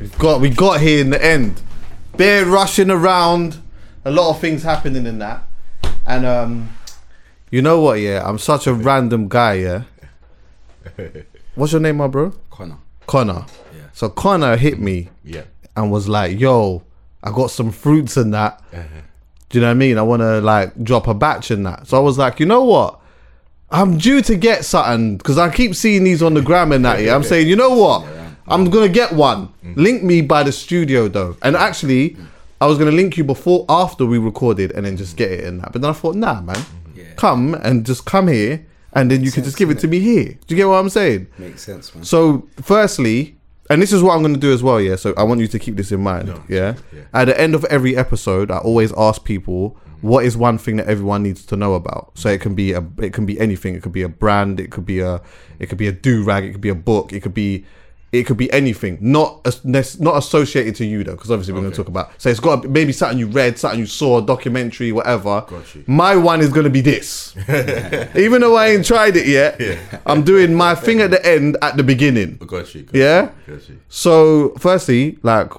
We got we got here in the end. Bear rushing around, a lot of things happening in that, and um, you know what? Yeah, I'm such a random guy. Yeah. What's your name, my bro? Connor. Connor. Yeah. So Connor hit me Yeah. and was like, "Yo, I got some fruits in that. Do you know what I mean? I want to like drop a batch in that." So I was like, "You know what? I'm due to get something because I keep seeing these on the gram and that. Yeah, I'm saying, you know what? I'm gonna get one. Mm. Link me by the studio though, and actually, I was gonna link you before after we recorded and then just get it in that. But then I thought, nah, man, mm-hmm. come and just come here, and then you can just give it to me here. Do you get what I'm saying? Makes sense, man. So, firstly, and this is what I'm going to do as well, yeah. So, I want you to keep this in mind, yeah? At the end of every episode, I always ask people mm-hmm. what is one thing that everyone needs to know about. So it can be a, it can be anything. It could be a brand. It could be a, it could be a do rag. It could be a book. It could be, it could be anything. Not as, not associated to you though, because obviously we're going to talk about. So it's got to maybe something you read, something you saw, a documentary, whatever. My one is going to be this. Even though I ain't tried it yet, I'm doing my thing at the end at the beginning. Got you. Got Yeah. You, got you. So, firstly, like,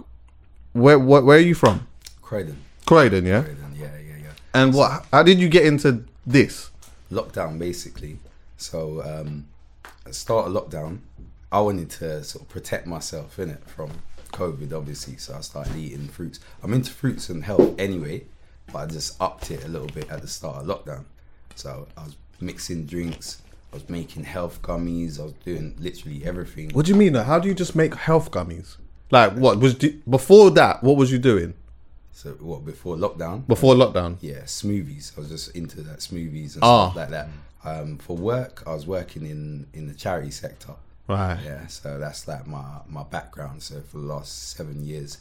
where where, where are you from? Croydon. Croydon, yeah. Croydon, yeah, yeah, yeah. And what? How did you get into this? Lockdown, basically. So, um, start of lockdown, I wanted to sort of protect myself in it from COVID, obviously. So I started eating fruits. I'm into fruits and health anyway, but I just upped it a little bit at the start of lockdown. So I was mixing drinks. I was making health gummies. I was doing literally everything. What do you mean? though? How do you just make health gummies? Like, what was before that? What was you doing So what before lockdown? before lockdown? Yeah, smoothies. I was just into that smoothies and Ah. stuff like that. Um, for work, I was working in in the charity sector. Right. Yeah, so that's like my my background. So for the last seven years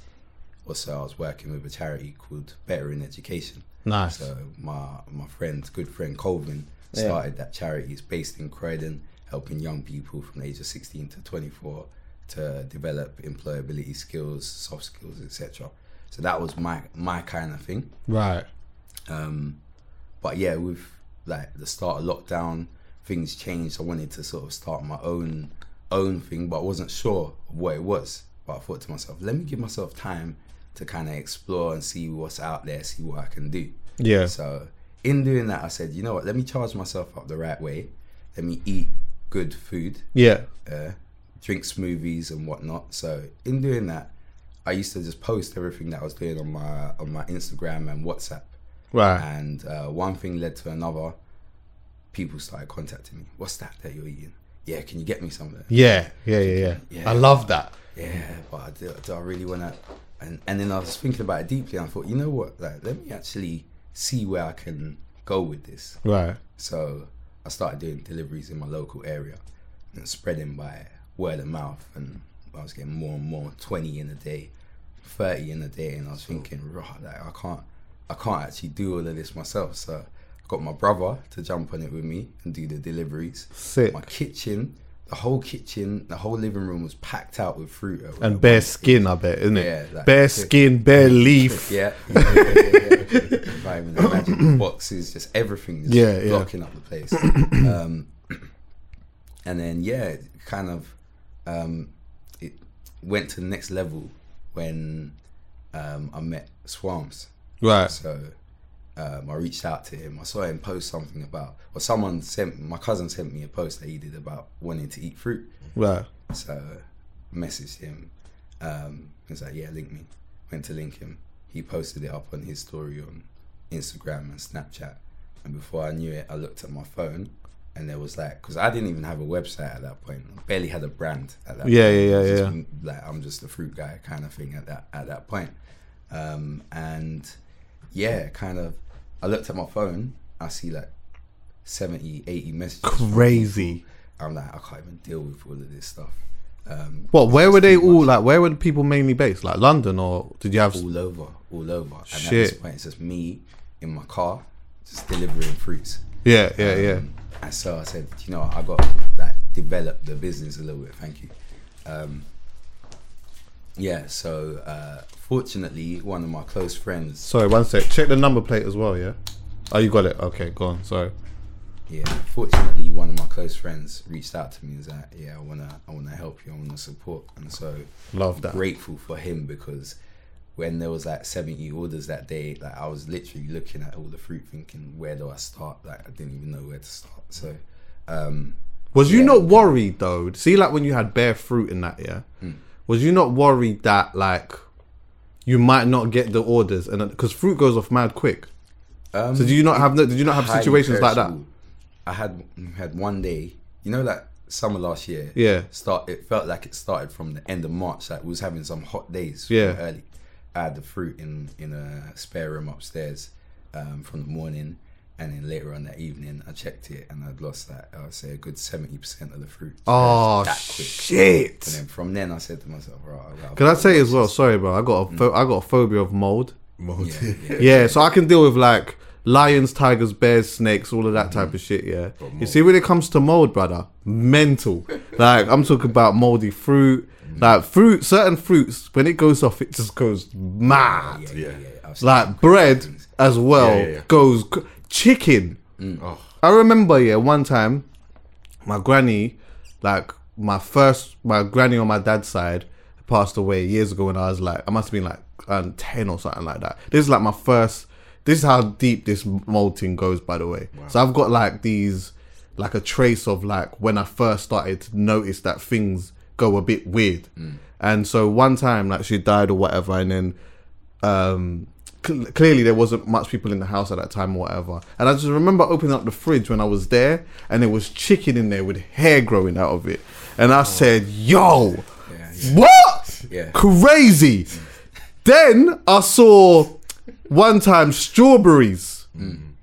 or so, I was working with a charity called Better in Education. Nice. So my my friend, good friend Colvin, started that charity. It's based in Croydon, helping young people from the age of 16 to 24 to develop employability skills, soft skills, etc. So that was my my kind of thing. Right. Um, but yeah, with like the start of lockdown, things changed. I wanted to sort of start my own own thing, but I wasn't sure what it was. But I thought to myself, let me give myself time to kind of explore and see what's out there, see what I can do. Yeah. So in doing that, I said, you know what? Let me charge myself up the right way. Let me eat good food Yeah. uh, drink smoothies and whatnot. So in doing that, I used to just post everything that I was doing on my on my Instagram and WhatsApp. Right. And uh, one thing led to another. People started contacting me. What's that that you're eating? Yeah, can you get me some of that? Yeah. Yeah. Yeah. Yeah. Yeah. I love that. Yeah, but I do, do I really want to? And and then I was thinking about it deeply. And I thought, you know what? Like, let me actually see where I can go with this. Right. So I started doing deliveries in my local area and spreading by word of mouth. And I was getting more and more 20 in a day, 30 in a day. And I was thinking, right, like, I can't, I can't actually do all of this myself. So got my brother to jump on it with me and do the deliveries. Sick. My kitchen, the whole kitchen, the whole living room was packed out with fruit. And bare skin, I bet, isn't it? Yeah, like- bare skin, bare leaf. Yeah, yeah, yeah, yeah, imagine boxes, just everything, just Yeah, yeah. blocking up the place. um, and then yeah, kind of um, it went to the next level when um, I met Swamps. Right. So um, I reached out to him. I saw him post something about, or someone sent my cousin sent me a post that he did about wanting to eat fruit. Right. So I messaged him. Um, he was like, "Yeah, link me." Went to link him. He posted it up on his story on Instagram and Snapchat. And before I knew it, I looked at my phone, and there was like, because I didn't even have a website at that point. I barely had a brand at that. Yeah, point. yeah, yeah, just yeah. Like I'm just a fruit guy kind of thing at that at that point. Um, and yeah, kind of. I looked at my phone. I see like 70, 80 messages. Crazy. I'm like, I can't even deal with all of this stuff. Um, What? Where were they all? Like, where were the people mainly based? Like London, or did you have? all over, all over. And at Shit. this point, it's just me in my car, just delivering fruits. Yeah, yeah, yeah. Um, And so I said, you know, I got like develop the business a little bit. Thank you. Um, yeah. So uh, fortunately, one of my close friends. Sorry, one sec. Check the number plate as well. Yeah. Oh, you got it. Okay, go on. Sorry. Yeah, fortunately, one of my close friends reached out to me and said, "Yeah, I wanna, I wanna help you. I wanna support." And so, Love that. Grateful for him because when there was like seventy orders that day, like I was literally looking at all the fruit, thinking, "Where do I start?" Like I didn't even know where to start. So, um, Was you not worried though? See, like when you had bare fruit in that, yeah. Hmm. Was you not worried that like you might not get the orders and because fruit goes off mad quick? um, So did you not have no, did you not have situations like that? I had had one day, you know, that summer last year. Yeah. Start. It felt like it started from the end of March. Like we was having some hot days. Yeah. Early. I had the fruit in in a spare room upstairs um, from the morning, and then later on that evening, I checked it and I'd lost that. I would say a good seventy percent of the fruit. Oh shit! And then from then, I said to myself, right. I've Can I say as well? Sorry, bro. I got a pho- mm. I got a phobia of mold. Mold. Yeah, yeah. Yeah, so I can deal with like lions, tigers, bears, snakes, all of that type mm-hmm. of shit. Yeah, you see when it comes to mold, brother, mental. like I'm talking about moldy fruit, mm. like fruit. Certain fruits, when it goes off, it just goes mad. Yeah, yeah, yeah. Like bread as well goes chicken. Oh, I remember, yeah, one time, my granny, like my first, my granny on my dad's side passed away years ago when I was like, I must have been like um, 10 or something like that. This is like my first, this is how deep this molting goes, by the way. So I've got like these, like a trace of like when I first started to notice that things go a bit weird. And so one time, like she died or whatever, and then um, cl- clearly there wasn't much people in the house at that time or whatever. And I just remember opening up the fridge when I was there, and there was chicken in there with hair growing out of it. And I oh. said, "Yo, what? Yeah. Crazy!" Then I saw one time strawberries. Mm.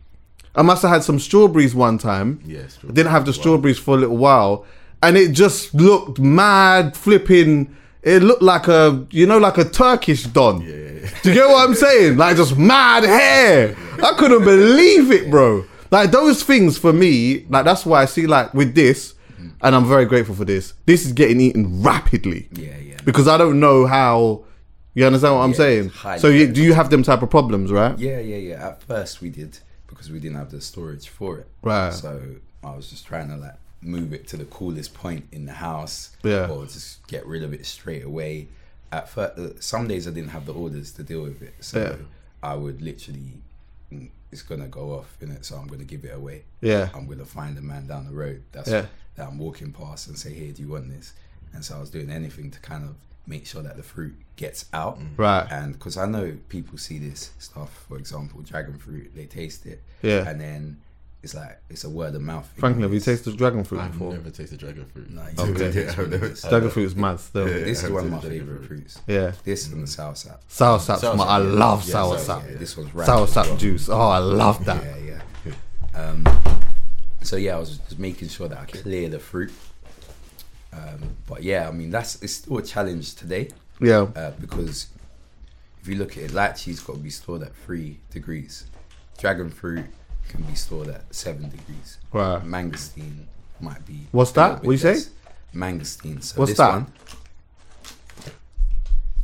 I must have had some strawberries one time. Yes, didn't have the strawberries for a little while, and it just looked mad, flipping. It looked like a, you know, like a Turkish don. Do you get what I'm saying? Like just mad hair. I couldn't believe it, bro. Like those things for me, like that's why I see like with this, and I'm very grateful for this. This is getting eaten rapidly. Yeah, yeah. Because I don't know how. You understand what I'm Yeah, saying? So you, do you have them type of problems, right? Yeah, yeah, yeah. At first we did because we didn't have the storage for it. Right. So I was just trying to like move it to the coolest point in the house. Yeah. Or just get rid of it straight away. At first, uh, some days I didn't have the orders to deal with it, so Yeah. I would literally. mm, It's gonna go off in it, so I'm gonna give it away. Yeah. I'm gonna find a man down the road that's Yeah. that I'm walking past and say, "Hey, do you want this?" And so I was doing anything to kind of make sure that the fruit gets out. Right. And because I know people see this stuff, for example, dragon fruit, they taste it. Yeah. And then it's like it's a word of mouth. thing. Franklin, have you tasted dragon fruit I've before? never tasted dragon fruit. No, you Okay. okay. Yeah, I've never- Dragon fruit is mad still. Yeah. Yeah. This is one of my favorite fruits. Yeah, This and the soursop. Sour sap's Sour my, sap, I love Yeah, sour soursop. Yeah, this one's right Soursop well. juice. Oh, I love that. Yeah, yeah. Um, so yeah, I was just making sure that I clear the fruit. Um, but yeah, I mean that's it's still a challenge today. Yeah. uh, because if you look at it, lychee's got to be stored at three degrees. Dragon fruit can be stored at seven degrees. Right. Mangosteen might be. What's that? What you say? Mangosteen. So What's this that? One,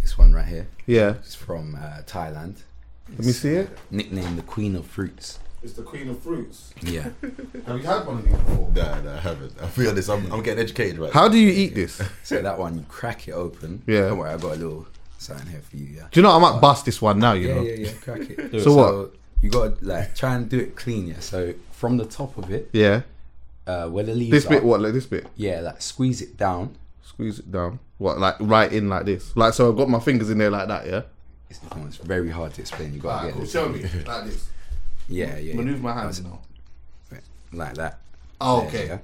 this one right here Yeah. It's from uh, Thailand. Let me see it. Nicknamed the Queen of Fruits. It's the queen of fruits. Yeah. Have you had one of these before? Nah, nah, I haven't. I'll be honest, I'm, I'm getting educated right How do you eat this? so that one, you crack it open. Yeah. Don't worry, I got a little something here for you. Yeah. Do you know I might bust this one now? You know? Yeah, know. yeah, yeah. Crack it. So what? You got to like try and do it clean. Yeah. So from the top of it, Yeah. uh, where the leaves This are, bit, what? Like this bit. Yeah, like squeeze it down. Squeeze it down. What? Like right in like this. Like so. I've got my fingers in there like that. Yeah. It's, it's very hard to explain. You got to get this. like this. Yeah, yeah. Maneuver my hands now. like that. Oh, There, okay. yeah.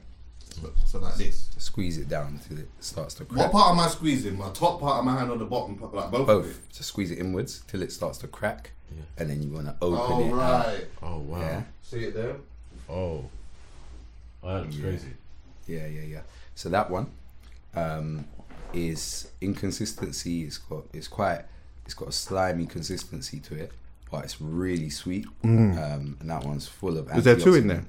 So like this. Squeeze it down until it starts to crack. What part am I squeezing? My top part of my hand or the bottom part? Like both. Of it? Both. Just squeeze it inwards till it starts to crack, and then you want to open Oh it. out. right. Oh wow. Yeah. See it there. Oh. Oh, that looks crazy. Yeah, yeah, yeah. So that one um, is inconsistency. It's got it's quite it's got a slimy consistency to it, but it's really sweet. Um, and that one's full of. Mm. Is there two in there?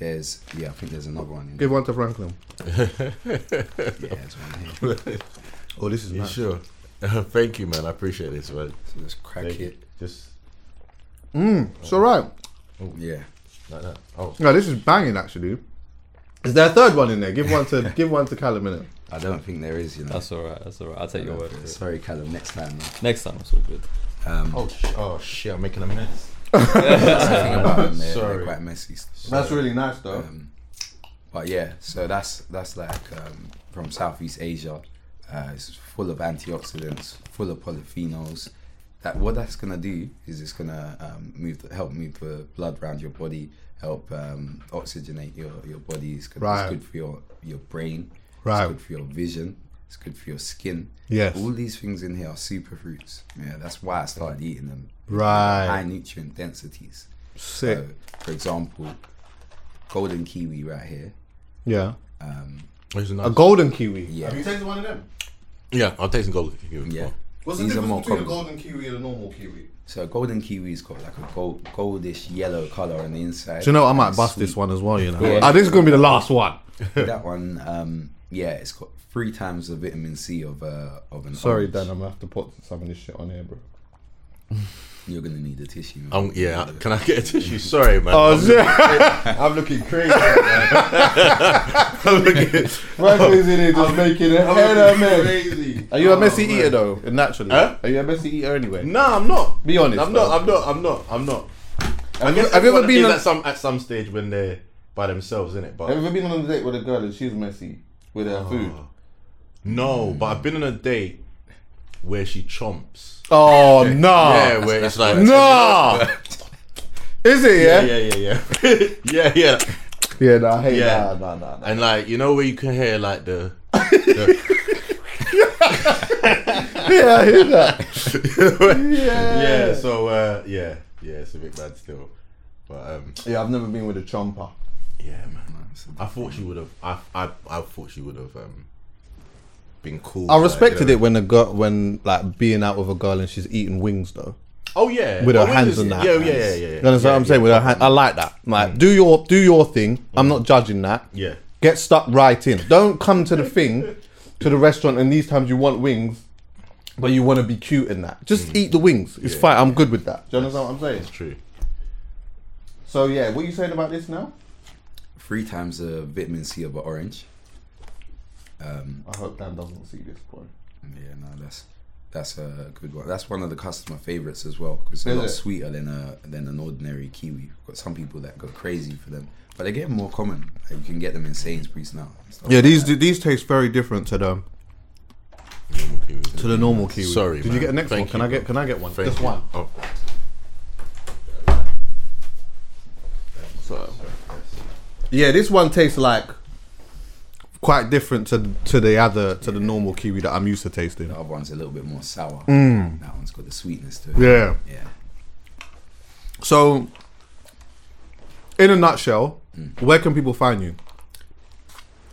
Antioxidants. There's yeah, I think there's another one in there. Give one to Franklin. Yeah, there's one here. Oh, this is You nice. sure? Thank you, man. I appreciate this, man. So just crack Thank you. it. Just It's all right. Oh yeah. like that. Oh, No, this is banging actually. Is there a third one in there? Give one to give one to Callum in it. I don't think there is. You know. That's alright. That's alright. I'll take your word for it. Sorry, Callum. Next time. man. Next time it's all good. Um, oh, sh- oh shit! I'm making a mess. That's the thing about them. They're, Sorry. they're quite messy. That's really nice though. Um, but yeah, so that's that's like um, from Southeast Asia. Uh, it's full of antioxidants, full of polyphenols. That what that's gonna do is it's gonna um, move, the, help move the blood around your body, help um, oxygenate your your body. It's good, Right. it's good for your your brain. Right. It's good for your vision. It's good for your skin. Yes. All these things in here are superfruits. Yeah, that's why I started eating them. Right. High nutrient densities. Sick. So, for example, golden kiwi right here. Yeah. Um, Those are A golden kiwi. Yeah. Have you tasted one of them? Yeah, I'll take some gold. yeah. What's These the are more difference between a golden kiwi and a normal kiwi? So golden kiwi's got like a gold, goldish yellow color on the inside. Do you know I might bust sweet. this one as well? You know. Yeah. Ah, this is gonna be the last one. that one, um, yeah, it's got three times the vitamin C of uh, of an. Sorry, orange. Dan. I'm gonna have to put some of this shit on here, bro. You're gonna need a tissue. man. Um, yeah, can I get a tissue? Sorry, man. Oh I'm, shit! I'm looking crazy. I'm looking, Franklin's in here just making a head of man. crazy. Are you a Oh, messy man. eater though? Naturally. Huh? Are you a messy eater anyway? No, I'm not. Be honest, I'm though. not. I'm not. I'm not. I'm not. I Have guess you- have you ever been on- at some at some stage when they're by themselves, isn't it? But Have you ever been on a date with a girl and she's messy with her food? no, but I've been on a date where she chomps. Oh no! yeah, where it's like No! Is it? Yeah, Yeah. yeah, yeah, yeah, yeah, yeah. Yeah, no, I hate Yeah. that. No, no, no. And like you know where you can hear like the, the Yeah, I hear that. yeah. yeah. So uh, yeah, yeah, it's a bit bad still, but um, Yeah, I've never been with a chomper. yeah, man. I thought she would have. I, I I thought she would have um, been cool. I like, respected you know. it when a girl, when like being out with a girl and she's eating wings though. Oh yeah, With her Oh, hands is- on that. Yeah, yeah, yeah, yeah. yeah. You understand yeah, what I'm saying? yeah. With her hand, I like that. Like, mm. do your do your thing. I'm mm. not judging that. Yeah. Get stuck right in. Don't come to the thing, to the restaurant, and these times you want wings, but you want to be cute in that. Just mm. eat the wings. It's fine. I'm good with that. Do you understand what I'm saying? It's true. So yeah, what are you saying about this now? Three times the vitamin C of an orange. Um, I hope Dan doesn't see this point. yeah, no, that's that's a good one. That's one of the customer favorites as well because it's a Is lot it? sweeter than a than an ordinary kiwi. We've got some people that go crazy for them, but they're getting more common. Like, you can get them in Sainsbury's now. and stuff Yeah, like these that. these taste very different to the to the normal kiwi. Sorry, Did you man. get a next Thank one? Can you, I get bro. Can I get one? Thank Just you. one. Oh. So, yeah, this one tastes like quite different to to the other to the normal kiwi that I'm used to tasting. The other one's a little bit more sour. That one's got the sweetness to it. Mm. Yeah. yeah. So, in a nutshell, where can people find you?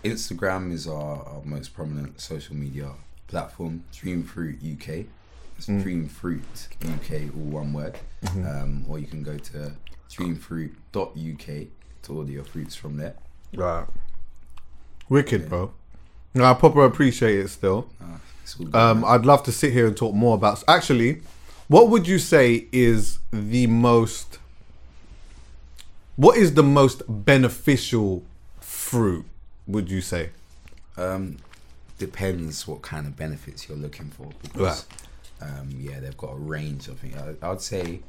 Instagram is our, our most prominent social media platform. Dream Fruit UK. It's Dream Fruit UK, all one word. Um, or you can go to dreamfruit.uk to order your fruits from there. Right. Wicked, bro. No, I proper appreciate it still. Good, Um. I'd love to sit here and talk more about. Actually, What would you say is the most? What is the most beneficial fruit? Would you say? Um, depends what kind of benefits you're looking for. Because, um, yeah, they've got a range of things. I, I'd say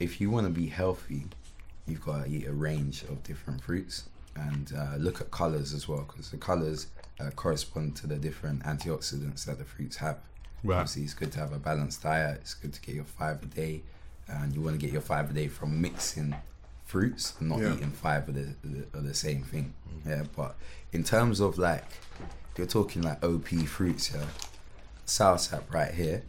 if you want to be healthy, you've got to eat a range of different fruits and uh, look at colors as well because the colors uh, correspond to the different antioxidants that the fruits have. Right. Obviously, it's good to have a balanced diet. It's good to get your five a day, and you want to get your five a day from mixing fruits, and not Yeah. eating five of the, the of the same thing. Yeah, but in terms of like, you're talking like OP fruits, yeah, soursop right here.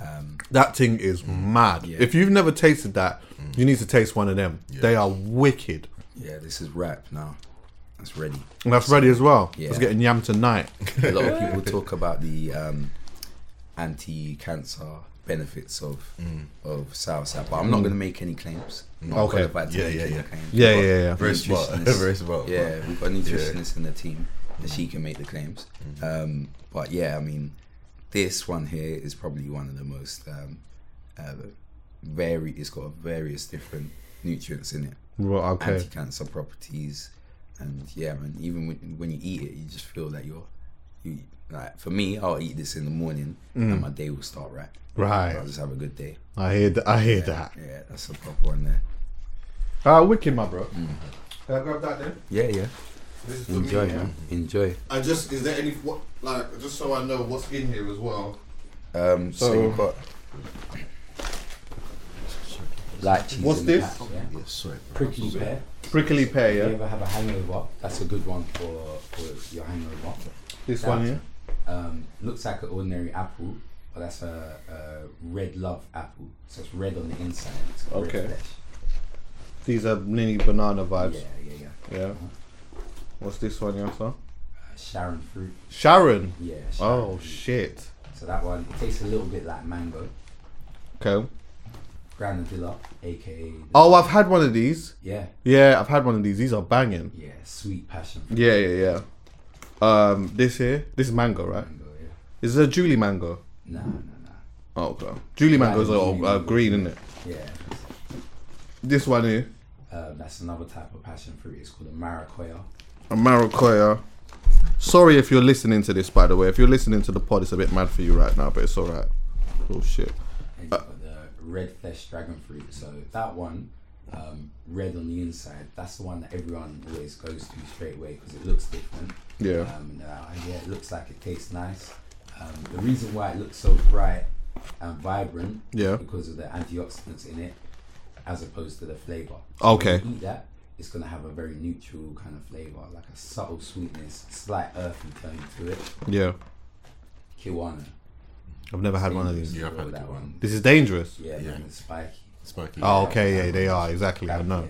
Um, That thing is mad. Yeah. If you've never tasted that, you need to taste one of them. They are wicked. yeah, this is wrapped now. That's ready. And that's ready as well. Yeah. It's getting yam tonight. a lot of people talk about the um, anti-cancer benefits of of soursop, but I'm not going to make any claims. Okay. Yeah, yeah, yeah. claims. Yeah, yeah, yeah. Very smart. Very smart. Yeah, we've got a nutritionist in the team, and she can make the claims. Mm. Um, but yeah, I mean, this one here is probably one of the most um, uh, very. It's got various different nutrients in it Right, okay. anti-cancer properties and yeah man even when, when you eat it you just feel that you're you like for me i'll eat this in the morning and my day will start right Mm. Right. i'll just have a good day I hear that. I hear that. yeah that's a proper one there Ah, wicked, my bro. Can I grab that then? yeah yeah This is enjoy man enjoy I just is there any what like just so I know what's in here as well. um so, So- you've got lychees What's this? pack, yeah. Yeah, sorry. prickly pear Prickly pear, if you yeah. ever have a hangover that's a good one for, for your hangover This That- one here. um, looks like an ordinary apple, but that's a, a red love apple. So it's red on the inside. It's red Okay. flesh. These are mini banana vibes. Yeah, yeah, yeah. Yeah. What's this one, sir? Uh, Sharon fruit. Sharon. Yeah. Sharon Oh fruit. shit. So that one it tastes a little bit like mango. Okay. Granadilla, aka. Oh, I've had one of these. Yeah, Yeah, I've had one of these. These are banging. yeah. Sweet passion fruit. Yeah, yeah, yeah. Um, this here, this is mango, right? Mango, yeah. Is it a Julie mango? Nah, nah, nah. Oh, okay. Julie mangoes are uh, green, isn't it? Yeah. This one here, Um, that's another type of passion fruit. It's called a maracuya. A. Sorry if you're listening to this, by the way. If you're listening to the pod, it's a bit mad for you right now, but it's all right. Oh shit. And the red flesh dragon fruit. So that one, um, red on the inside, that's the one that everyone always goes to straight away because it looks different. Yeah. Um, uh, yeah, it looks like it tastes nice. Um, the reason why it looks so bright and vibrant Yeah. is because of the antioxidants in it, as opposed to the flavor. Okay. You eat that, it's gonna have a very neutral kind of flavor, like a subtle sweetness, slight earthy tone to it. Yeah. Kiwano. I've never had one of these. Yeah, I've had that one. This is dangerous. Yeah, Yeah. man, it's spiky. Spiky. Oh, okay, yeah, they are exactly. I know,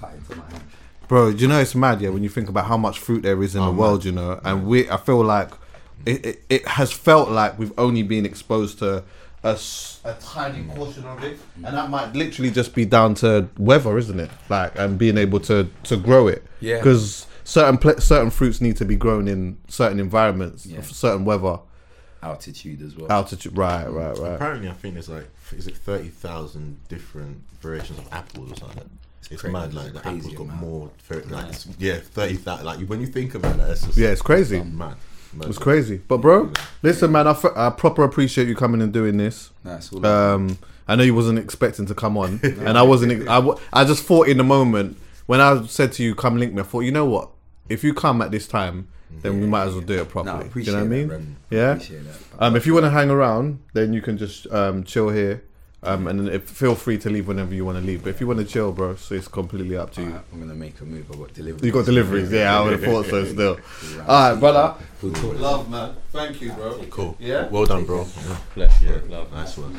Cut into my hand. bro. Do you know it's mad? Yeah, when you think about how much fruit there is in the oh, world, you know, and we, I feel like it, it, it has felt like we've only been exposed to a, s- a tiny portion of it, and that might literally just be down to weather, isn't it? Like and being able to to grow it. Yeah. Because certain pla certain fruits need to be grown in certain environments, Yeah. certain weather, Altitude as well. altitude. Right, right, right. Apparently, I think there's like is it thirty thousand different variations of apples or something. It's crazy. mad. It's Like a the crazy apples got amount. more. Like it's, yeah, thirty thousand. Like when you think about that, it's just Yeah, it's crazy. mad. Mad. It's crazy. But bro, listen, man, I, f- I proper appreciate you coming and doing this. That's all. Um, I know you wasn't expecting to come on, and I wasn't. I, w- I just thought in the moment when I said to you, "Come link me," I thought, you know what? If you come at this time, then we might as well do it no, properly. do appreciate you know what I mean? that, Yeah. Um, if you want to hang around, then you can just um, chill here. Um, and if, feel free to leave whenever you want to leave. But if you want to chill, bro, so it's completely up to you. Alright, I'm gonna make a move. I've got deliveries. You got deliveries, yeah. I would have thought so. Still. All right, brother. We'll. Love, man. Thank you, bro. Cool. Yeah? Well done, bro. Bless, Yeah. bro. Love. Nice one.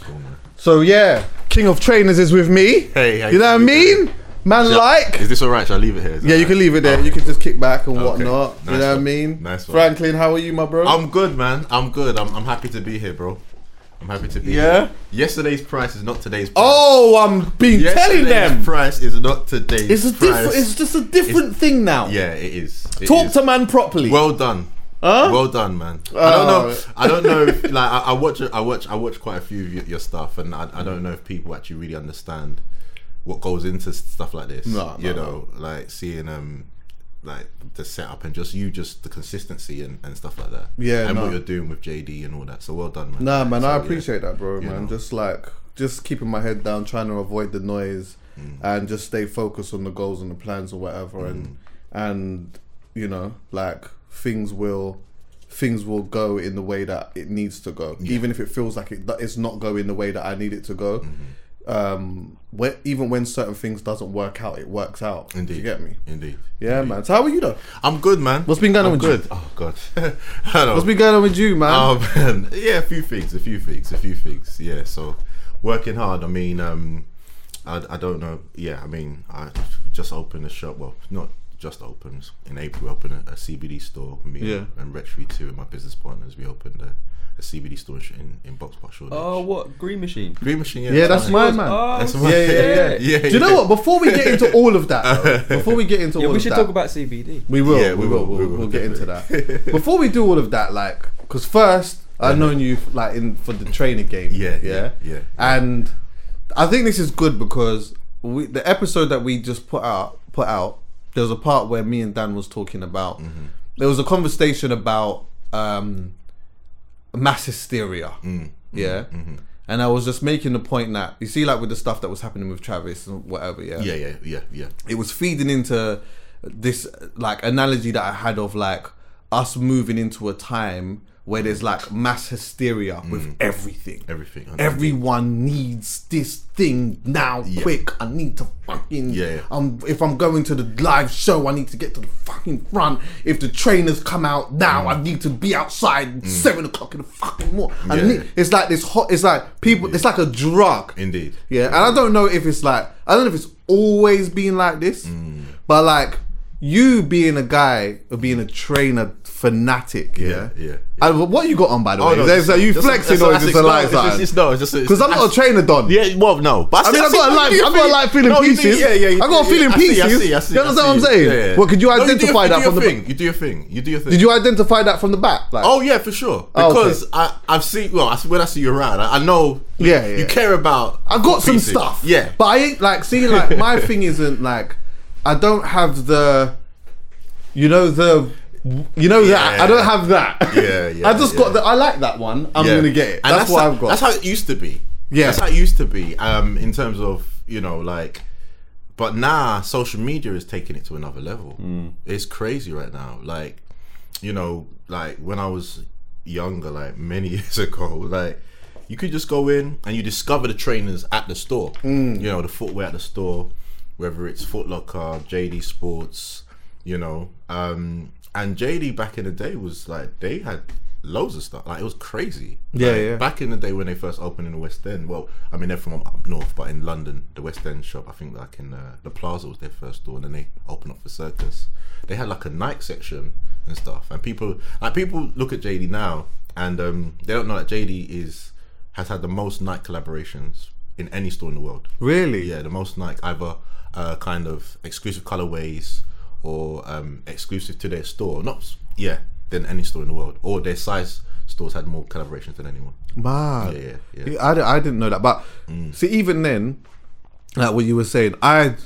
Cool. So yeah, King of Trainers is with me. Hey, you know what I mean? Man, Shall- like. Is this alright? Shall I leave it here? that Yeah, you can leave it there. Oh, You can just kick back and Okay. whatnot. you Nice know what I mean? Nice one. Franklin, how are you, my bro? I'm good, man. I'm good. I'm, I'm happy to be here, bro. I'm happy to be Yeah? here. Yesterday's price is not today's price. oh, I'm being telling them. price is not today's It's a different. It's just a different thing now. Yeah, it is. It Talk is. to man properly. Well done. Well done, man. I don't know. Oh. I don't know. If, like I, I watch, I watch, I watch quite a few of your, your stuff, and I, I don't know if people actually really understand what goes into stuff like this. No, you no, know, like seeing um, like the setup and just you, just the consistency and, and stuff like that. Yeah, and what you're doing with JD and all that. So well done, man. Nah, man, So, I yeah. appreciate that, bro, man. know. Just like, just keeping my head down, trying to avoid the noise, Mm. and just stay focused on the goals and the plans or whatever, Mm. and and you know, like things will things will go in the way that it needs to go, even if it feels like it it's not going the way that I need it to go. Mm-hmm. Um, when, even when certain things doesn't work out, it works out. Indeed, Do you get me? Indeed. Yeah, man. So how are you though? I'm good, man. What's been going on I'm with you? good. Oh god. I don't know. What's been going on with you, man? Oh man, yeah, a few things, a few things, a few things. Yeah, so working hard. I mean, um, I, I don't know. Yeah, I mean, I just opened a shop. Well, not just opened in April. We opened a, a CBD store. Me Yeah. and Retry two and my business partners. We opened a, a CBD store in in Boxpark Shoreditch. Oh, what green machine? Green Machine. Yeah, yeah, that's mine. my man. Oh, That's shit. yeah, yeah, yeah, Yeah, Do you know what? Before we get into all of that, though, before we get into Yeah, all we of should that, talk about CBD. We will. Yeah, we, we will. will, We'll, we we'll get into that. Before we do all of that, like, because first I've known you like in for the trainer game. Yeah, yeah, yeah, yeah. And I think this is good because we, the episode that we just put out put out. There was a part where me and Dan was talking about. Mm-hmm. There was a conversation about um, mass hysteria. Mm, Yeah. mm-hmm. And I was just making the point that you see, like with the stuff that was happening with Travis and whatever, yeah, Yeah, yeah, yeah, yeah. it was feeding into this like analogy that I had of like us moving into a time where there's like mass hysteria with everything. Everything. Everyone needs this thing now, Yeah. quick. I need to fucking. Yeah. Um, if I'm going to the live show, I need to get to the fucking front. If the trainers come out now, I need to be outside seven o'clock in the fucking morning. Yeah. need, it's like this hot. It's like people. It's like a drug. Indeed. Yeah, and I don't know if it's like I don't know if it's always been like this, Mm. but like you being a guy or being a trainer fanatic, yeah. Yeah, yeah, And uh, what you got on by the Oh, way? no, is, are you flexing that's- or is this a light it's just- sign? it's- No, it's just Because I'm not a trainer, Don. Yeah, well, no, but I mean, I see- got a you I got a thing. feeling pieces. Yeah, yeah. I got a feeling pieces. I You I understand what I'm saying? Well, could you No, do your- identify that from the? thing. You do your thing. You do your thing. Did you identify that from the back? Oh yeah, for sure. Oh. Because I, I've seen. Well, I, when I see you around, I, I know. Yeah, yeah. You care about. I got some stuff. Yeah. But I ain't like see like my thing isn't like I don't have the you know the you know that Yeah. I don't have that. Yeah, yeah, I just yeah. got that. I like that one. I'm Yeah. gonna get it. And That's, what how, I've got. That's how it used to be. Yeah. That's how it used to be. Um, in terms of you know like, but now social media is taking it to another level. Mm. It's crazy right now. Like, you know, like when I was younger, like many years ago, like. You could just go in and you discover the trainers at the store. Mm. You know, the footwear at the store, whether it's Foot Locker, JD Sports, you know. Um, and JD back in the day was like they had loads of stuff. Like it was crazy. Yeah, Like, yeah. Back in the day when they first opened in the West End. Well, I mean they're from up north, but in London, the West End shop, I think like in uh, the Plaza was their first store, and then they opened up for Circus. They had like a Nike section and stuff, and people like people look at JD now, and um, they don't know that JD is has had the most Nike collaborations in any store in the world. really? Yeah, the most Nike either uh, kind of exclusive colorways or um, exclusive to their store. Not yeah, than any store in the world. Or their size stores had more collaborations than anyone. Mad. Yeah, yeah, yeah. I, I didn't know that. But see, even then, like what you were saying, I,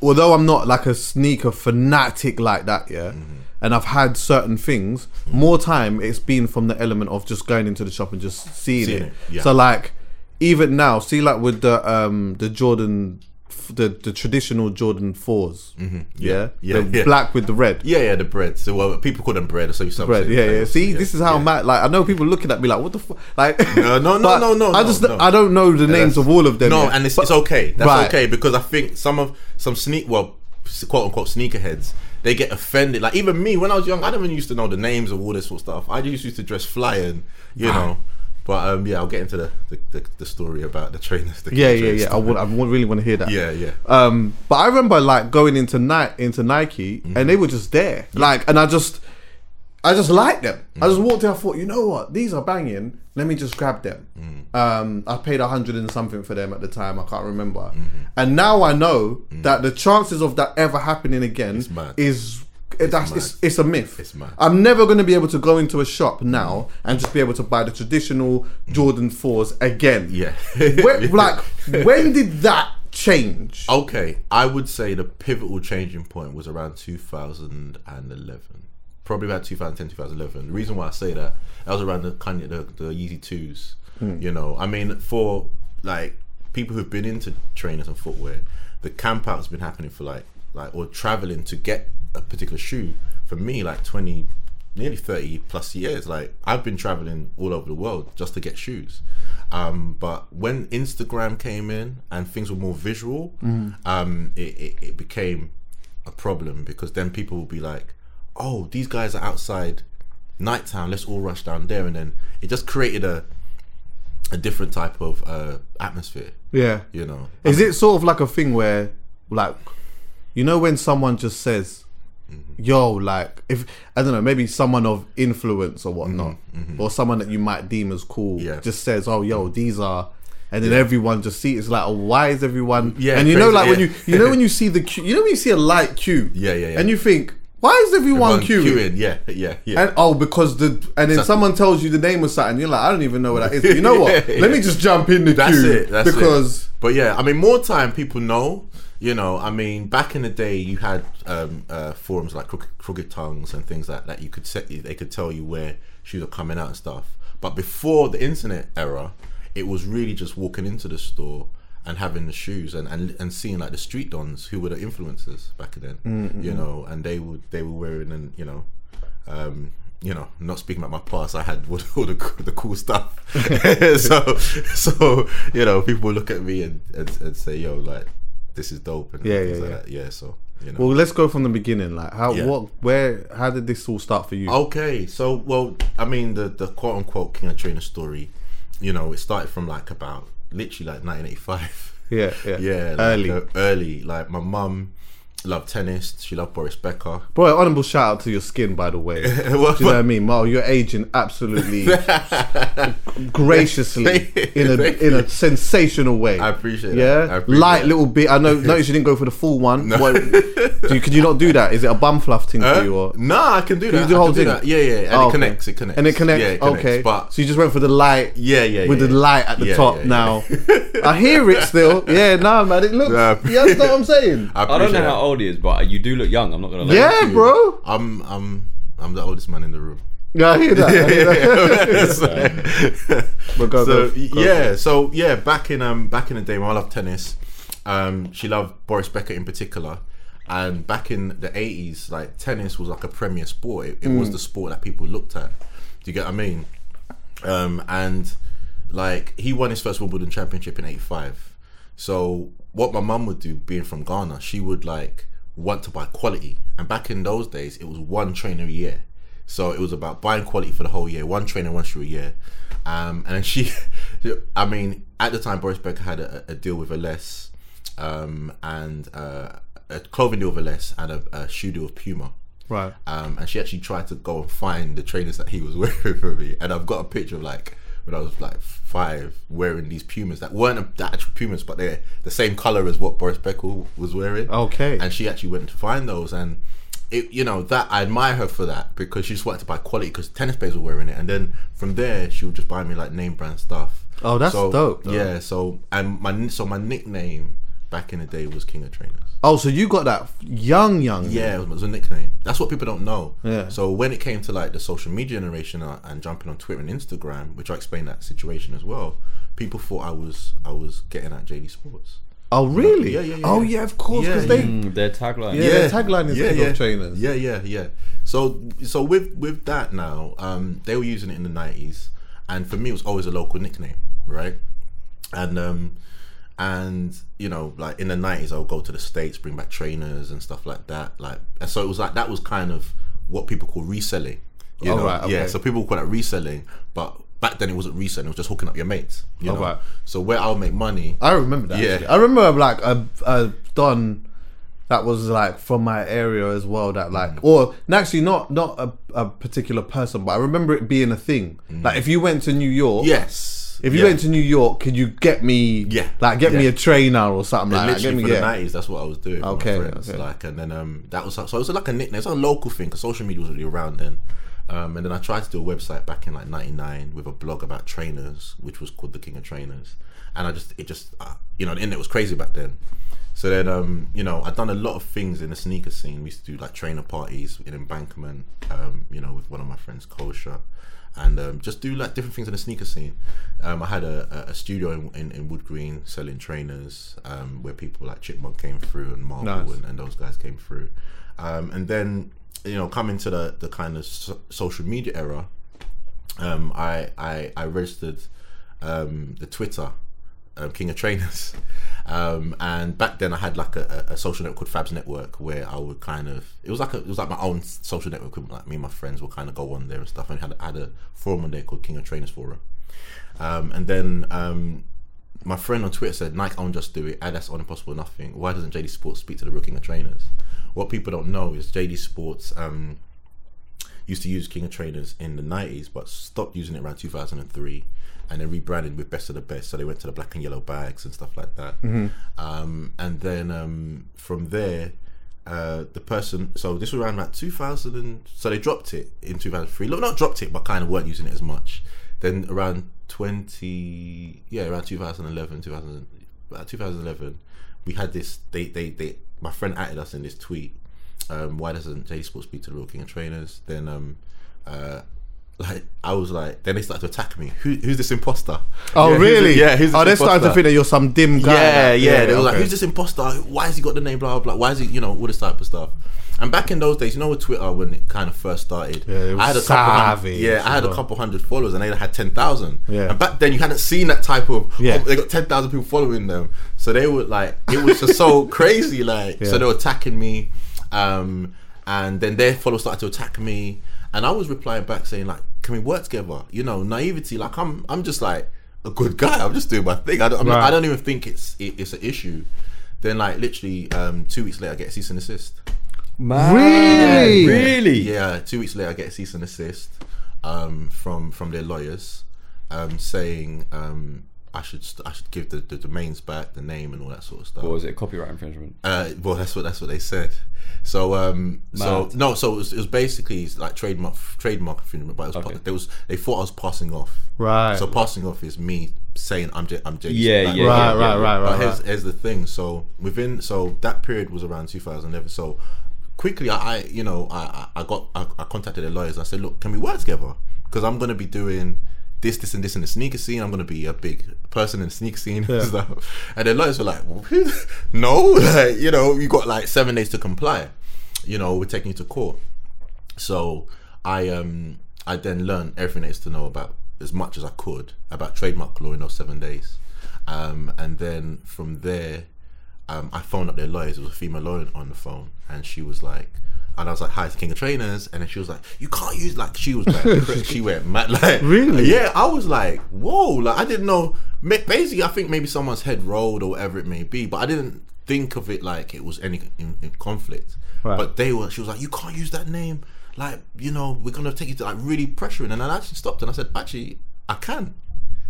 although I'm not like a sneaker fanatic like that, yeah, and I've had certain things, more time it's been from the element of just going into the shop and just seeing, Seeing it. it, yeah. So like, even now, see like with the um the Jordan. The, the traditional Jordan 4s mm-hmm. yeah, Yeah, yeah, the yeah. black with the red, Yeah, yeah, the bread. So well, people call them bread. So you bread. Yeah, yeah. See, yeah, this is how yeah. mad. Like, I know people looking at me like, "What the fuck?" Like, No, no, no, no, no, I no, just, no. I don't know the names of all of them. No, yet. and it's, But- it's okay. That's Right. okay because I think some of some sneak well, quote unquote sneakerheads, they get offended. Like even me when I was young, I didn't even used to know the names of all this sort of stuff. I just used to dress flying, you know. But um, yeah, I'll get into the the, the, the story about the trainers. The Yeah, yeah, yeah. I, would, I would really want to hear that. Yeah, yeah. Um, but I remember like going into Nike, into Nike, Mm-hmm. and they were just there. Like, and I just, I just liked them. I Mm. just walked in. I thought, you know what? These are banging. Let me just grab them. Mm. Um, I paid a hundred and something for them at the time. I can't remember. Mm-hmm. And now I know that the chances of that ever happening again is it- that's mad. it's, it's a myth. It's mad. I'm never going to be able to go into a shop now and just be able to buy the traditional Jordan fours again. Yeah. When, like, when did that change? Okay, I would say the pivotal changing point was around 2011. Probably about 2010, 2011. The reason why I say that, that was around the kind of the, the Yeezy 2s. Hmm. You know, I mean, for like people who've been into trainers and footwear, the camp out's been happening for like, like, or traveling to get a particular shoe for me, like 20, nearly 30 plus years. Like, I've been traveling all over the world just to get shoes. Um, but when Instagram came in and things were more visual, um, it, it, it became a problem because then people will be like, "Oh, these guys are outside Niketown. Let's all rush down there," and then it just created a a different type of uh, atmosphere. Yeah. You know, Is it sort of like a thing where, like, you know, when someone just says, Mm-hmm. "Yo," like, if I don't know, maybe someone of influence or whatnot, or someone that you might deem as cool, Mm-hmm. Yeah. just says, "Oh, yo, these are." And then everyone just see it's like, oh, why is everyone? Yeah, and you know, crazy, like when yeah. you, you know, when you see the queue, you know, when you see a light queue, Yeah, yeah, yeah. and you think, why is everyone, Everyone queuing? Yeah, yeah, yeah. And oh, because the and then So- someone tells you the name of something, you're like, I don't even know what that is. But you know what? Yeah, Let me just jump in the That's queue it. That's because it. But yeah, I mean, more time people know. You know, I mean, back in the day, you had um, uh, forums like Crooked, Crooked Tongues and things like that. You could set, they could tell you where shoes are coming out and stuff. But before the internet era, it was really just walking into the store and having the shoes and, and, and seeing like the street dons who were the influencers back then. You know, and they would they were wearing and you know. Um, you know, not speaking about my past, I had all the, all the, the cool stuff. so, so you know, people would look at me and, and, and say, "Yo, like, this is dope." And Yeah, things yeah, like yeah. That. yeah. So, you know. Well, let's go from the beginning. Like, how, Yeah. what, where, how did this all start for you? Okay, so well, I mean, the the quote unquote King of Trainer story, you know, it started from like about literally like 1985. yeah, yeah, Yeah, like, early. uh, early. Like my mum loved tennis. She loved Boris Becker. Boy, honorable shout out to your skin, by the way. Do you know what I mean, Mo? You're aging absolutely graciously in a in a sensational way. I appreciate yeah? that. I appreciate light that. little bit. I know. Notice you didn't go for the full one. What, do you, could you not do that? Is it a bum fluff thing Uh, for you? Or? nah, I can do Can that. you do the whole thing? that. Yeah, yeah, and Oh, it okay. connects. It connects. And it connects. Yeah, it connects. okay, But so you just went for the light. yeah, yeah, with yeah. the light at the Yeah, top yeah, yeah. now. I hear it still. Yeah, nah, man. It looks. Nah. You understand what I'm saying? I, I don't know how that. Old he is, but you do look young. I'm not gonna lie. Yeah, bro. I'm, I'm, I'm the oldest man in the room. Yeah, I hear that. I hear that. But go, so go, go. yeah, so yeah, back in um back in the day when I loved tennis, um she loved Boris Becker in particular, and back in the eighties, like tennis was like a premier sport. It, it was Mm. the sport that people looked at. Do you get what I mean? Um and like he won his first Wimbledon championship in eighty five. So what my mum would do, being from Ghana, she would like want to buy quality. And back in those days, it was one trainer a year. So it was about buying quality for the whole year, one trainer, once shoe a year. Um, and she, I mean, at the time, Boris Becker had a, a deal with Ellesse um, and uh, a clothing deal with Ellesse and a, a shoe deal with Puma. Right. Um, and she actually tried to go and find the trainers that he was wearing for me. And I've got a picture of like when I was like five wearing these Pumas that weren't the actual Pumas, but they're the same color as what Boris Becker was wearing. Okay. And she actually went to find those and. It, you know that I admire her for that because she just wanted to buy quality because tennis players were wearing it, and then from there she would just buy me like name brand stuff. Oh, that's so, dope, though. Yeah, so and my so my nickname back in the day was King of Trainers. Oh, so you got that young, young. Yeah, it was, it was a nickname. That's what people don't know. Yeah. So when it came to like the social media generation uh, and jumping on Twitter and Instagram, which I explained that situation as well, people thought I was I was getting at JD Sports. Oh, really? Yeah, yeah, yeah, Oh, yeah. yeah, of course. Yeah, Because they. Mm, their tagline. Yeah, their tagline is King of Trainers. Yeah, yeah, yeah. So so with with that now, um, they were using it in the nineties, and for me it was always a local nickname, right? And um, and you know, like in the nineties, I would go to the states, bring back trainers and stuff like that. Like, and so it was like that was kind of what people call reselling. You Oh, know, right, yeah. So people call that reselling, but back then it wasn't reselling; it was just hooking up your mates. You Oh, know. right. So where I'll make money, I remember that. Yeah. actually. I remember like a, a Don that was like from my area as well. That like, Mm. or actually not not a, a particular person, but I remember it being a thing. Like if you went to New York, yes, If you Yeah. went to New York, could you get me? Yeah. Like get me Yeah. a trainer or something like that. Get literally me for yeah. the nineties, that's what I was doing. with Okay, friends. okay. Like, and then um, that was so it was like a nickname. It's a local thing because social media was really around then. Um, and then I tried to do a website back in like '99 with a blog about trainers, which was called the King of Trainers. And I just, it just, uh, you know, the internet was crazy back then. So then, um, you know, I'd done a lot of things in the sneaker scene. We used to do like trainer parties in Embankment, um, you know, with one of my friends, Kosha, and um, just do like different things in the sneaker scene. Um, I had a, a- studio in, in, in Wood Green selling trainers, um, where people like Chipmunk came through and Marvel Nice. and, and those guys came through. Um, and then, you know, coming to the, the kind of so- social media era, um, I, I I registered um, the Twitter um, King of Trainers, um, and back then I had like a, a social network called Fabs Network where I would kind of it was like a, it was like my own social network. Like me and my friends would kind of go on there and stuff, and had had a forum on there called King of Trainers Forum, um, and then. Um, my friend on Twitter said, Nike won't just do it. That's on impossible nothing. Why doesn't JD Sports speak to the real King of Trainers? What people don't know is JD Sports um, used to use King of Trainers in the 90s, but stopped using it around 2003 and then rebranded with Best of the Best. So they went to the black and yellow bags and stuff like that. Um, and then um, from there, uh, the person, so this was around about 2000, and, so they dropped it in 2003. Look, not dropped it, but kind of weren't using it as much. Then around 20, yeah, around 2011, 2000, about 2011, we had this, they, they, they, my friend added us in this tweet um, why doesn't J Sports speak to the Real King of Trainers? Then um, uh, like I was like, then they started to attack me. Who, who's this imposter? Oh Yeah, who's really? the- yeah, who's this oh, they're starting to think that you're some dim guy. Yeah, like- yeah. They were like, who's this imposter? Why has he got the name? Blah blah. blah. Why is he? You know, all this type of stuff. And back in those days, you know, with Twitter when it kind of first started, Yeah, it was I had a couple hundred, yeah, I had a couple hundred followers, and they had ten thousand. Yeah. And back then, you hadn't seen that type of. Yeah. oh, they got ten thousand people following them, so they were like, it was just so crazy. Like, Yeah. so they were attacking me, um, and then their followers started to attack me, and I was replying back saying like, can we work together? You know, naivety. Like, I'm, I'm just like a good guy. I'm just doing my thing. I don't, I'm not- Right. I don't even think it's, it, it's an issue. Then like literally um, two weeks later, I get a cease and desist. Man, Really? Really? Yeah, two weeks later, I get a cease and desist um, from from their lawyers, um, saying um, I should st- I should give the, the domains back, the name, and all that sort of stuff. What was it? Copyright infringement. Uh, well, that's what that's what they said. So, um, so no, so it was, it was basically like trademark trademark infringement, but it was Okay. pa- they was they thought I was passing off. Right. So passing off is me saying I'm J- I'm J. Yeah, like, yeah, Right, yeah, right, yeah. right, but right, here's, right. here's the thing. So within so that period was around 2011. So quickly, I, I you know I I I got I, I contacted the lawyers. I said, look, can we work together? Because I'm gonna be doing this, this, and this in the sneaker scene. I'm gonna be a big person in the sneaker scene and stuff. And the lawyers were like, no, like, you know, you got like seven days to comply. You know, we're taking you to court. So I um I then learned everything there is to know about as much as I could about trademark law in those seven days. Um, and then from there, um, I phoned up their lawyers. It was a female lawyer on the phone, and she was like, and I was like, "Hi, it's King of Trainers," and then she was like, "You can't use like." She was like, she went mad, like Really? Yeah, I was like, "Whoa!" Like I didn't know. Basically, I think maybe someone's head rolled or whatever it may be, but I didn't think of it like it was any in, in conflict. Right. But they were. She was like, "You can't use that name." Like you know, we're gonna take you to like really pressuring, and I actually stopped and I said, "Actually, I can."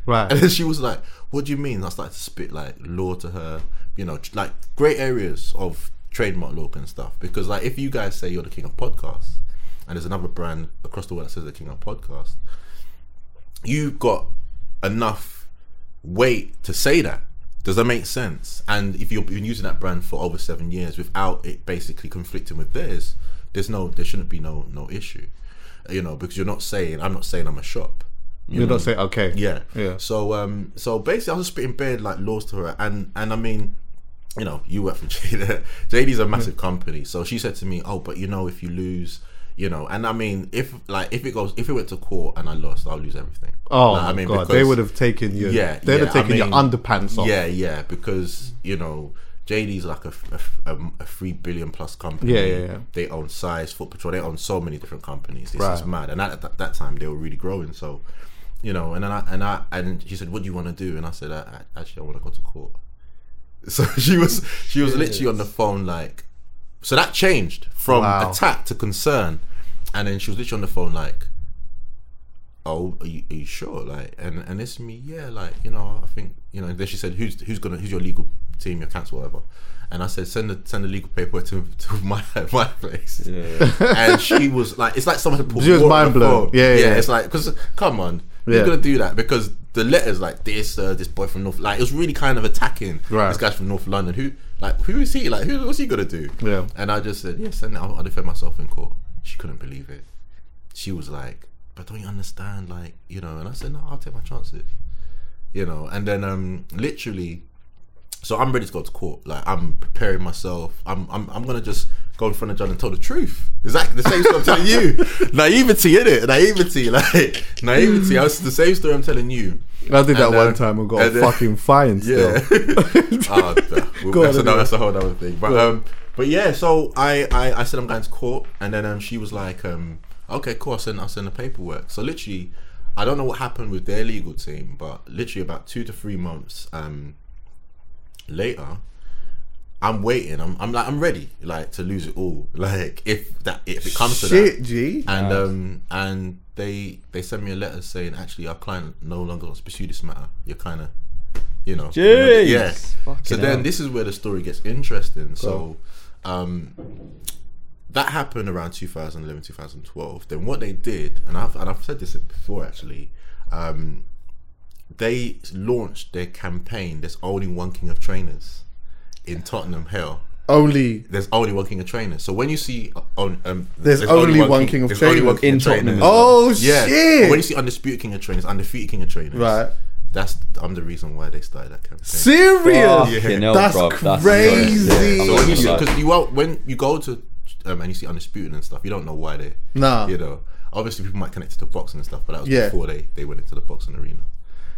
Right. And then she was like, "What do you mean?" I started to spit like law to her, you know, like great areas of trademark law and stuff. Because like, if you guys say you're the king of podcasts, and there's another brand across the world that says the king of podcasts, you've got enough weight to say that. Does that make sense? And if you've been using that brand for over seven years without it basically conflicting with theirs, there's no, there shouldn't be no no issue, you know, because you're not saying I'm not saying I'm a shop. You're not saying okay. Yeah. Yeah. So um so basically I was just spitting bed like laws to her and and I mean you know, you work for JD. JD's a massive company. So she said to me, "Oh, but you know if you lose, you know, and I mean if like if it goes if it went to court and I lost, I'll lose everything." Oh Like, I mean, god, they would have taken you. yeah, they'd yeah, have taken I your underpants off. Yeah, yeah, because you know JD's like a, a, a, a three billion plus company. Yeah, yeah, yeah. They own Size, Foot Patrol. They own so many different companies. This is mad. And at that, that time, they were really growing. So, you know, and then I and I and she said, "What do you want to do?" And I said, I, I, "Actually, I want to go to court." So she was she was literally on the phone like, so that changed from Wow. attack to concern, and then she was literally on the phone like, oh, are you, are you sure? Like, and and it's me, yeah, like you know, I think you know. Then she said, who's who's gonna who's your legal team, your counsel, whatever. And I said, send the send the legal paperwork to to my my place. and she was like, it's like someone put She was mind blown. phone. Yeah, yeah. It's like because come on, Yeah. you're gonna do that because the letters like this, uh, this boy from North, like it was really kind of attacking Right. this guy's from North London. Who like who is he? Like who what's he gonna do? Yeah. And I just said, yes, and I'll, I'll defend myself in court. She couldn't believe it. She was like, but don't you understand? Like, you know, and I said, no, I'll take my chances. You know, and then um literally, so I'm ready to go to court. Like, I'm preparing myself. I'm I'm, I'm gonna just go in front of John and tell the truth. Exactly the same story I'm telling you. Naivety, innit? Naivety, like naivety. I was the same story I'm telling you. I did that And, one uh, time and got a and then- fucking fine still. Yeah. Ah, th- well, Go that's, another, anyway. that's a whole other thing. But um, but yeah. So I, I I said I'm going to court, and then um, she was like, um, okay, cool. I'll send I'll send the paperwork. So literally, I don't know what happened with their legal team, but literally about two to three months um later. I'm waiting. I'm, I'm like I'm ready, like to lose it all. Like if that if it comes to that, Shit, G. and um and they they sent me a letter saying actually our client no longer wants to pursue this matter. You're kind of you know Jeez. yeah. Fucking So then hell. this is where the story gets interesting. So um that happened around 2011 2012 then what they did and I've, and I've said this before actually um, they launched their campaign there's only one king of trainers in Tottenham Hell Only there's only one king of trainers. So when you see uh, on um, There's only one king of there's only one trainers. king In of. Tottenham as Oh yeah. shit! But when you see undisputed king of trainers, undefeated king of trainers, Right. That's I'm the reason why they started that campaign. Serious? Fucking hell, That's bruv. That's crazy. Yeah, So you see, because you won't, when you go to um, and you see undisputed and stuff, you don't know why they. Nah. You know, obviously people might connect it to boxing and stuff, but that was Yeah. before they they went into the boxing arena.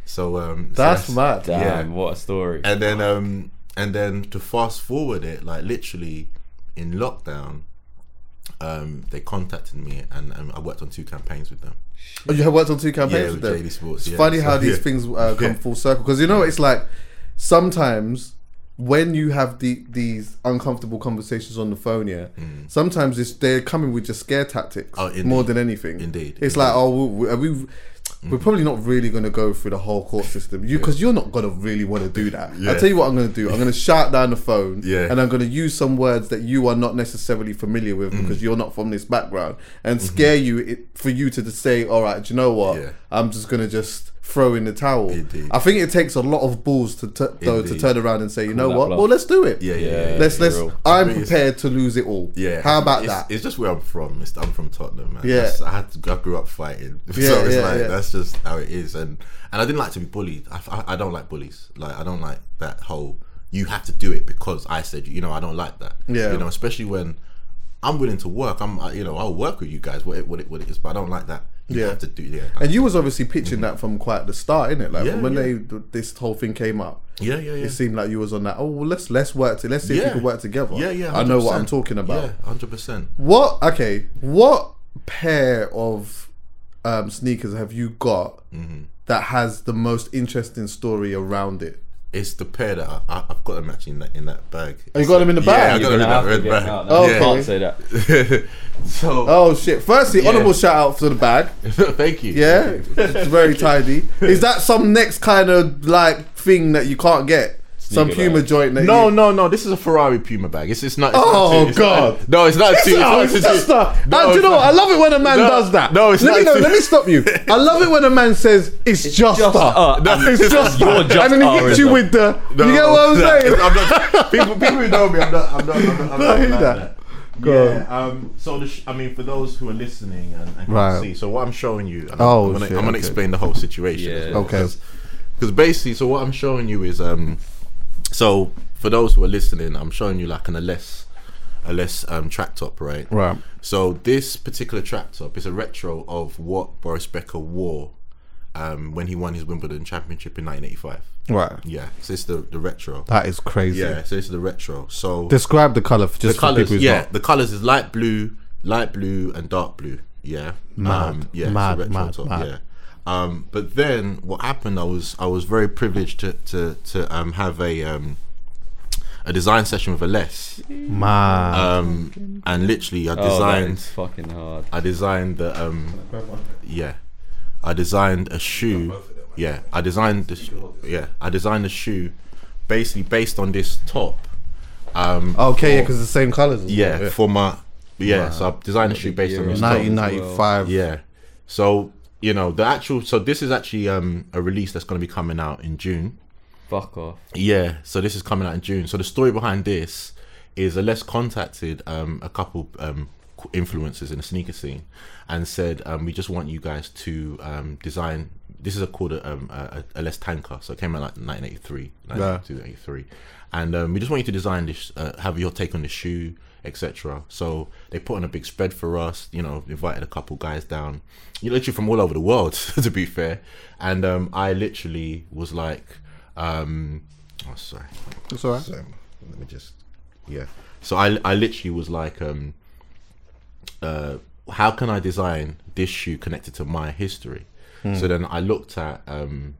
So um, so That's mad. Damn, Yeah. what a story. and then um and then to fast forward it like literally in lockdown um they contacted me and, and i worked on two campaigns with them Oh, you have worked on two campaigns Yeah, with with them. JD Sports, It's yeah. funny how these yeah. things uh, come Yeah. full circle because you know it's like sometimes when you have the these uncomfortable conversations on the phone, yeah, sometimes it's they're coming with just scare tactics Mm. Oh, more than anything. Indeed, it's indeed. like oh, we, are we. We're probably not really going to go through the whole court system, you because you're not going to really want to do that. I Yeah. tell you what I'm going to do. I'm going to shout down the phone, Yeah. and I'm going to use some words that you are not necessarily familiar with Mm. because you're not from this background, and scare you it, for you to just say, "All right, do you know what? Mm-hmm. Yeah. I'm just going to just throw in the towel." Indeed. I think it takes a lot of balls to t- though to turn around and say, "You know what? bluff. Well, let's do it. yeah yeah, Yeah. yeah. Let's let's. real. I'm prepared to lose it all. yeah How about it's, that? it's just where i'm from it's, i'm from tottenham man Yeah. That's- i had to i grew up fighting so Yeah, it's yeah, like yeah. that's just how it is and and i didn't like to be bullied I, I, I don't like bullies like i don't like that whole you have to do it because i said you know i don't like that Yeah. you know especially when i'm willing to work i'm you know i'll work with you guys what it, what it, what it is but i don't like that you Yeah. have to do yeah and you was obviously pitching that from quite the start, innit? Like Yeah, when yeah. they this whole thing came up. yeah yeah yeah It seemed like you was on that. Oh, well, let's let's work. To, let's see if we can work together. yeah yeah I know what I'm talking about. yeah 100% What? Okay. What pair of um, sneakers have you got Mm-hmm. that has the most interesting story around it? It's the pair that I, I, I've got them actually in that in that bag. Oh, you got them in the bag. Yeah, bag? I You're got them in that red bag. them out Oh, now. You okay. can't say that. so Oh shit! Firstly, Yeah. honorable shout out for the bag. thank you. Yeah, it's very tidy. Is that some next kind of like thing that you can't get? Some Puma bag. joint that No, you, no, no. This is a Ferrari Puma bag. It's, it's not. It's Oh, not it's God. Not, no, it's not a two. No, it's it's not a just a, No, and do you know what? I love it when a man No, does that. no, it's let not me know, too- let me stop you. I love it when a man says it's, just, just a. a, No, it's just a. just and then he hits you with the. You get what I'm saying? People, people who know me, I'm not. I'm not. I'm not, I'm not like that. that. Go yeah. Um. So the sh- I mean, for those who are listening and, and Right. can see, so what I'm showing you, and Oh, I'm gonna, shit, I'm gonna okay. explain the whole situation. as Yeah. well, Okay. Because basically, so what I'm showing you is um. So for those who are listening, I'm showing you like an Ellesse, a less um track top, right? Right. So this particular track top is a retro of what Boris Becker wore um, when he won his Wimbledon championship in 1985. Right. Yeah, so it's the the retro. That is crazy. Yeah, so it's the retro. So Describe the color for just the colors, yeah, not. the colors is light blue, light blue, and dark blue. Yeah, Mad, um, yeah, mad, retro mad, top, mad. Yeah. Um, but then what happened? I was I was very privileged to to to um, have a um, a design session with Ellesse. Les, Man. um, and literally I Oh, designed is fucking hard. I designed the um, yeah, I designed a shoe. Yeah, I designed the yeah I designed a shoe, basically based on this top. Um, Okay, yeah, because the same colors. as yeah, well, for my yeah. So I designed a shoe based on this top. 1995. Yeah. So you know the actual. So this is actually um a release that's going to be coming out in June. Fuck off. Yeah, so this is coming out in June. So the story behind this is Ellesse contacted um, a couple um, influencers in the sneaker scene and said, um, "We just want you guys to um, design." This is a called a, um, a, Ellesse Tanker, so it came out like 1983, 1982, 83, and um, we just want you to design this, uh, have your take on the shoe, etc. So they put on a big spread for us. You know, invited a couple guys down, you literally from all over the world, to be fair. And um, I literally was like, um, oh, sorry, It's alright. so let me just yeah. So I I literally was like, um, uh, how can I design this shoe connected to my history? So then I looked at um,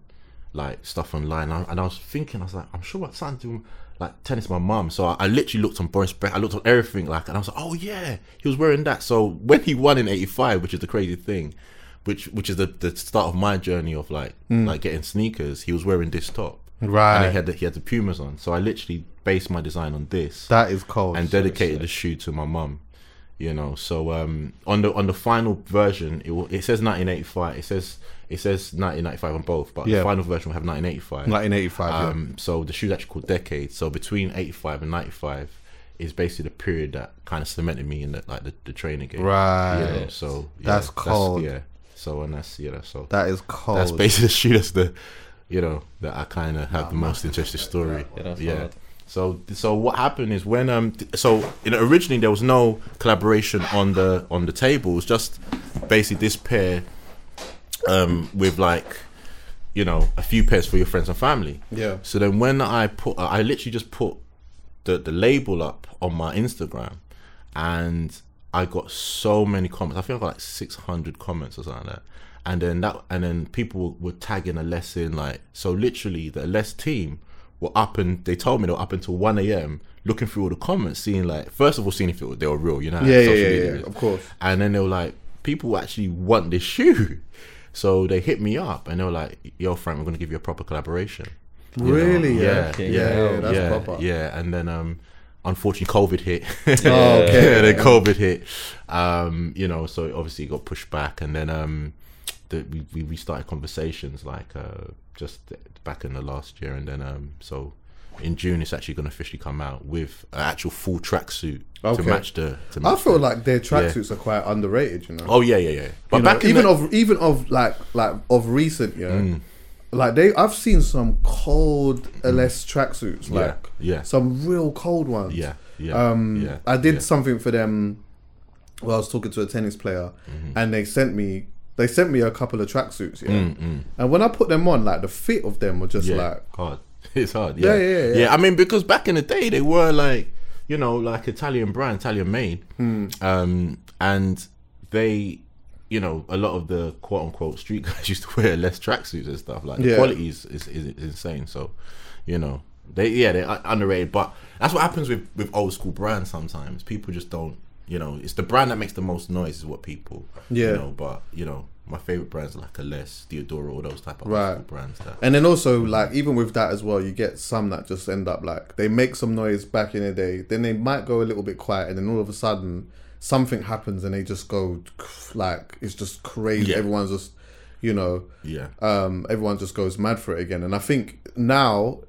like stuff online, and I, and I was thinking, I was like, I'm sure what something to like tennis my mum. So I, I literally looked on Boris Beck, I looked on everything, like, and I was like, oh yeah, he was wearing that. So when he won in '85, which is the crazy thing. Which, which is the, the start of my journey of like like getting sneakers. He was wearing this top, Right. and he had the, he had the Pumas on. So I literally based my design on this That is cold. and dedicated the shoe to my mum. You know, so um, on the on the final version, it it says 1985. It says it says 1995 on both, but Yeah. the final version will have 1985. 1985. yeah. Um, so the shoe's actually called Decade. So between 85 and 95 is basically the period that kind of cemented me in the, like the, the training game. Right. You know, so yeah, That's cold. yeah. So and that's you know so That is cold. that's basically the shoe that's the you know that I kind of have the most interesting story. Yeah, that's yeah. hard. So so what happened is when um so you know originally there was no collaboration on the on the table. It was just basically this pair um with like you know a few pairs for your friends and family. Yeah. So then when I put I literally just put the the label up on my Instagram and I got so many comments. I think I got like six hundred comments or something like that. And then that and then people were tagging a lesson like so literally the less team were up and they told me they were up until one AM looking through all the comments, seeing like first of all seeing if it, they were real, you know. Yeah, yeah, yeah, yeah, of course. And then they were like, people actually want this shoe. So they hit me up and they were like, yo, Frank, we're going to give you a proper collaboration. You know? Really? Yeah. Okay, Yeah. yeah, Yeah. that's yeah, proper. yeah. And then, um, unfortunately, COVID hit. Oh, okay. yeah, then COVID hit. Um, you know, so obviously it got pushed back. And then, um, the, we, we restarted conversations like, uh, just back in the last year. And then, um, so in June, it's actually going to officially come out with an actual full tracksuit Okay. to match the. To I match feel the- like their tracksuits are quite underrated. You know. Oh yeah, yeah, yeah. But You back in even the- of even of like like of recent, yeah. Mm. Like they, I've seen some cold Ellesse tracksuits, Yeah, like yeah. some real cold ones. Yeah, yeah, Um, yeah, I did yeah. something for them. Well, I was talking to a tennis player, Mm-hmm. and they sent me they sent me a couple of tracksuits. Yeah, Mm, and when I put them on, like the fit of them were just yeah, like hard. It's hard. Yeah, Yeah. yeah, yeah. yeah. I mean, because back in the day, they were like, you know, like Italian brand, Italian made, Hmm. um, and they, you know, a lot of the quote unquote street guys used to wear less tracksuits and stuff. Like the quality is, is, is insane. So, you know, they yeah they're underrated. But that's what happens with with old school brands. Sometimes people just don't. You know, it's the brand that makes the most noise is what people. Yeah. You know, but you know, my favorite brands are like Ellesse, Theodora, all those type of Right. brands. That And then also like even with that as well, you get some that just end up like they make some noise back in the day, then they might go a little bit quiet, and then all of a sudden something happens and they just go like it's just crazy. Yeah. Everyone's just you know yeah. um, everyone just goes mad for it again. And I think now,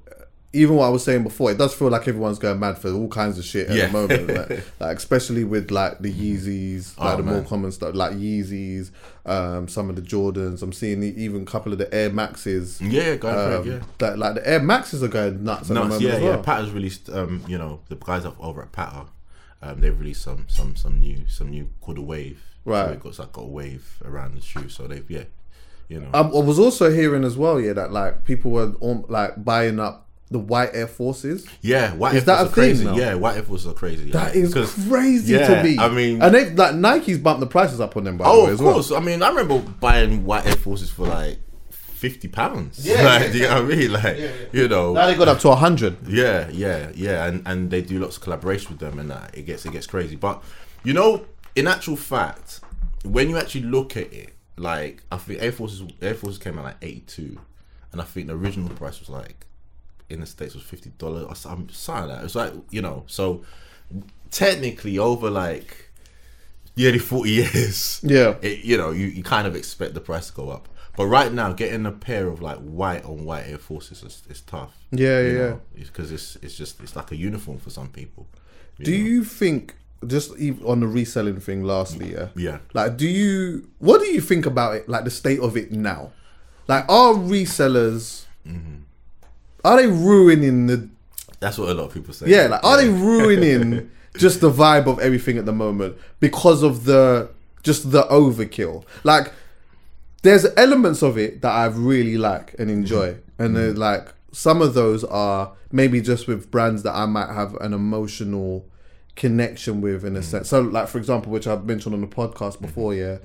even what I was saying before, it does feel like everyone's going mad for all kinds of shit at Yeah. the moment. like, like especially with like the Yeezys, like Oh, the more common stuff, like Yeezys, um, some of the Jordans. I'm seeing even a couple of the Air Maxes. Yeah, going for Um, it, yeah. that like the Air Maxes are going nuts at the Nuts, moment yeah, as well. yeah. Patta's released, um, you know, the guys over at Patter, um, they've released some, some, some new, some new called a wave. Right. So it got like got a wave around the shoe. So they've, yeah, you know, Um, I was also hearing as well, yeah, that like people were um, like buying up the white Air Forces. yeah. White is Air that Force a are thing crazy. now? Yeah, white Air forces are crazy. That yeah. is 'Cause- crazy to me. I mean- and they like Nike's bumped the prices up on them by the Oh, way of as well. course. I mean, I remember buying white Air Forces for like fifty pounds. Yeah. like, do you know what I mean? Like, you know, Now they got up to hundred. Yeah, yeah, yeah, and and they do lots of collaboration with them, and that it gets it gets crazy. But you know, in actual fact, when you actually look at it, like I think Air Forces Air Forces came out like eighty two, and I think the original price was like in the states was fifty dollars or something. something like that. It's like you know, so technically over like nearly forty years, Yeah. it, you know, you, you kind of expect the price to go up. But right now, getting a pair of like white on white Air Forces is, is tough. Yeah, yeah, because it's it's just it's like a uniform for some people. Do know? you think just on the reselling thing? Lastly, yeah, Yeah. Like, do you? What do you think about it? Like the state of it now? Like, are resellers? Mm-hmm. Are they ruining the? That's what a lot of people say. Yeah, like, are they ruining just the vibe of everything at the moment because of the just the overkill? Like, there's elements of it that I really like and enjoy, mm-hmm. and then like some of those are maybe just with brands that I might have an emotional connection with in a mm-hmm. sense. So, like for example, which I've mentioned on the podcast before, yeah,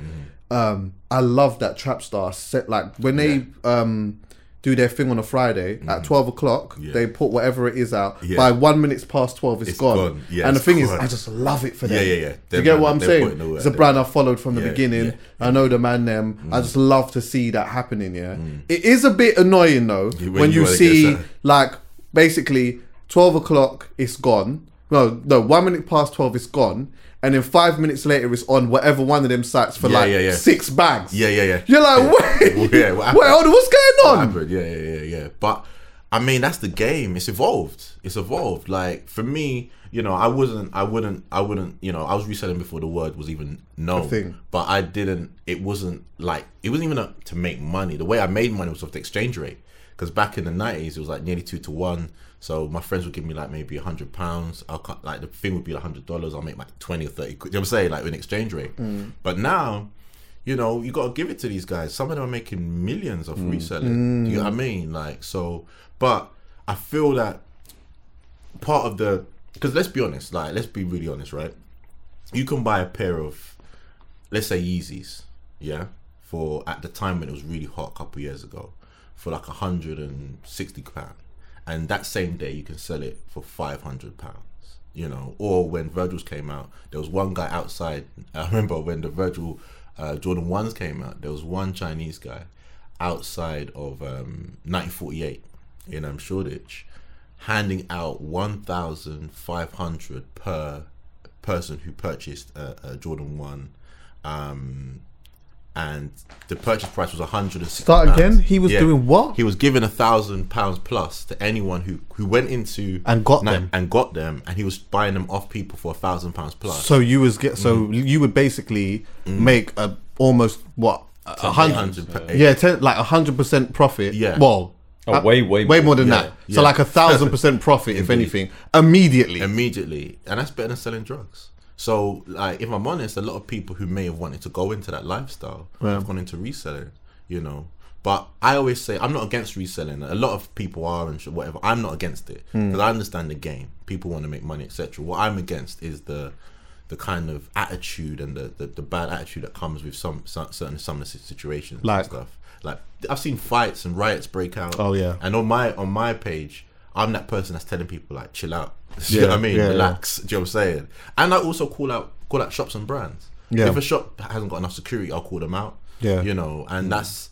um, I love that Trapstar set. Like when they um do their thing on a Friday at twelve o'clock, Yeah. they put whatever it is out. Yeah. By one minutes past twelve, it's It's gone. gone. Yeah, and the thing is. I just love it for Yeah, them. yeah, yeah. Do you get what I'm saying? It's a brand I followed from the Yeah, beginning. yeah. Mm. I know the man them. I just love to see that happening. Yeah, it is a bit annoying though When when, you you see like basically twelve o'clock it's gone. No, no, one minute past twelve it's gone. And then five minutes later, it's on whatever one of them sites for Yeah, like yeah, yeah. six bags. Yeah, yeah, yeah. You're like, wait, Well, yeah, what wait, hold on, what's going on? happened? Yeah, yeah, yeah, yeah. But I mean, that's the game. It's evolved. It's evolved. Like for me, you know, I wasn't, I wouldn't, I wouldn't, you know, I was reselling before the word was even known. But I didn't. It wasn't like it wasn't even a, to make money. The way I made money was off the exchange rate. Because back in the nineties, it was like nearly two to one. So my friends would give me like maybe a hundred pounds. I'll cut like the thing would be like hundred dollars. I'll make like twenty or thirty. quid. You know what I'm saying? Like an exchange rate. Mm. But now you know, you got to give it to these guys. Some of them are making millions off mm. reselling. Do you know what I mean? Like, so, but I feel that part of the, because let's be honest, like, let's be really honest, right? You can buy a pair of, let's say Yeezys, yeah, for at the time when it was really hot a couple years ago, for like a hundred and sixty pound, and that same day you can sell it for five hundred pounds. You know, or when Virgil's came out, there was one guy outside. I remember when the Virgil uh, Jordan ones came out, there was one Chinese guy outside of um, 1948 in um, Shoreditch, handing out 1,500 per person who purchased a, a Jordan one, um, and the purchase price was 160. Start again? He was doing what? He was giving a thousand pounds plus to anyone who who went into And got Ni- them. and got them, and he was buying them off people for a thousand pounds plus. So you was get so Mm. you would basically make a almost what a hundred yeah ten, like a hundred percent profit Yeah. well Oh, uh, way, way way more. more than Yeah, that yeah. so like a thousand percent profit if anything immediately immediately, and that's better than selling drugs. So, like, if I'm honest, a lot of people who may have wanted to go into that lifestyle have gone into reselling, you know. But I always say I'm not against reselling. A lot of people are and whatever. I'm not against it hmm. because I understand the game. People want to make money, etc. What I'm against is the the kind of attitude and the, the, the bad attitude that comes with some, some certain some situations Like? and stuff. Like I've seen fights and riots break out. Oh, yeah. And on my on my page, I'm that person that's telling people like chill out. Do you know Yeah, what I mean? yeah, yeah. Relax. Do you know what I'm saying? And I also call out call out shops and brands. Yeah. If a shop hasn't got enough security, I'll call them out. Yeah. You know, and mm. that's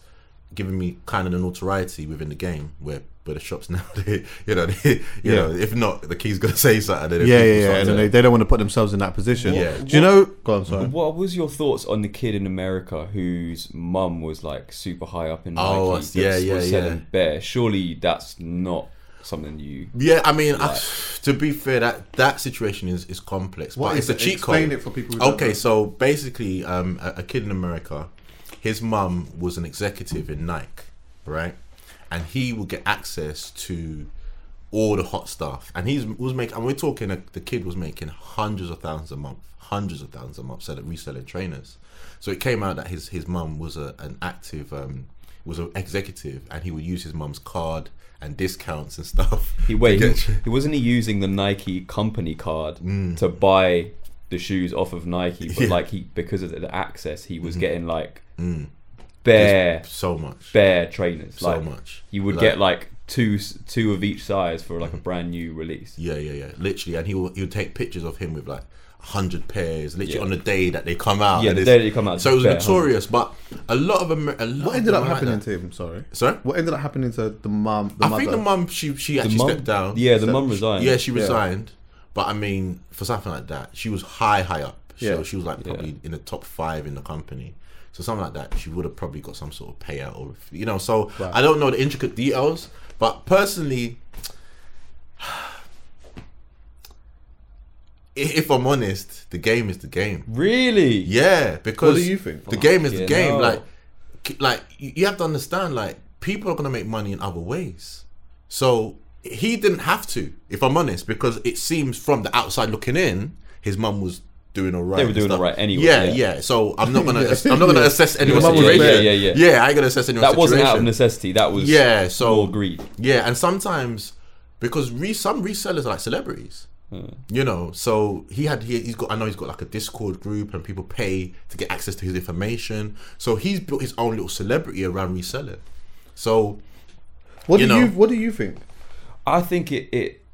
giving me kind of the notoriety within the game where where the shops now they, you know they, you Yeah. know if not the key's gonna say something yeah yeah yeah and then they, they don't want to put themselves in that position Yeah. do you know go on sorry What was your thoughts on the kid in America whose mum was like super high up in oh, Nike? Oh, that yeah, yeah, selling yeah. Bear. Surely that's not something you. Yeah, I mean, I, to be fair, that that situation is, is complex, What but is it's a it? cheat Explain code. it for people who don't okay, know. so basically, um, a, a kid in America, his mum was an executive in Nike, right, and he would get access to all the hot stuff, and he was making. And we're talking, uh, the kid was making hundreds of thousands a month, hundreds of thousands a month, selling reselling trainers. So it came out that his his mum was a, an active um, was an executive, and he would use his mum's card and discounts and stuff. He wait. get- He, he wasn't he using the Nike company card Mm. to buy the shoes off of Nike, but Yeah. Like he because of the access, he was mm-hmm. getting like mm. bare so much. bare trainers. So like, much. You would Like- get like two two of each size for like a mm. brand new release. Yeah, yeah, yeah. Literally, and he will he would take pictures of him with like hundred pairs, literally Yeah. on the day that they come out. Yeah, the it's- day they come out, So it was it's bare, notorious, but a lot of Amer- a lot What ended them up are like happening to him? Sorry. Sorry, What ended up happening to the mum? The I mother? think the mum she she actually mum- stepped down. Yeah, the So- mum resigned. Yeah, she resigned. But I mean, for something like that, she was high, high up. So Yeah. she was like probably in the top five in the company. So something like that, she would have probably got some sort of payout, or you know. So Right. I don't know the intricate details, but personally, i- if I'm honest, the game is the game. Really? Yeah, because What do you think? The game is the game. no. Like, like you have to understand. Like, people are gonna make money in other ways. So he didn't have to, if I'm honest, because it seems from the outside looking in, his mum was doing all right. They were doing all right anyway, Yeah, yeah. yeah. So I'm not gonna, Yeah. I'm not gonna Yeah. assess anyone's situation. Yeah, yeah, yeah. Yeah, I ain't gonna assess anyone's That wasn't out of necessity. That was Yeah, so more greed. Yeah, and sometimes because re- some resellers are like celebrities. You know, so he had he, he's got I know he's got like a Discord group and people pay to get access to his information. So he's built his own little celebrity around reselling. So What you do know. you What do you think? I think it, it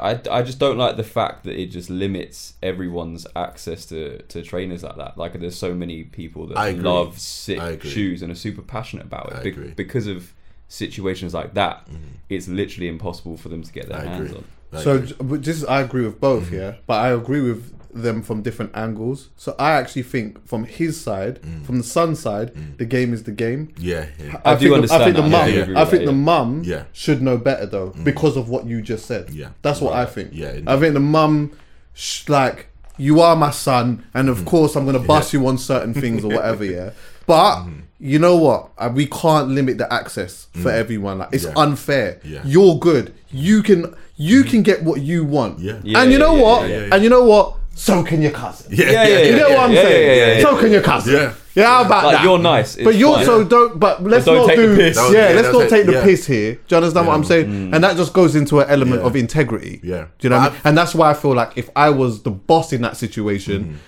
I, I just don't like the fact that it just limits everyone's access to, to trainers like that. Like there's so many people that I love sick I shoes and are super passionate about it. I Be- agree. Mm-hmm. because of situations like that, it's literally impossible for them to get their I hands agree. on. I So agree. j- but this I agree with both, yeah, but I agree with them from different angles. So I actually think from his side, Mm. from the son's side, the game is the game. yeah, yeah. I do think understand The, I think that. the Yeah, mum. I agree I think that, the mum Yeah. should know better though, because of what you just said. Yeah. that's what I think. Yeah, I think the mum, sh- like, you are my son, and Mm. of course I'm gonna bust you on certain things or whatever. Yeah, but you know what? Uh, We can't limit the access for everyone. Like, it's Mm. Yeah. unfair. Yeah. You're good. You can. You can get what you want. Yeah. Yeah, and you yeah, know yeah, what? yeah, yeah. And you know what? So can your cousin. Yeah, Yeah, yeah, You yeah, know what I'm yeah, saying? yeah, yeah, yeah. So can your cousin. Yeah. Yeah, how about Like that? you're nice, but it's you fine. also don't. But let's don't not take the do. piss. Don't- yeah, yeah, let's don't not take- take the yeah. piss here. Do you understand what I'm saying? Mm. And that just goes into an element Yeah. of integrity. Yeah. Do you know? What I mean? And that's why I feel like if I was the boss in that situation.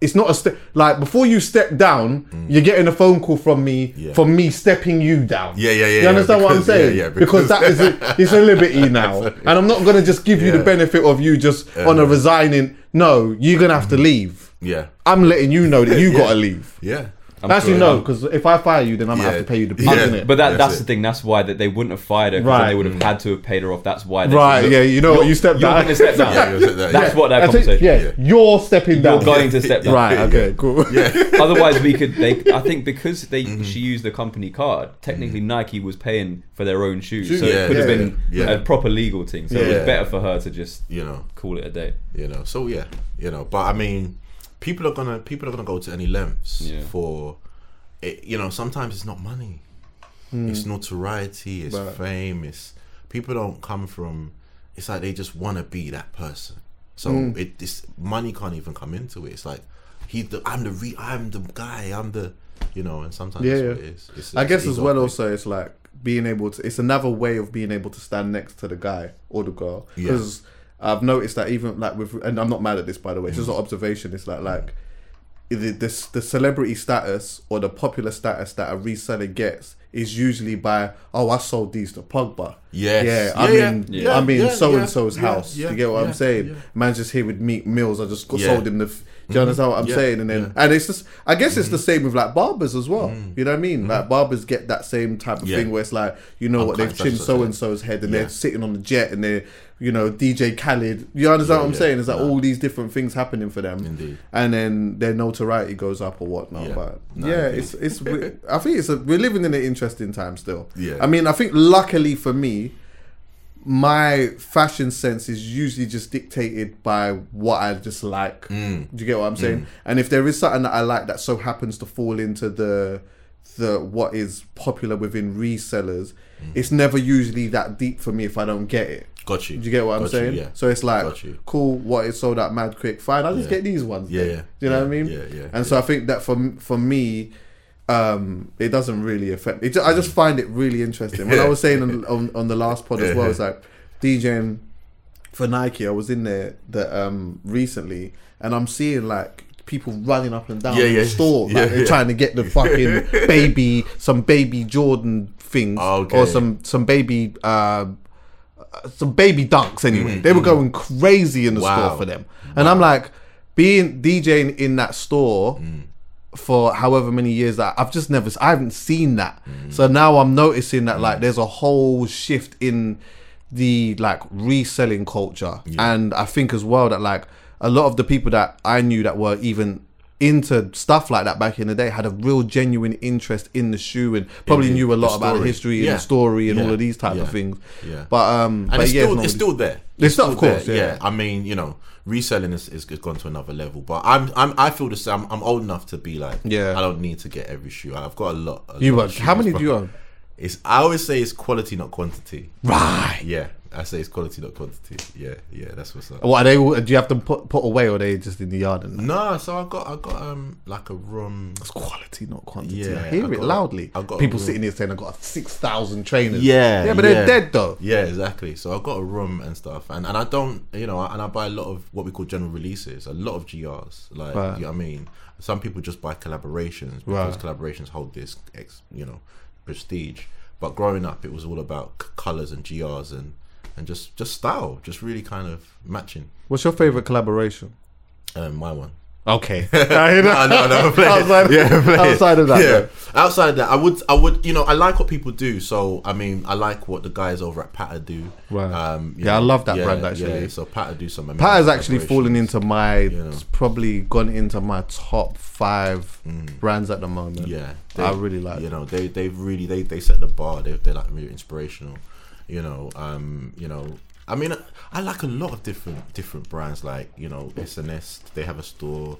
Mm-hmm. It's not a step like before you step down, you're getting a phone call from me Mm. Yeah. for me stepping you down. Yeah, yeah, yeah, You understand yeah, what I'm because- yeah, saying? yeah, because, because- that is a, it's a liberty now, and I'm not gonna just give you the benefit of you just on a resigning. No, you're gonna have to leave. yeah, I'm letting you know that you gotta leave. yeah. Actually, sure. no, because if I fire you, then I'm gonna Yeah. have to pay you the Yeah. yeah. innit? But that, That's that's it. the thing. That's why that they wouldn't have fired her. Because Right. they would have had to have paid her off. That's why. They Right, said, yeah, you know what, you're- you stepped you're down. gonna step down. Yeah, you're gonna step down. That's what that I think- conversation. yeah, Yeah. you're stepping down. You're going to step down. Right. Okay. Cool. Yeah. Otherwise, we could. They, I think because they Mm-hmm. she used the company card. Technically, Nike was paying for their own shoes, so Yeah, it could have yeah, been yeah. a proper legal thing. So it Yeah. was better for her to just You know, call it a day. you know. So yeah, you know. But I mean, people are gonna people are gonna go to any lengths Yeah. for it. You know, sometimes it's not money. Hmm. It's notoriety. It's Right. fame. It's people don't come from. It's like they just want to be that person. So hmm. it this money can't even come into it. It's like he the I'm the re, I'm the guy. I'm the you know. And sometimes Yeah, yeah. it is. It's, I it's guess as well. thing. Also, it's like being able to. It's another way of being able to stand next to the guy or the girl. Yeah. I've noticed that even like with, and I'm not mad at this by the way. It's Mm. just an observation. It's like like the, the the celebrity status or the popular status that a reseller gets is usually by oh I sold these to Pogba. Yes. Yeah, I'm Yeah, in yeah. I mean so and so's house. you get what I'm saying? Man's just here with Meek Mills. I just got sold him the. F- do you understand what I'm saying? And then. Mm-hmm. and it's just I guess it's the same with like barbers as well. You know what I mean? Like barbers get that same type of thing where it's like you know what they've trimmed so and so's head and they're sitting on the jet and they're you know DJ Khaled. You understand what I'm yeah. saying? It's like Nah. all these different things happening for them. Indeed. And then their notoriety goes up or whatnot. Yeah. But Nah, yeah, indeed. it's it's. I think it's a, we're living in an interesting time still. Yeah. I mean, I think luckily for me, my fashion sense is usually just dictated by what I just like. Mm. Do you get what I'm saying? And if there is something that I like that so happens to fall into the the what is popular within resellers, Mm. It's never usually that deep for me if I don't get it. Got you. Do you get what I'm you, saying? yeah. So it's like, Got you. cool, what is sold out mad quick, fine, I'll just Yeah. get these ones. Yeah, then. yeah. Do you know Yeah, what I mean? yeah, yeah, And so I think that for for me, um, it doesn't really affect. It, ju- I just find it really interesting. When I was saying on, on, on the last pod as well, it's like DJing for Nike. I was in there that um recently, and I'm seeing like people running up and down Yeah, yeah. the store, like Yeah, they're yeah. trying to get the fucking baby, some baby Jordan things, Okay. or some some baby. Uh, uh, some baby dunks anyway. Mm-hmm. They were going crazy in the Wow. store for them. And I'm like, being DJing in that store Mm. for however many years that I've just never I haven't seen that. Mm. So now I'm noticing that like there's a whole shift in the like reselling culture. And I think as well that like a lot of the people that I knew that were even into stuff like that back in the day had a real genuine interest in the shoe and probably In knew a lot the about the story. history and Yeah. the story and Yeah. all of these type Yeah. of things. Yeah. But um and but it's yeah, still not it's still there. It's still- of course, there, yeah. I mean, you know, reselling is, is, gone to another level. But I'm I'm I feel the same. I'm, I'm old enough to be like, Yeah. I don't need to get every shoe. I've got a lot. a You lot how many do you own? It's I always say it's quality, not quantity. Right. Yeah, I say it's quality, not quantity. Yeah, yeah, that's what's up. What are they? Do you have them put put away, or are they just in the yard? And No, so I got I got um like a room. it's quality, not quantity. Yeah, I hear I it got- loudly. I got People sitting here saying I got six thousand trainers. Yeah, yeah, but yeah. they're dead though. Yeah, exactly. So I've got a room and stuff, and, and I don't, you know, and I buy a lot of what we call general releases, a lot of GRs. Like, Right. you know what I mean? Some people just buy collaborations because Right. collaborations hold this, ex, you know, prestige. But growing up, it was all about c- colors and GRs and and just just style, just really kind of matching. What's your favorite collaboration? Um, my one. Okay, no, no, no, play outside, yeah, play outside of that, yeah. though. Outside of that, I would, I would, you know, I like what people do. So, I mean, I like what the guys over at Patta do. Right. Um, you Yeah, I love that yeah, brand, actually. Yeah, so Patta do some. amazing Pat has actually fallen into my. know. It's probably gone into my top five brands at the moment. Mm. Yeah, I really like. You know, they they've really they they set the bar. They they're like really inspirational. You know, um, you know. I mean, I like a lot of different different brands. Like you know, SNS. They have a store.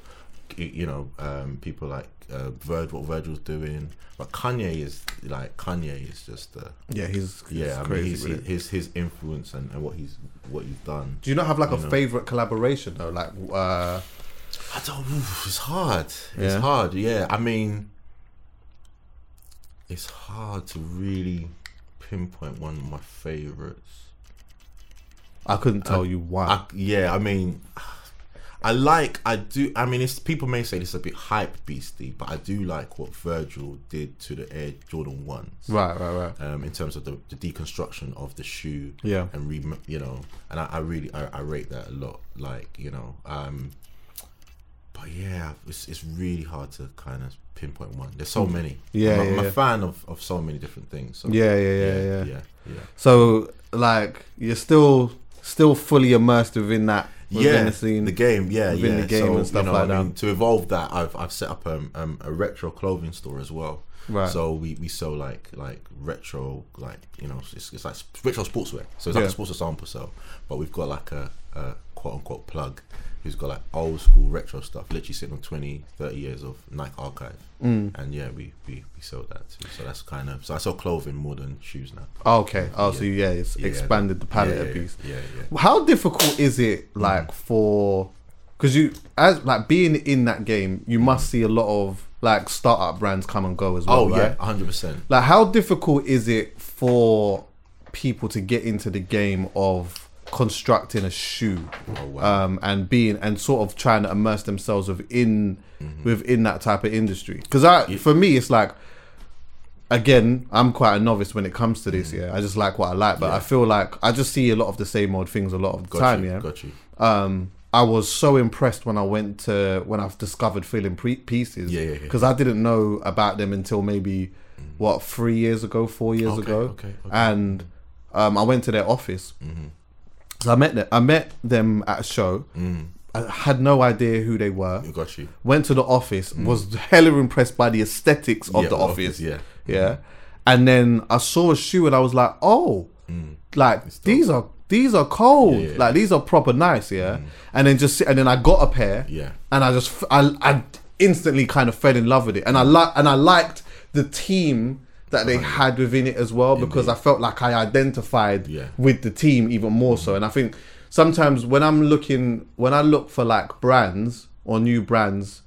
You, know, um, people like uh, Virg, what Virgil's doing. But Kanye is like Kanye is just. Uh, yeah, he's, he's yeah, I mean, he's, it. his his influence and, and what he's what he's done. Do you not have like a know. favorite collaboration though? Like, uh, I don't. It's hard. It's Yeah. hard. Yeah. I mean, it's hard to really pinpoint one of my favorites. I couldn't tell you why. I, yeah. I mean, I like. I do. I mean, it's people may say this is a bit hype beastie, but I do like what Virgil did to the Air Jordan ones. right, right, right. Um, in terms of the, the deconstruction of the shoe, Yeah. and re, you know, and I, I really I, I rate that a lot. Like you know, um, but yeah, it's it's really hard to kind of pinpoint one. There's so many. Yeah, I'm, a- yeah, I'm a yeah. fan of, of so many different things. So, Yeah, yeah, yeah, yeah. yeah, yeah. So, like, you're still still fully immersed within that within yeah, the scene. the game, yeah, within yeah. the game so, and stuff you know, like I mean, that. to evolve that, I've I've set up um, um, a retro clothing store as well. Right. So we, we sell like like retro like you know it's, it's like retro sportswear. So it's like Yeah. a sportswear sample sale, but we've got like a, a quote unquote plug who's got like old school retro stuff, literally sitting on 20, 30 years of Nike archive. Mm. And yeah, we, we, we sell that too. So that's kind of so I sell clothing more than shoes now. Oh, okay. Oh, so yeah, it's Yeah, expanded the palette yeah, a yeah, piece. Yeah, yeah. How difficult is it, Mm. like, for because you as like being in that game, you must see a lot of like startup brands come and go as well. Oh right? yeah, hundred percent. Like, how difficult is it for people to get into the game of constructing a shoe Oh, wow. um, and being and sort of trying to immerse themselves within Mm-hmm. within that type of industry? Because I, for me, it's like again, I'm quite a novice when it comes to this. Yeah, I just like what I like, but. Yeah. I feel like I just see a lot of the same old things a lot of the Got time. you, yeah, got you. um, I was so impressed when I went to when I've discovered Filling pre- pieces. Yeah, yeah, yeah. Because I didn't know about them until maybe what three years ago, four years Okay, ago. okay, okay. And um, I went to their office. So I met them. I met them at a show. Mm. I had no idea who they were. You got you. Went to the office. Was hella impressed by the aesthetics of Mm. Yeah, the office. office, yeah. yeah. And then I saw a shoe and I was like, oh, like these are these are cold. Mm. Yeah, yeah. Like these are proper nice. Yeah. And then just and then I got a pair. Yeah. And I just I I instantly kind of fell in love with it, and I like and I liked the team that they had within it as well because I felt like I identified Yeah. with the team even more so. And I think sometimes when I'm looking, when I look for like brands or new brands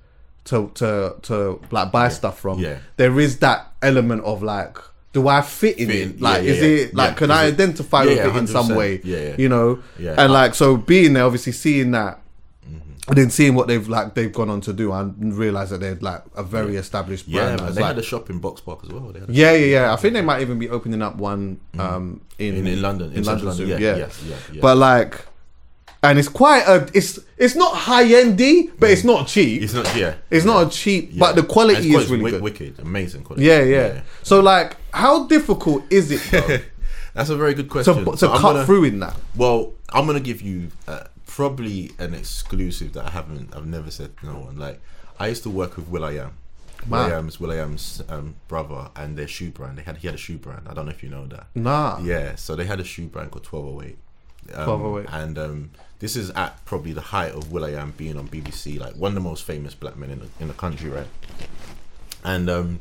to to to like buy stuff from, Yeah. there is that element of like. Do I fit in Fit it? Like, yeah, is yeah, it like? yeah. Can Is I it- identify Yeah, with yeah, it in some way? Yeah, yeah. You know, Yeah. and like so being there, obviously seeing that And then seeing what they've like they've gone on to do, I realize that they're like a very established Yeah, brand. man, they like- had a shop in Boxpark as well. Yeah, yeah, yeah. I think they might even be opening up one um, in, Mm. In- in London, in In London, London, yeah, yeah, yes, yeah, yeah. But like, and it's quite a. It's it's not high endy, but it's not cheap. It's not, yeah. It's not a cheap, yeah. but the And quality is really good. Wicked, amazing quality. Yeah, yeah, So like, how difficult is it though, That's a very good question. to to So cut gonna- through in that? Well, I'm gonna give you uh, probably an exclusive that I haven't, I've never said to no one. Like, I used to work with will.i.am. Will I Wow. Am's will.i.am's um, brother and their shoe brand. They had he had a shoe brand. I don't know if you know that. Nah. Yeah, so they had a shoe brand called 1208. Um, 1208. And um, this is at probably the height of will.i.am being on BBC, like one of the most famous black men in the, in the country, right? And um,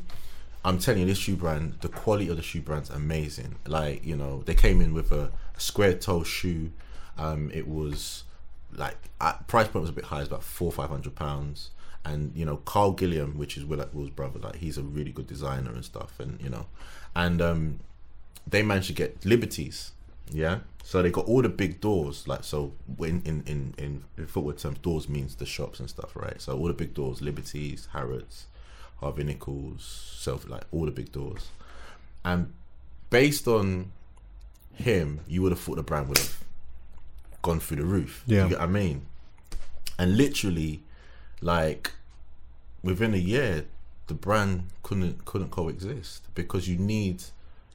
I'm telling you, this shoe brand, the quality of the shoe brand's amazing. Like, you know, they came in with a, a square toe shoe. Um, it was like price point was a bit high, it's about four five hundred pounds. And you know, Carl Gilliam, which is Will, Will's brother, like he's a really good designer and stuff. And you know, and um, they managed to get liberties. Yeah. So they got all the big doors, like so in in, in, in, in footwear terms, doors means the shops and stuff, right? So all the big doors, Liberties, Harrods, Harvey Nichols, self like all the big doors. And based on him, you would have thought the brand would have gone through the roof. Yeah. You get what I mean? And literally, like within a year, the brand couldn't couldn't coexist because you need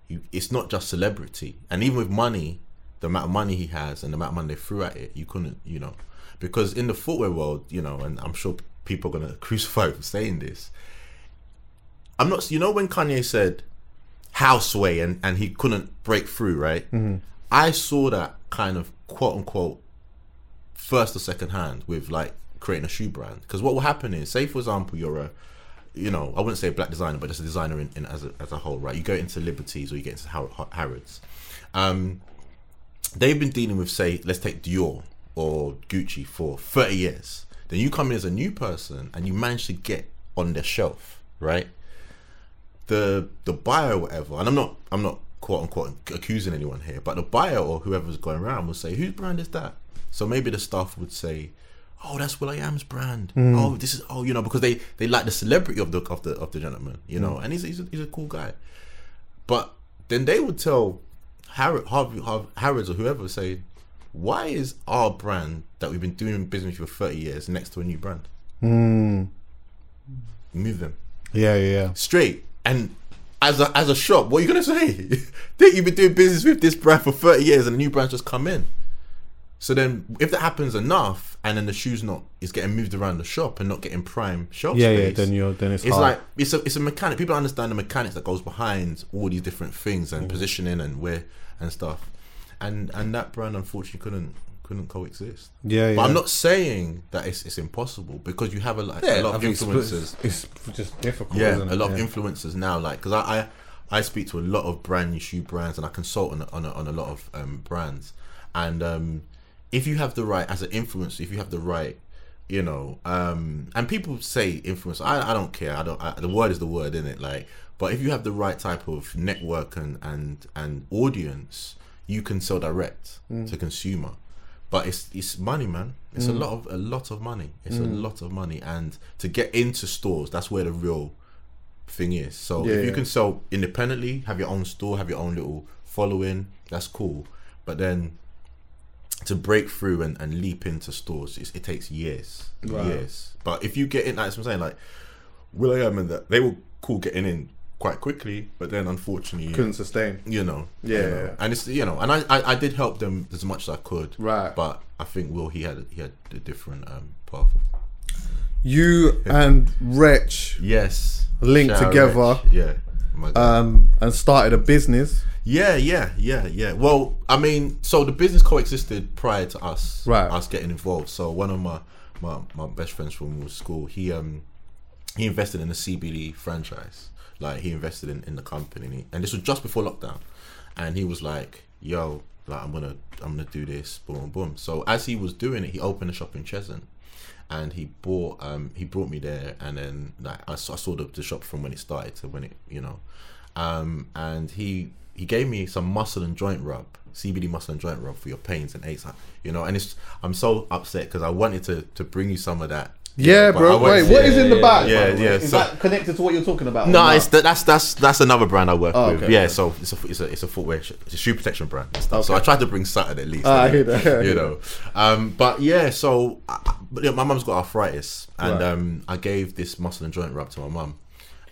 you. It's not just celebrity, and even with money, the amount of money he has and the amount of money they threw at it, you couldn't, you know, because in the footwear world, you know, and I'm sure people are gonna crucify for saying this. I'm not. You know when Kanye said houseway and and he couldn't break through, right? Mm-hmm. I saw that kind of quote unquote first or second hand with like creating a shoe brand. Because what will happen is, say for example, you're a, you know, I wouldn't say a black designer, but just a designer in, in as a as a whole, right? You go into Liberties or you get into Har- Har- Harrods. Um, they've been dealing with, say, let's take Dior or Gucci for 30 years. Then you come in as a new person and you manage to get on their shelf, right? The the buyer whatever, and I'm not I'm not quote unquote accusing anyone here, but the buyer or whoever's going around will say, whose brand is that? So maybe the staff would say, oh, that's will.i.am's brand. Hmm. Oh, this is oh, you know, because they they like the celebrity of the of the of the gentleman, you know, hmm. and he's he's a, he's a cool guy. But then they would tell Harrod, Harvey, Harvey, Harrods or whoever say, why is our brand that we've been doing business for 30 years next to a new brand? Hmm. Move them Yeah, yeah, yeah. straight. And as a as a shop, what are you gonna say? that you've been doing business with this brand for 30 years and a new brand just come in. So then, if that happens enough, and then the shoe's not is getting moved around the shop and not getting prime shelf Yeah, yeah. Then you're then it's, it's hard. like it's a it's a mechanic. People understand the mechanics that goes behind all these different things and mm. positioning and where and stuff. And and that brand unfortunately couldn't couldn't coexist. Yeah, But I'm not saying that it's it's impossible because you have a, like, yeah, a lot I of think it's- influences. It's, just difficult. Yeah, a lot of Yeah. influencers now, like because I, I I speak to a lot of brand new shoe brands and I consult on a, on a, on a lot of um, brands, and um, if you have the right as an influencer, if you have the right, you know, um, and people say influencer, I, I don't care, I don't. I, the word is the word, isn't it? Like, but if you have the right type of network and and and audience, you can sell direct to consumer. But it's it's money, man. It's a mm. lot of a lot of money. It's a mm. lot of money, and to get into stores, that's where the real thing is. So Yeah, if you yeah. can sell independently, have your own store, have your own little following, that's cool. But then to break through and, and leap into stores, it's, it takes years, years. But if you get in, that's what I'm saying. Like will.i.am and that they were cool getting in quite quickly, but then unfortunately, couldn't sustain. you know, Yeah, you know. yeah. and it's you know, and I, I I did help them as much as I could, Right. But I think Will he had he had a different um path. You and Wretch Yes, Linked Shout together. Yeah, um, and started a business. Yeah, yeah, yeah, yeah. Well, I mean, so the business coexisted prior to us, Right. Us getting involved. So one of my my, my best friends from school, he um he invested in a CBD franchise. Like he invested in, in the company, and, he, and this was just before lockdown. And he was like, "Yo, like I'm gonna I'm gonna do this, boom, boom, boom." So as he was doing it, he opened a shop in Cheshunt, and he bought um he brought me there, and then like I saw, I saw the, the shop from when it started to when it you know, um, and he he gave me some muscle and joint rub, CBD muscle and joint rub for your pains and aches. You know, and it's I'm so upset because I wanted to to bring you some of that. Yeah, but I bro. Wait, what is in the back? yeah, by the way? yeah, Is so- that connected to what you're talking about? or No, not? it's that, that's that's that's another brand I work Oh, with. okay. Yeah, so it's a it's a it's a footwear sh- it's a shoe protection brand and stuff. So I tried to bring something at least. Ah, I you hear that, I hear you know, um, but yeah. So, but yeah, my mum's got arthritis, and Right. um, I gave this muscle and joint rub to my mum,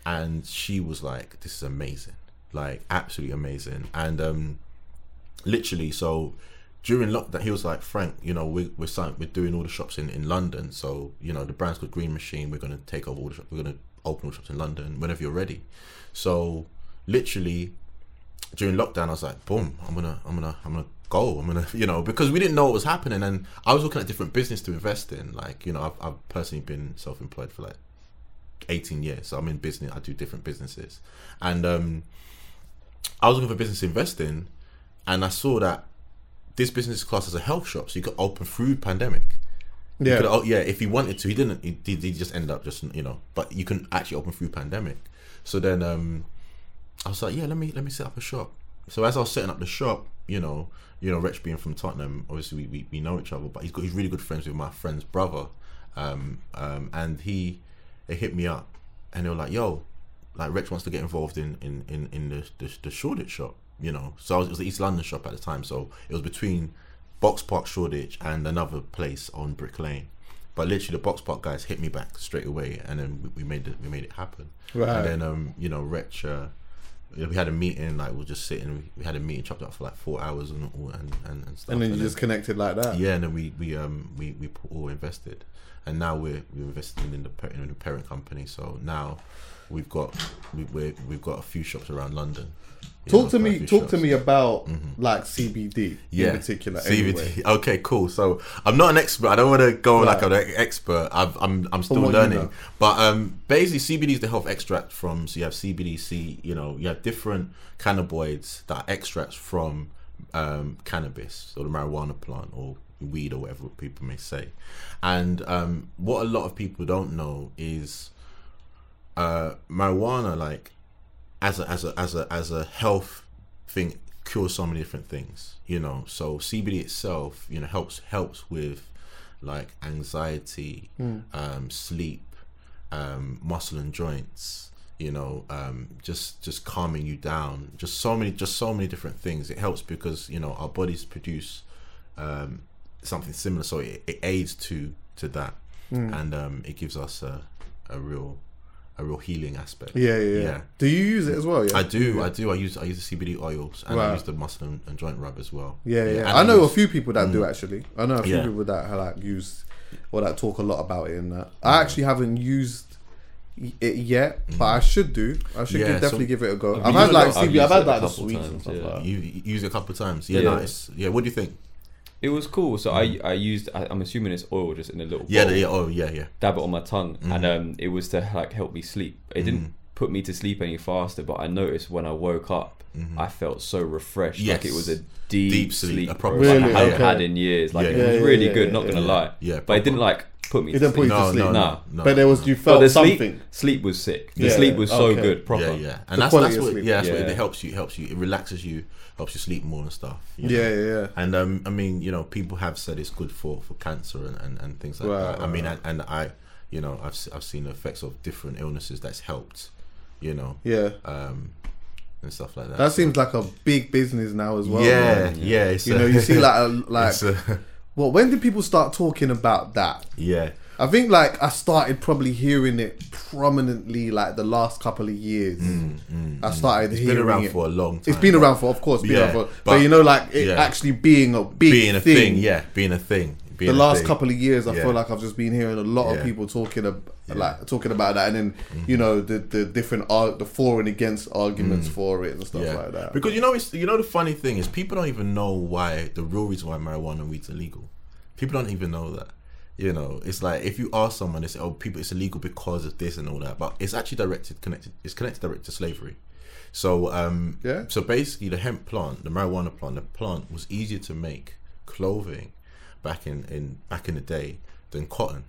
and she was like, "This is amazing, like absolutely amazing." And um, literally, so during lockdown, he was like, "Frank, you know, we, we're we're doing all the shops in, in London. So you know, the brand's called Green Machine. We're gonna take over all the shops. We're gonna open all the shops in London whenever you're ready." So literally during lockdown, I was like, "Boom! I'm gonna, I'm gonna, I'm gonna go. I'm gonna, you know, because we didn't know what was happening, and I was looking at different business to invest in. Like, you know, I've, I've personally been self-employed for like 18 years. So I'm in business. I do different businesses, and um, I was looking for business investing and I saw that this business is classed as a health shop, so you could open through pandemic. Yeah. oh, yeah. If he wanted to, he didn't. He, he, he just ended up just you know. But you can actually open through pandemic. So then um, I was like, yeah, let me let me set up a shop. So as I was setting up the shop, you know, you know, Wretch being from Tottenham, obviously we, we, we know each other, but he's got he's really good friends with my friend's brother, um, um, and he they hit me up and they were like, yo, like Wretch wants to get involved in in in, in the, the the Shoreditch shop, you know. So I was, it was the East London shop at the time, so it was between Boxpark Shoreditch and another place on Brick Lane. But literally, the Boxpark guys hit me back straight away, and then we, we made it we made it happen. Right. And then um, you know, Wretch, uh, we had a meeting, like we were just sitting, we, we had a meeting chopped up for like four hours and all and, and, and stuff. and then you just connected like that. yeah, and then we we um we we all invested, and now we're we're investing in the in the parent company. So now we've got we we're, we've got a few shops around London. Talk to me. Talk to me about like CBD yeah, in particular. CBD. Anyway. Okay, cool. So I'm not an expert. I don't want to go like Right. an expert. I've, I'm I'm still what you learning. know. But um, basically, CBD is the health extract from. So you have CBD, C. You know, you have different cannabinoids that are extracts from um, cannabis or the marijuana plant or weed or whatever people may say. And um, what a lot of people don't know is uh, marijuana, like as a as a as a as a health thing, cures so many different things. You know, so CBD itself, you know, helps helps with like anxiety, um, sleep, um, muscle and joints. You know, um, just just calming you down. Just so many, just so many different things. It helps because you know our bodies produce um, something similar, so it, it aids to to that, and um, it gives us a, a real a real healing aspect. Yeah, yeah, yeah, Do you use it as well? Yeah, I do, I do. I use I use the CBD oils and I use the muscle and, and joint rub as well. Yeah, yeah. and I know a use- few people that do mm. actually. I know a few Yeah. people that like use or that talk a lot about it. And that I actually haven't used it yet, but mm. I should do. I should Yeah, give, definitely so- give it a go. I've I've had like I've CB. I've had a like the couple and times, stuff like. You, you use it a couple of times. Yeah, Yeah. nice. Yeah, what do you think? It was cool. So I I used I, I'm assuming it's oil just in a little Yeah, bowl, the, yeah, oh yeah, yeah. dab it on my tongue, and Mm-hmm. um it was to like help me sleep. It didn't put me to sleep any faster, but I noticed when I woke up, I felt so refreshed, like it Mm-hmm. Was a deep, Deep sleep, sleep, a proper bro, like sleep. I haven't Really? had in years. Like Yeah, it yeah, was really yeah, good. yeah, not gonna yeah. lie, Yeah, but it didn't like put me. It to didn't put you sleep. to No, sleep. no, Nah. no, no. But there was you But felt the sleep, something. sleep was sick. The Yeah, sleep was so okay. good, proper. Yeah, yeah, and The that's quality that's of what sleep. yeah, that's what Yeah. it helps you. It helps you. It relaxes you, helps you sleep more and stuff. you know? Yeah, yeah, yeah. And um, I mean, you know, people have said it's good for, for cancer and, and, and things like Right, that. I right, mean, right. and, and I, you know, I've se- I've seen the effects of different illnesses that's helped, you know, Yeah. um, and stuff like that. That seems like a big business now as well. yeah, man. yeah. It's You a- know, you see like a, like. it's a- Well, when did people start talking about that? yeah, I think like I started probably hearing it prominently like the last couple of years. I started Mm, it's hearing been around it. for a long time. It's been around for, of course, been Yeah, around for, but, but- you know, like it yeah. actually being a big being a thing. thing. yeah, being a thing. The last thing. couple of years, I Yeah. feel like I've just been hearing a lot Yeah. of people talking ab- Yeah. Mm-hmm. like talking about that, and then you know the the different ar- the for and against arguments for it and stuff Mm. like that. because you know, it's you know the funny thing is people don't even know why the real reason why marijuana and weed's illegal. People don't even know that. You know, it's like if you ask someone, they say, "Oh, people, it's illegal because of this and all that," but it's actually directed, connected. It's connected directly to slavery. So, um, Yeah. So basically, the hemp plant, the marijuana plant, the plant was easier to make clothing back in, in back in the day than cotton.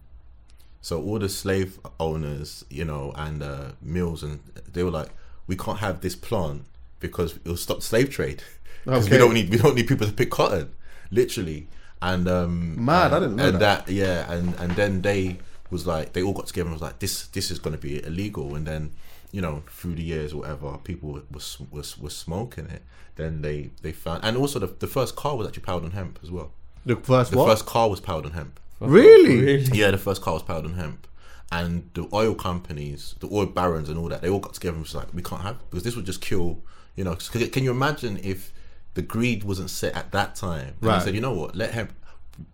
So all the slave owners, you know, and uh, mills, and they were like, we can't have this plant because it'll stop slave trade. Because Okay. we don't need we don't need people to pick cotton, literally. And um, Mad, I didn't know and that. yeah, and and then they was like they all got together and was like this this is going to be illegal, and then you know through the years or whatever people was was was smoking it. Then they they found and also the the first car was actually powered on hemp as well. The first The what? first car was powered on hemp. really? Yeah, the first car was powered on hemp. And the oil companies, the oil barons and all that, they all got together and was like, we can't have because this would just kill, you know. 'cause Can you imagine if the greed wasn't set at that time? And Right. they said, you know what, let hemp,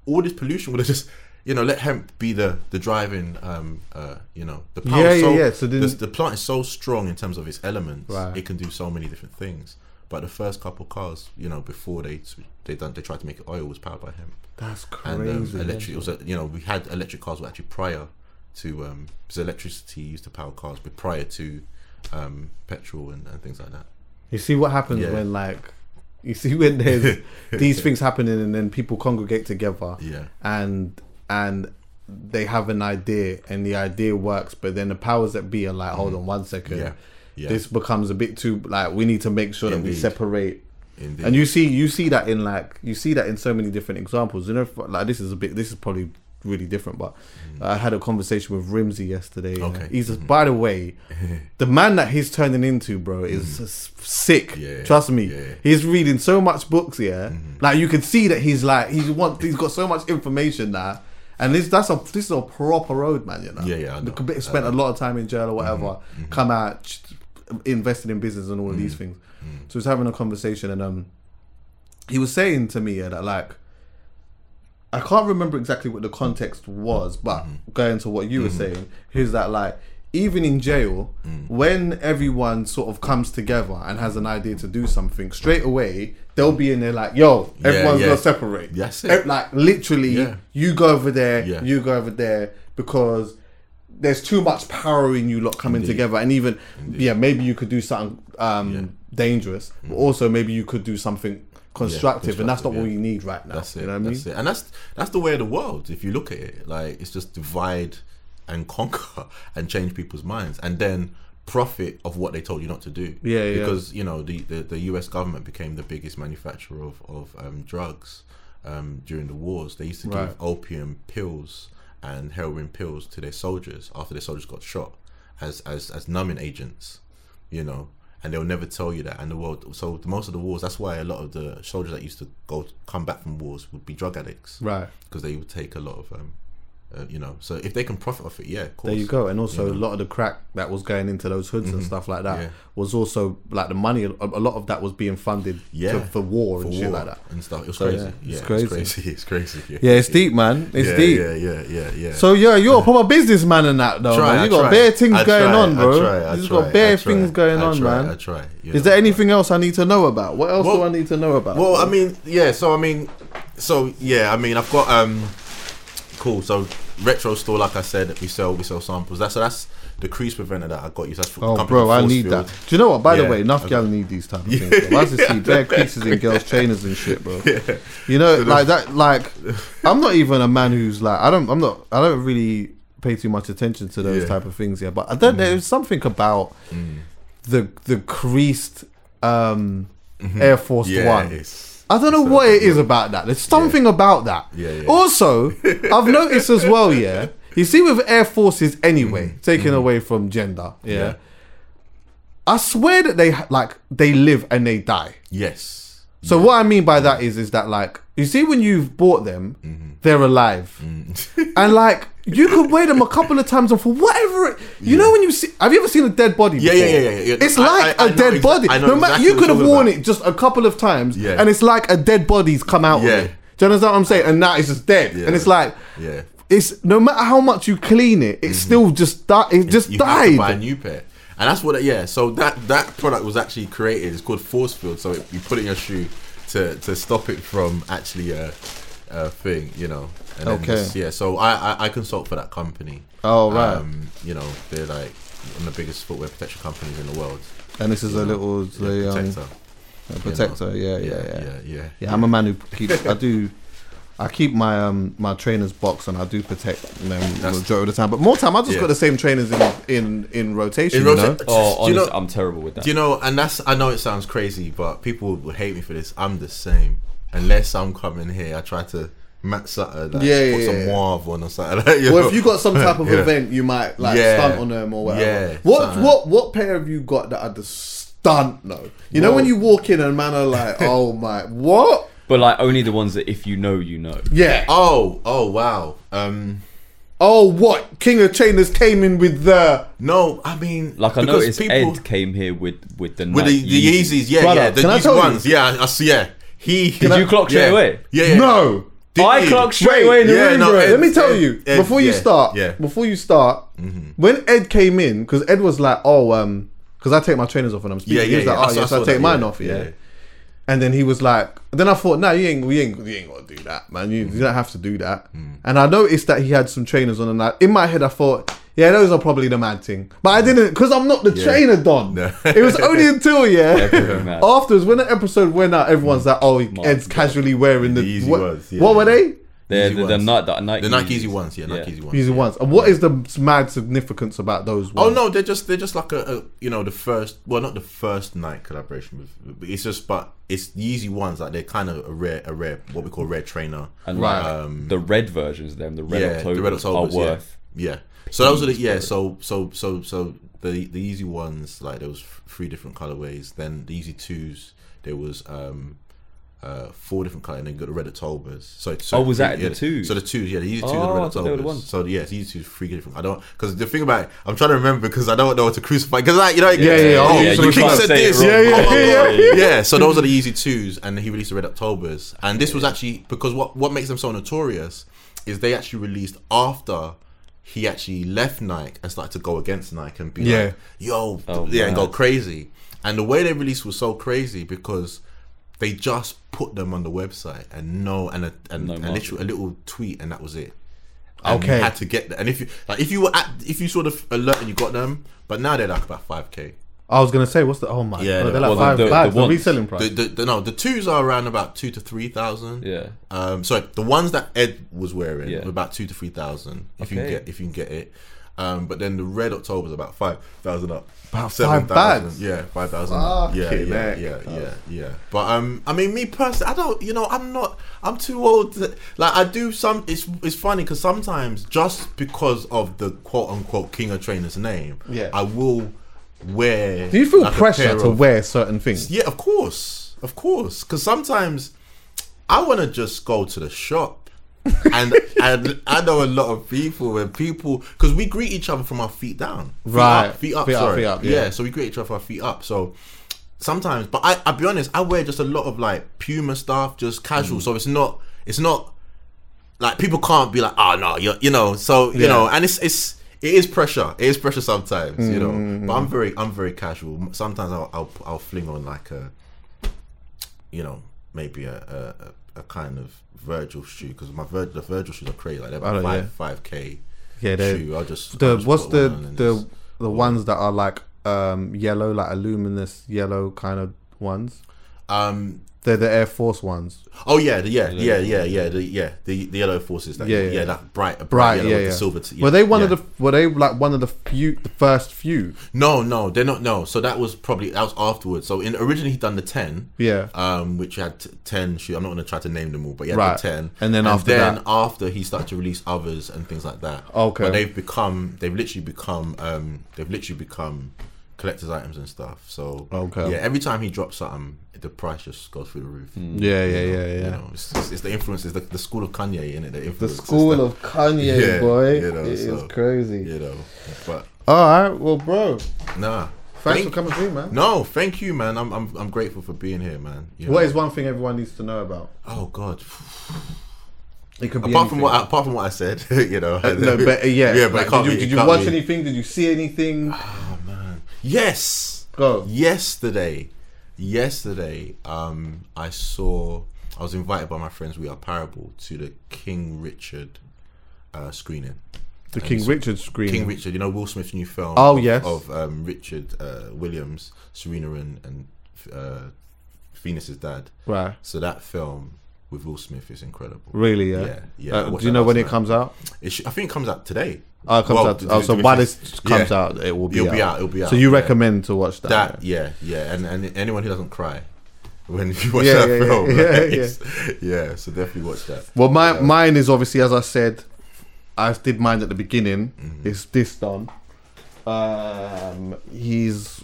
all this pollution would have just, you know, let hemp be the the driving, um, uh, you know, the power. Yeah, is yeah, so, yeah, so then- the, the plant is so strong in terms of its elements, Right. it can do so many different things. But the first couple cars, you know, before they they done they tried to make it oil was powered by hemp That's and crazy. um, electric. It was a, you know we had electric cars were actually prior to um, because electricity used to power cars, but prior to um, petrol and, and things like that. You see what happens Yeah. when like you see when there's these things happening and then people congregate together Yeah. and and they have an idea and the idea works but then the powers that be are like hold on one second Mm-hmm. Yeah. Yeah. this becomes a bit too like we need to make sure that we separate Indeed. and you see you see that in like you see that in so many different examples you know like this is a bit this is probably really different but i had a conversation with rimsey yesterday Mm. Okay. he's just by the way the man that he's turning into bro is just sick Mm. Yeah. trust me Yeah. Mm-hmm. he's reading so much books yeah like you can see that he's like he's want he's got so much information now and this that's a this is a proper road man you know Yeah, yeah, I know. Spent a lot of time in jail or whatever Mm-hmm. come out invested in business and all of these things Mm-hmm. so he's having a conversation and um he was saying to me yeah, that like I can't remember exactly what the context was, but Mm-hmm. going to what you were saying, is that like even in jail, Mm. when everyone sort of comes together and has an idea to do something, straight away they'll be in there like, "Yo, everyone's yeah. gonna separate." Eh, Like literally, Yeah. you go over there, Yeah. you go over there because there's too much power in you lot coming Indeed. together, and even yeah, maybe you could do something um, Yeah. Mm. dangerous, but also maybe you could do something constructive, and that's not constructive, what yeah. we need right now. That's it. You know what I mean? it. And that's that's the way of the world. If you look at it, like it's just divide and conquer and change people's minds, and then profit of what they told you not to do. Yeah, yeah. Because you know the, the, the U.S. government became the biggest manufacturer of of um, drugs um, during the wars. They used to Right. give opium pills and heroin pills to their soldiers after their soldiers got shot as as as numbing agents. You know. And they'll never tell you that, and the world. So the, most of the wars, that's why a lot of the soldiers that used to go come back from wars would be drug addicts, Right. Because they would take a lot of, um, uh, you know. So if they can profit off it, yeah, of course. There you go. And also, a lot of the crack that was going into those hoods and stuff like that Yeah. was also like the money. A, lot of that was being funded yeah, to, for war for and shit like that. and stuff. It was So, crazy. yeah, it's it's crazy. crazy. It's crazy. Yeah, Yeah, it's deep, man. It's deep. Yeah, yeah, yeah, yeah. So yeah, you're a proper businessman in that though. Try, man. You got bare things I going try, on, I bro. try, I You've got bare things going I on, try, man. I try. Is there anything else I need to know about? What else do I need to know about? Well, I mean, yeah. So I mean, so yeah. I mean, I've got um, cool. So retro store, like I said, we sell we sell samples. That's so that's the crease preventer that I got you. That's for Oh, company bro, I need Forcefield. that. Do you know what? By the way, enough gal need these type of things. Bro. I see bare creases in girls' trainers and shit, bro. You know, like that. Like, I'm not even a man who's like, I don't, I'm not, I don't really pay too much attention to those Yeah. type of things. Yeah, but I don't. There's something about the the creased um, Air Force Mm-hmm. Yeah, One. I don't know a- what it is about that. There's something about that. Yeah, yeah. Also, I've noticed as well, yeah. You see, with Air Forces anyway, mm. taken mm-hmm. away from gender, yeah. Yeah. I swear that they like they live and they die. Yes. So what I mean by that is, is that like you see when you've bought them, Mm-hmm. they're alive, mm. and like you could wear them a couple of times, and for whatever it, you know, when you see, have you ever seen a dead body? Yeah, yeah, yeah, yeah, yeah. It's I- like I- I a know dead exa- body. I know no matter, exactly you could have worn about. it just a couple of times, Yeah. and it's like a dead body's come out Yeah. of it. Do you understand what I'm saying? And now it's just dead, Yeah. and it's like, Yeah. it's no matter how much you clean it, it's mm-hmm. still just di- it just you have to buy a new pair. And that's what, yeah. So that that product was actually created. It's called Force Field. So it, you put it in your shoe to to stop it from actually a, a thing, you know. And then Okay. just- yeah. So I, I I consult for that company. Oh, right. Um, you know, they're like one of the biggest footwear protection companies in the world. And this is a little Yeah, the, um, protector. a protector. Yeah, yeah, yeah, yeah, yeah. yeah. I'm a man who keeps. I do. I keep my um my trainers box and I do protect them the majority of the time. But more time, I just Yeah. got the same trainers in in in rotation. In you know? Oh, Do you know- I'm terrible with that. Do you know? And that's I know it sounds crazy, but people would hate me for this. I'm the same. Unless I'm coming here, I try to match something. Like, Yeah, put yeah, some yeah. Mauve on or something. Like, Well, know? if you got some type of Yeah. event, you might like Yeah. stunt on them or whatever. Yeah, what something. what what pair have you got that are the stunt though? You know when you walk in and man are like, oh my, what? But like only the ones that if you know, you know. Yeah. Oh, oh wow. Um, Oh, what? King of Trainers came in with the. no, I mean, Like I noticed people Ed came here with with the with the, Nike the Yeezys, yeah, Brother, yeah, the can I Yeezy tell you? ones, yeah, I, I see, yeah. He Did you clock straight yeah. away? Yeah, yeah. No. Did I you? clocked straight Wait, away in the yeah, room, no, bro. Ed- Let me tell Ed- you Ed- before you yeah, start. yeah. Mm-hmm. Before you start, when Ed came in, because Ed was like, "Oh, um, because I take my trainers off when I'm speaking." Yeah, he yeah, was like, yeah. "Oh, I saw- yes, I I, saw take that, mine yeah, off." Yeah. yeah. And then he was like, then I thought, no, you ain't, you ain't, you ain't got to do that, man. You, you don't have to do that. Mm. And I noticed that he had some trainers on, and I, in my head, I thought, yeah, those are probably the mad thing. But I didn't, because I'm not the trainer, Don. No. it was only until, yeah, Everything mad. afterwards, when the episode went out, everyone's like, oh, Ed's casually wearing the, The Yeezy what, ones, yeah, what were they? They're Yeezy the, the. Nike, the Nike The Nike Yeezy ones, yeah, Nike Yeah. Yeezy ones. These are ones. And what is the mad significance about those Oh no, they're just they're just like a, a you know the first well not the first Nike collaboration with but it's just but it's the Yeezy ones like they're kind of a rare a rare what we call rare trainer And Right. like Um, the red versions of them, the red yeah October, the red Octobers are worth. yeah yeah so those are the yeah so so so so the the Yeezy ones like there was three different colorways then the Yeezy twos there was um uh, four different colors, and then you got the red Octobers. So, so Oh, was that yeah, the twos? So the twos, yeah, the Yeezy twos Oh, and the red thought they were the Octobers. So yeah, it's Yeezy twos, three different. I don't because the thing about it, I'm trying to remember because I don't know what to crucify because like you know, Yeah, yeah, oh, yeah, so the king said this, yeah, Yeah, yeah, yeah, yeah, yeah. So those are the Yeezy twos, and he released the red Octobers, and this was actually because what what makes them so notorious is they actually released after. He actually left Nike and started to go against Nike and be Yeah. like, "Yo, Oh, yeah," and go crazy. And the way they released was so crazy because they just put them on the website and no and a and No a, little, a little tweet and that was it. And Okay. you had to get that. And if you like, if you were at, if you saw the f- alert and you got them, but now they're like about five k. I was gonna say, what's the? Oh my Yeah, god, they're like well, five the- the bags. The, ones. reselling price. The, the, the no the twos are around about two to three thousand. Yeah. Um, sorry, the ones that Ed was wearing Yeah. were about two to three thousand if you can get if you can get it. Um, but then the red October is about five thousand up. About Seven five bags? Yeah, five thousand. up. Yeah, Fucking yeah, yeah, yeah, yeah. But um, I mean, me personally, I don't. You know, I'm not. I'm too old. To, like I do some. It's it's funny because sometimes just because of the quote unquote king of trainers name, Yeah. I will wear. Do you feel like pressure to of- wear certain things? yeah, of course, of course. Because sometimes I want to just go to the shop, and and I know a lot of people when people because we greet each other from our feet down, feet Right. up, feet up, Feet up, sorry. feet up, yeah. yeah. So we greet each other from our feet up. So sometimes, but I I'll be honest, I wear just a lot of like Puma stuff, just casual. Mm. So it's not it's not like people can't be like, oh no, you you know. So you Yeah. know, and it's it's it is pressure. It is pressure sometimes, you Mm-hmm. know. But I'm very I'm very casual. Sometimes I'll I'll, I'll fling on like a, you know, maybe a a, a- kind of Virgil shoe because my Vir- the Virgil shoes are crazy. Like they're Oh, about yeah. five five k. Yeah, they- shoe. I'll just The I'll just what's the the the ones that are like um yellow, like a luminous yellow kind of ones? um. They're the Air Force ones. Oh yeah, the, yeah, yeah, yeah, yeah, the yeah, the the yellow forces. That, Yeah, yeah, yeah. yeah, that bright, bright, Bright, yellow yeah, with yeah. the silver. T- were they one yeah. of the? Were they like one of the few, the first few? No, no, they're not. No, so that was probably that was afterwards. So in originally he done the ten, Yeah. um, which had t- ten. Shoe. I'm not going to try to name them all, but he had Right. the ten. And then after then that- after he started to release others and things like that. Okay. but they've become, they've literally become, um, they've literally become collector's items and stuff. So Okay. yeah, every time he drops something, the price just goes through the roof. Mm. Yeah, yeah, yeah, yeah. You know, it's, it's, it's the influence, it's the, the school of Kanye in it. The, The school of Kanye, Yeah, boy. you know, it is so, crazy. you know, but All right, well, bro, nah. thanks Thank- for coming through, man. No, thank you, man. I'm I'm, I'm grateful for being here, man. You What know. is one thing everyone needs to know about? Oh God. It could be Apart from what apart from what I said, you know. Uh, no, but uh, yeah, yeah, but like, did you, did you watch anything? Did you see anything? Ah, Yes. Go. Yesterday, yesterday, um, I saw. I was invited by my friends. We are parable to the King Richard uh, screening. The And King Richard screen. King Richard, you know Will Smith's new film. Oh, of, yes. of um, Richard uh, Williams, Serena and, and uh, Venus's dad. Right. So that film with Will Smith is incredible. Really? Yeah. Yeah, yeah, Uh, do you know when it comes out? It sh- I think it comes out today. Oh, it comes Well, out. Oh, so by this comes Yeah. out, it will be. It'll out. be out, it'll be out, So you yeah. recommend to watch that? That yeah, yeah, and and anyone who doesn't cry when you watch Yeah, that yeah, film, yeah, right? yeah. It's- yeah, so definitely watch that. Well, my mine is obviously as I said, I did mine at the beginning. Mm-hmm. Is this done? Um, he's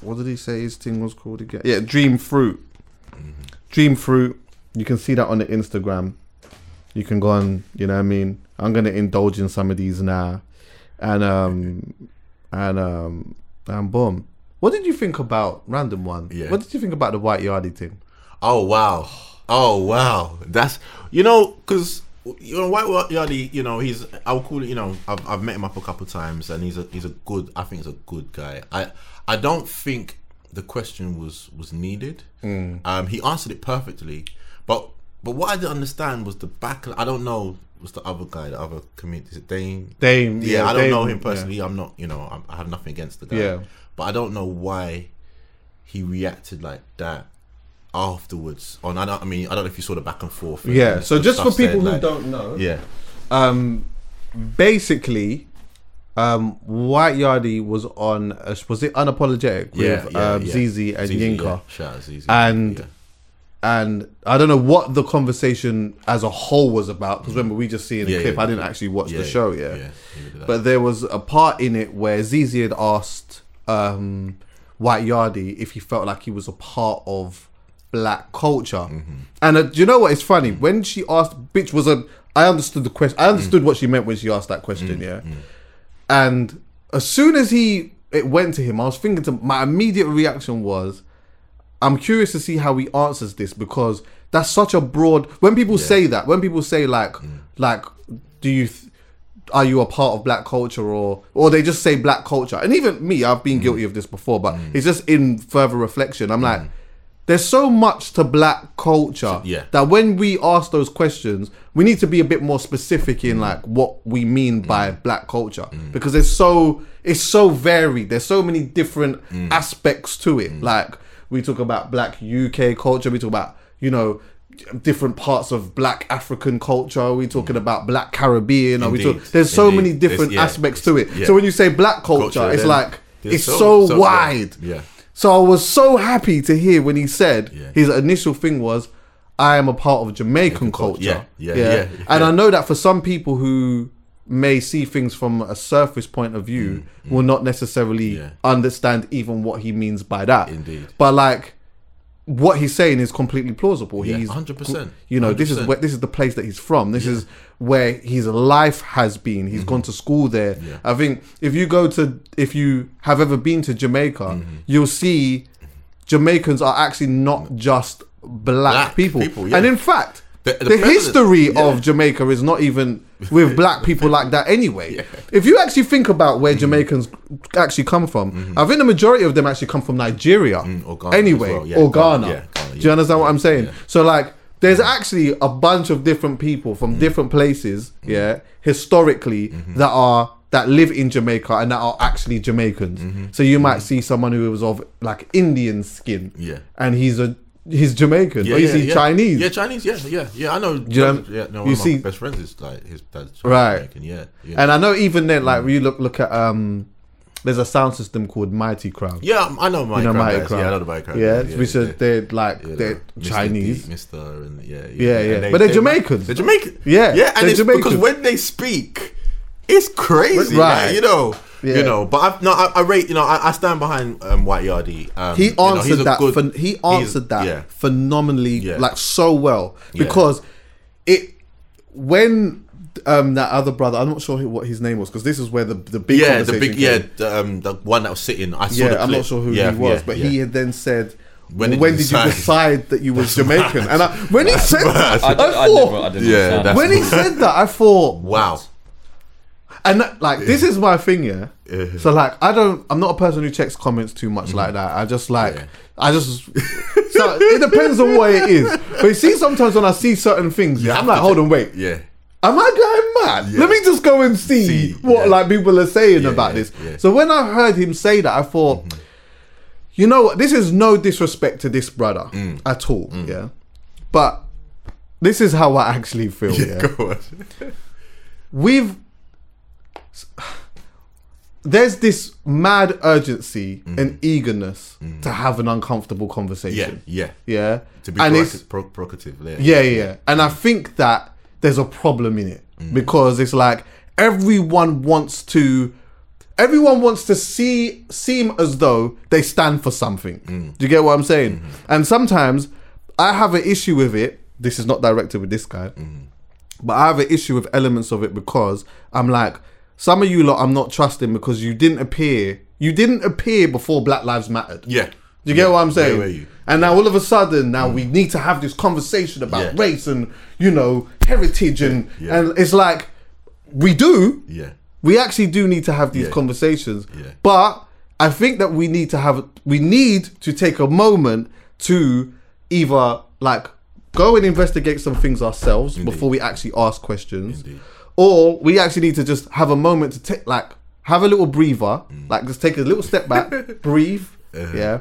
what did he say his thing was called again? Yeah, Dream Fruit. Mm-hmm. Dream Fruit. You can see that on the Instagram. You can go on. You know what I mean. I'm gonna indulge in some of these now, and um, and um, and boom. What did you think about random one? Yeah. What did you think about the white yardie thing? Oh wow, oh wow, that's you know because you know White Yardie, you know he's I would call it you know I've, I've met him up a couple of times and he's a he's a good I think he's a good guy. I I don't think the question was was needed. Um, he answered it perfectly, but but what I didn't understand was the back. I don't know. Was the other guy, the other comedian? Is it Dame? Dame, Yeah, yeah, I don't Dame, know him yeah. personally. I'm not, you know, I'm, I have nothing against the guy. Yeah. But I don't know why he reacted like that afterwards. On I don't. I mean, I don't know if you saw the back and forth. and Yeah. So just for said, people who like- don't know, Yeah. um, basically, um, White Yardie was on. A, was it unapologetic Yeah, with yeah, um, yeah. Zeze and Zeze, Yinka? yeah. Shout out Zeze. And Yeah. And I don't know what the conversation as a whole was about because remember we just see in the Yeah, clip. yeah. I didn't actually watch Yeah, the show. Yeah, yeah, neither did I. but there was a part in it where Zeze had asked um, White Yardie if he felt like he was a part of black culture. Mm-hmm. And uh, do you know what? It's funny when she asked, "Bitch," was a. I understood the question. I Mm. understood what she meant when she asked that question. Yeah, and as soon as he it went to him, I was thinking to my immediate reaction was, I'm curious to see how he answers this because that's such a broad. When people say that, when people say like, mm. like, do you, th- are you a part of black culture or, or they just say black culture, and even me, I've been mm. guilty of this before, but mm. it's just in further reflection. I'm like, there's so much to black culture Yeah. that when we ask those questions, we need to be a bit more specific in like what we mean by black culture because it's so it's so varied. There's so many different aspects to it. Like we talk about black UK culture, we talk about you know different parts of black African culture. Are We talking mm. about black Caribbean. Or we talk, there's so Indeed. many different yeah, aspects to it. yeah. So when you say black culture, Culture, it's like it's so- so, so- yeah. wide. Yeah. So I was so happy to hear when he said his initial thing was, "I am a part of Jamaican culture." Yeah, yeah, yeah, And. I know that for some people who may see things from a surface point of view, will not necessarily Mm, Yeah. understand even what he means by that. Indeed. But like. What he's saying is completely plausible. Yeah, he's 100%, You know, this is where this is the place that he's from. This is where his life has been. He's gone to school there. Mm-hmm. Yeah. I think if you go to if you have ever been to Jamaica, Mm-hmm. you'll see Jamaicans are actually not just black, Black people. people, yeah. And in fact, The- the, the history yeah. of Jamaica is not even with black people like that anyway. If you actually think about Mm-hmm. where Jamaicans actually come from, I think the majority of them actually come from Nigeria. Mm, or Ghana anyway, well. Yeah, or Ghana, Ghana. yeah, Ghana, Do you understand what I'm saying? Yeah. So like there's actually a bunch of different people from Mm. different places, yeah, historically Mm-hmm. that are that live in Jamaica and that are actually Jamaicans. So you might see someone who was of like Indian skin, Mm-hmm. Yeah. and he's a he's Jamaican, Yeah, or you yeah, see yeah. Chinese, Yeah, Chinese. Yeah, yeah, yeah. I know. you know- yeah, no, you see- my best friends is like his dad's Right. Jamaican, Yeah, yeah. and I know even then, like when you look look at um, there's a sound system called Mighty Crown. yeah, I know my You know Mighty guys. Crown. Yeah, I know the Mighty Crown. Yeah, guys, which yeah, yeah. they're like Yeah, they're Mr. Chinese. D, Mister, and yeah, Yeah, yeah. and But they're Jamaicans. They're Jamaican. Yeah, yeah, and it's Jamaicans. because when they speak, it's crazy, Right. right? You know, Yeah. you know. But I, no, I, I rate. You know, I, I stand behind um, White Yardie. Um, he you know, answered that. good- phen- he answered that Yeah, phenomenally, Yeah. like so well, Yeah. because it when um that other brother, I'm not sure what his name was, because this is where the the big yeah, the conversation big, yeah, the, um, the one that was sitting. I saw yeah. the I'm not sure who Yeah, he was, yeah, but yeah. he had then said. When When did did, you you decide? decide that you was Jamaican? mad. And I, when he said that, I, I, I, thought, never, I didn't Yeah, when he said that, I thought, Wow. And that- like this is my thing, yeah. Yeah. So like I don't, I'm not a person who checks comments too much like that. I just like, Yeah. I just. so it depends on what it is. But you see, sometimes when I see certain things, yeah, I'm like, hold on, wait. Yeah. Am I going mad? Yeah. Let me just go and see, See, what yeah. like people are saying Yeah, about yeah, this. yeah. Mm-hmm. So when I heard him say that, I thought, you know what? This is no disrespect to this brother Mm. at all. Yeah, but this is how I actually feel. Yeah, on. we've there's this mad urgency mm. and eagerness mm. to have an uncomfortable conversation. yeah. Yeah, yeah. To be and it's provocative, pro- provocative. Yeah. yeah, yeah, yeah. And I mm. think that there's a problem in it because it's like everyone wants to everyone wants to see seem as though they stand for something. Do you get what I'm saying? Mm-hmm. And sometimes I have an issue with it. This is not directed with this guy. But I have an issue with elements of it because I'm like, some of you lot I'm not trusting because you didn't appear you didn't appear before Black Lives Mattered. Yeah. Do you get Yeah. what I'm saying? Where were you? And now all of a sudden, now mm. we need to have this conversation about Yeah. race and you know heritage and Yeah. and it's like we do. Yeah. We actually do need to have these conversations. Yeah. But I think that we need to have we need to take a moment to either like go and investigate some things ourselves before we actually ask questions. Indeed. Or we actually need to just have a moment to take like have a little breather, Mm. like just take a little step back, breathe, yeah.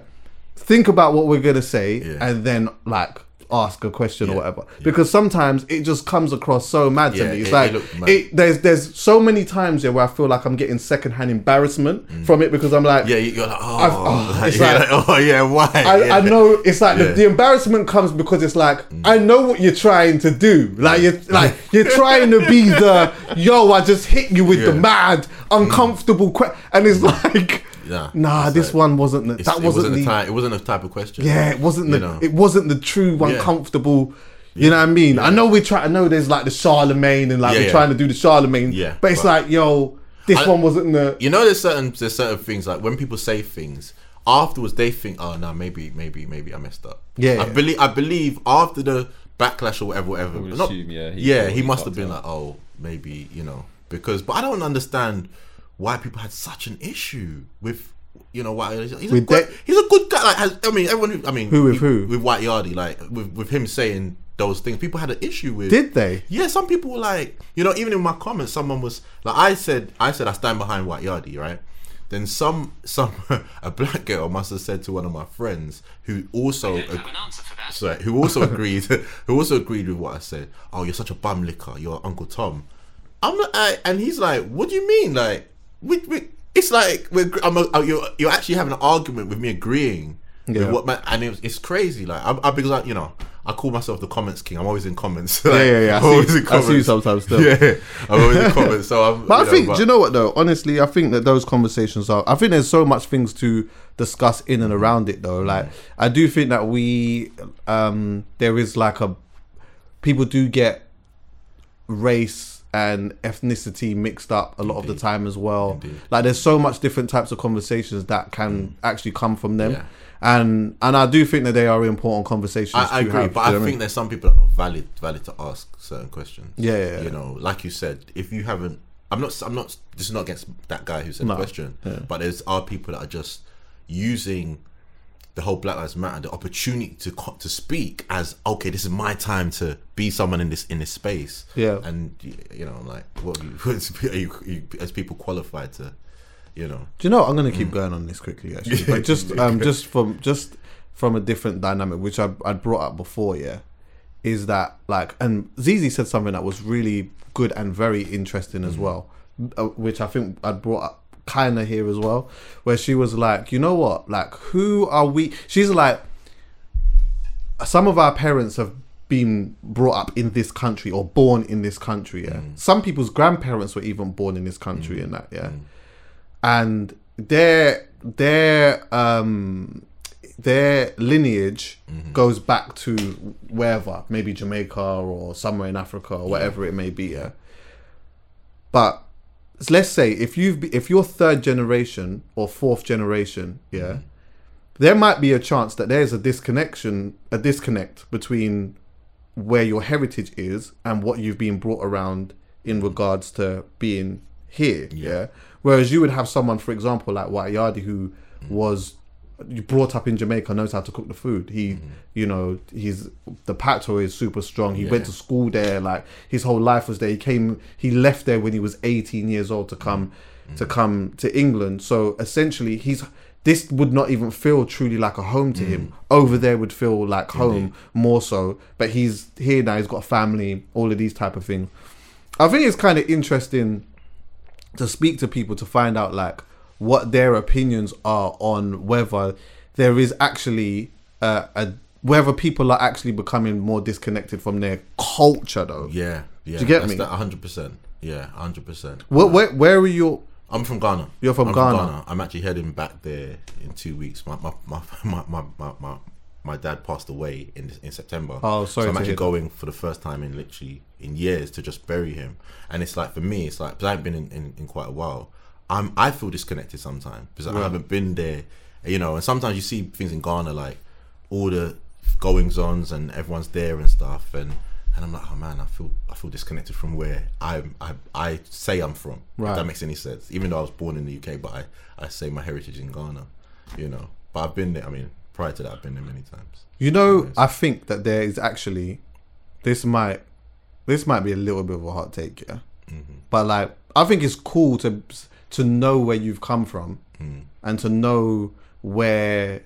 Think about what we're gonna say Uh-huh. Yeah. and then like ask a question or whatever. Because sometimes it just comes across so mad to Yeah, me. It's it- like it it, there's there's so many times here where I feel like I'm getting secondhand embarrassment from it because I'm like Mm. Yeah, you- you're like, oh, oh, like, yeah, like- oh yeah, why? I, yeah. I know it's like Yeah. the, the embarrassment comes because it's like I know what you're trying to do. Like you're like you're trying to be the yo. I just hit you with the mad, uncomfortable que- and it's like Yeah. nah. It's This like- one wasn't the, that wasn't, wasn't the the type. It wasn't the type of question. yeah. It wasn't the know. it wasn't the true Yeah. uncomfortable. You know what I mean? I know we try. I know there's like the Charlemagne and like Yeah, we're yeah. trying to do the Charlemagne. Yeah, but it's but- like yo, this I- one wasn't the. You know, there's certain there's certain things like when people say things afterwards, they think, oh no, maybe maybe maybe I messed up. Yeah, I yeah. believe I believe after the backlash or whatever, whatever. not- assume, yeah, he yeah, he he must have been up. like, oh, maybe you know, because. But I don't understand why people had such an issue with. You know why he's a, With good, that- he's a good guy. Like has, I mean, everyone. Who, I mean, Who with he- who? With White Yardie, like with with him saying those things, people had an issue with. Did they? Yeah, some people were like, you know, even in my comments, someone was like, I said, I said, I stand behind White Yardie, right? Then some, some, a black girl must have said to one of my friends who also, ag- sorry, who also agreed, who also agreed with what I said. Oh, you're such a bum licker. You're Uncle Tom. I'm not, I, and he's like, what do you mean? Like, we, we, it's like we're, I'm a, oh, you're, you're actually having an argument with me agreeing Yeah. with what my, and it it's crazy. Like, I, I because like, you know, I call myself the comments king. I'm always in comments. Yeah, yeah, yeah. I I'm see- always in I see you sometimes still. Yeah, I'm always in comments. So I'm. But I know, think, but- do you know what though? Honestly, I think that those conversations are. I think there's so much things to discuss in and around it though. Like, I do think that we, um, there is like a, people do get race and ethnicity mixed up a lot of the time as well. Indeed. Mm. Like, there's so much different types of conversations that can actually come from them. Yeah. And and I do think that they are important conversations. I, I to agree, have, but do you know I think mean? there's some people that are not valid valid to ask certain questions. Yeah, yeah, yeah. You know, like you said, if you haven't, I'm not, I'm not. This is not against that guy who said No, the question, yeah. but there's are people that are just using the whole Black Lives Matter, the opportunity to to speak as okay, this is my time to be someone in this in this space. Yeah. and you know, like, what are you, are you, as people qualified to, you know, Do you know? I'm going to keep going on this quickly, actually, but just um, just from just from a different dynamic, which I I brought up before, yeah, is that like, and Zeze said something that was really good and very interesting as well, uh, which I think I brought up kind of here as well, where she was like, you know what, like, who are we? She's like, some of our parents have been brought up in this country or born in this country yeah. Mm. Some people's grandparents were even born in this country mm. and that yeah. Mm. And their their um their lineage mm-hmm. goes back to wherever maybe jamaica or somewhere in africa or whatever it may be yeah. But let's say if you've if you're third generation or fourth generation yeah mm-hmm. there might be a chance that there's a disconnection a disconnect between where your heritage is and what you've been brought around in regards to being here yeah, whereas you would have someone for example like White Yardie who mm. was brought up in Jamaica knows how to cook the food he mm. you know he's the patois is super strong he went to school there like his whole life was there he came he left there when he was 18 years old to come mm. to come to England so essentially he's this would not even feel truly like a home to mm. him. Over there would feel like home more so. But he's here now. He's got a family. All of these type of things. I think it's kind of interesting to speak to people to find out like what their opinions are on whether there is actually uh, a whether people are actually becoming more disconnected from their culture though. Yeah, yeah. Do you get me? That 100%. Yeah, 100%. Where, where, where are you? I'm from Ghana. You're from I'm Ghana. I'm actually heading back there in two weeks. My my my my my, my, my, my dad passed away in in September. Oh, sorry So I'm actually hear that. going for the first time in literally in years to just bury him. And it's like for me, it's like because I haven't been in, in, in quite a while. I'm I feel disconnected sometimes because I haven't been there. You know, and sometimes you see things in Ghana like all the goings ons and everyone's there and stuff and. And I'm like, oh man, I feel I feel disconnected from where I I, I say I'm from. Right. If that makes any sense. Even though I was born in the UK, but I, I say my heritage in Ghana. You know, but I've been there. I mean, prior to that, I've been there many times. You know, I think that there is actually this might this might be a little bit of a hot take, yeah. Mm-hmm. But like, I think it's cool to to know where you've come from hmm. and to know where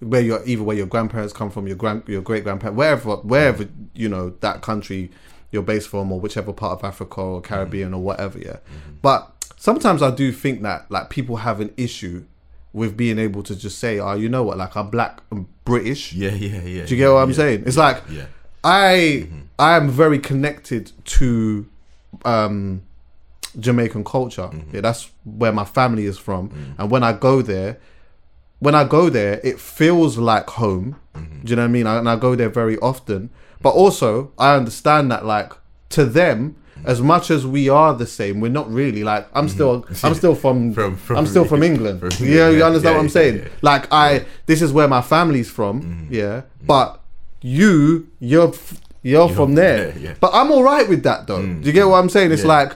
where your either where your grandparents come from, your grand your great grandparents, wherever wherever you know that country you're based from, or whichever part of Africa or Caribbean or whatever. Yeah, hmm. but sometimes I do think that like people have an issue with being able to just say, "Oh, you know what? Like I'm black, I'm British." Yeah, yeah, yeah. Do you get what I'm saying? It's like Yeah. I mm-hmm. I am very connected to um Jamaican culture. Mm-hmm. Yeah, that's where my family is from. Mm. And when I go there, when I go there, it feels like home. Mm-hmm. Do you know what I mean? I- And I go there very often. But also, I understand that like to them, as much as we are the same, we're not really like I'm still I'm still from, Mm-hmm. From- from- I'm still from England. from yeah, you understand yeah, what I'm saying? yeah. Like I this is where my family's from. Yeah. But you you're f- you're, from there. yeah, yeah. But I'm all right with that though. Do you get what I'm saying? It's Yeah. like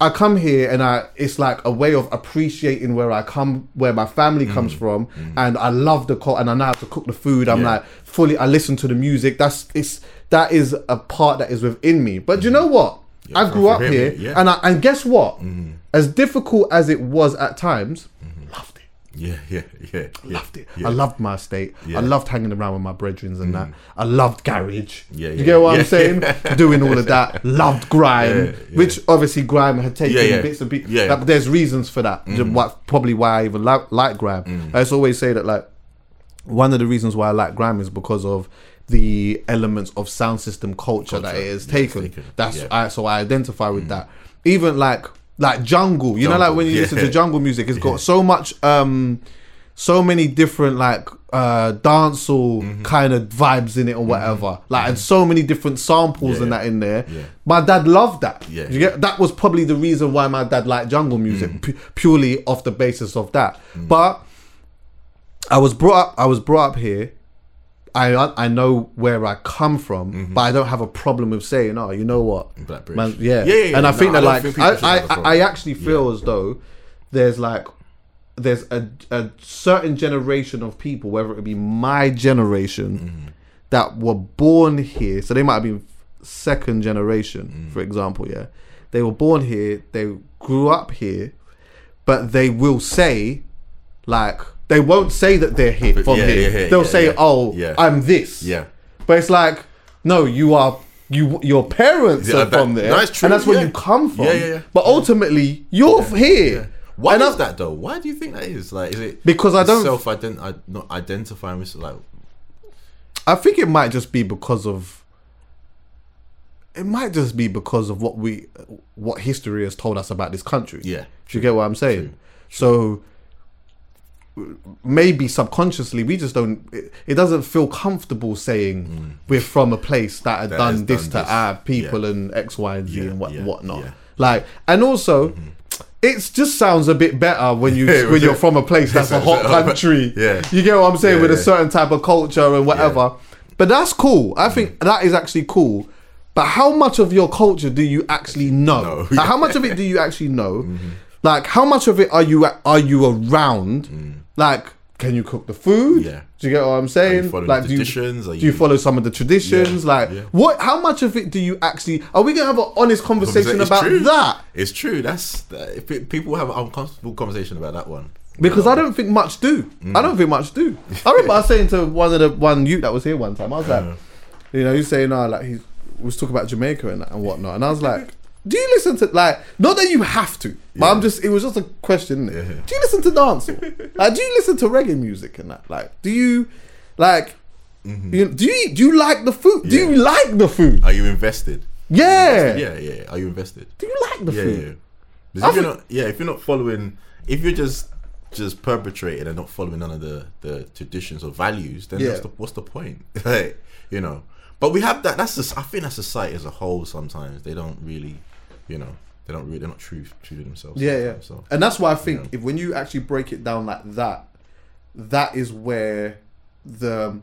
I come here and I it's like a way of appreciating where I come where my family comes from and I love the culture and I know how to cook the food. I'm Yeah. like fully I listen to the music. That's it's that is a part that is within me. But do you know what? Yeah, I grew up here yeah. and I, and guess what? As difficult as it was at times, it. Yeah, yeah, yeah. yeah Loved it. Yeah. I loved my estate. Yeah. I loved hanging around with my brethren and that. Mm. I loved garage. Yeah, you get what. I'm saying? Doing all of that. Loved grime, which obviously grime had taken bits and pieces. Yeah. But there's reasons for that. Mm. What probably why I even like, like grime. Mm. I just always say that like one of the reasons why I like grime is because of the elements of sound system culture, that Culture. it has taken. taken. That's. I, so I identify with that. Even like like jungle, you know, like when you yeah. listen to jungle music, it's got so much um so many different like uh dancehall Mm-hmm. kind of vibes in it or whatever like and so many different samples Yeah, and that in there Yeah. my dad loved that Yeah. you get that was probably the reason why my dad liked jungle music Mm. pu- purely off the basis of that but i was brought up i was brought up here I I know where I come from, but I don't have a problem with saying, "Oh, you know what, Mm-hmm. Black British. Man, yeah. Yeah, yeah, yeah. And I No, think that like think I I, I. I actually feel as though there's like there's a a certain generation of people, whether it be my generation, Mm-hmm. that were born here, so they might have been second generation, Mm. for example. Yeah, they were born here, they grew up here, but they will say like. They won't say that they're here from yeah, here. yeah, yeah, They'll say. "Oh. I'm this." Yeah. But it's like, no, you are you. Your parents are that- from there, that's true, and that's where you come from. Yeah, yeah, yeah. But ultimately, you're here. Why And is that though? Why do you think that is? Like, is it Because I don't- self ident I not identifying with like I think it might just be because of. It might just be because of what we, what history has told us about this country. Yeah, do you get what I'm saying? So maybe subconsciously we just don't. It, it doesn't feel comfortable saying we're from a place that had Mm. That done this done to this. our people Yeah. and X, Y, and Z Yeah, and what yeah, whatnot. Like, and also. It just sounds a bit better when you when you're from a place that's a hot country. Yeah. you get what I'm saying with a certain type of culture and whatever. But that's cool. I think Mm. that is actually cool. But how much of your culture do you actually know? No. Like, how much of it do you actually know? Mm-hmm. Like how much of it are you are you around? Like can you cook the food? Mm. Yeah. Do you get what I'm saying? like the do you, do you you- follow some of the traditions? Yeah, Like yeah. what? How much of it do you actually? Are we gonna have an honest conversation It's about true. that? It's true. That's that, people have an uncomfortable conversation about that one. Because I don't think much do. I don't think much do. I remember I was saying to one of the one youth that was here one time. I was like, you know, he's saying, "Oh, like he was talking about Jamaica and, and whatnot," and I was like, "Do you listen to like not that you have to, but I'm just it was just a question. Yeah. Do you listen to dancehall? like, do you listen to reggae music and that? Like, do you like? Mm-hmm. You, do you do you like the food? Do you like the food? Are you invested? Yeah. Yeah, yeah. Are you invested? Do you like the Yeah, food? yeah. If you're not, yeah, if you're not following, if you're just just perpetrating and not following none of the the traditions or values, then Yeah. what's, the, what's the point? like, you know. But we have that. That's just. I think that's society as a whole. Sometimes they don't really, you know, they don't really. They're not true true to themselves. Yeah, yeah. So And that's why I think if when you actually break it down like that, that is where the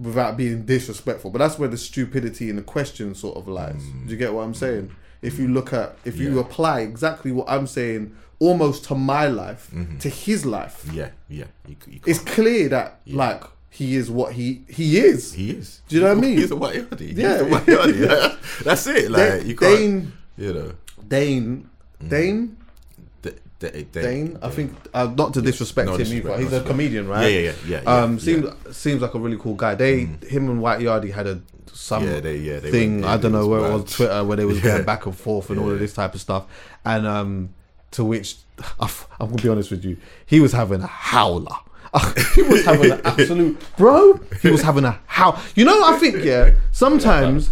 without being disrespectful, but that's where the stupidity in the question sort of lies. Do you get what I'm saying? If you look at if you Mm. Apply exactly what I'm saying almost to my life, Mm-hmm. to his life, yeah, yeah. You, you it's clear that like he is what he he is. he is. Do you know what I mean? He's a white yardie. Yeah. He's a white yardie. That's it. Like you can't. Dane you know. Dane Dane D- D- D- Dane. I think uh, not to disrespect No him disrespect, either. no He's a disrespect. comedian, right? Yeah, yeah, yeah, yeah, Um, yeah. seems seems like a really cool guy. They him and White Yardie had a some Yeah, they- yeah, they thing. went- yeah, I don't know was where it mad. was Twitter where they was Yeah. going back and forth and all of this type of stuff. And um, to which I f- I'm gonna be honest with you, he was having a howler. he was having an absolute bro. He was having a how. You know, I think yeah. Sometimes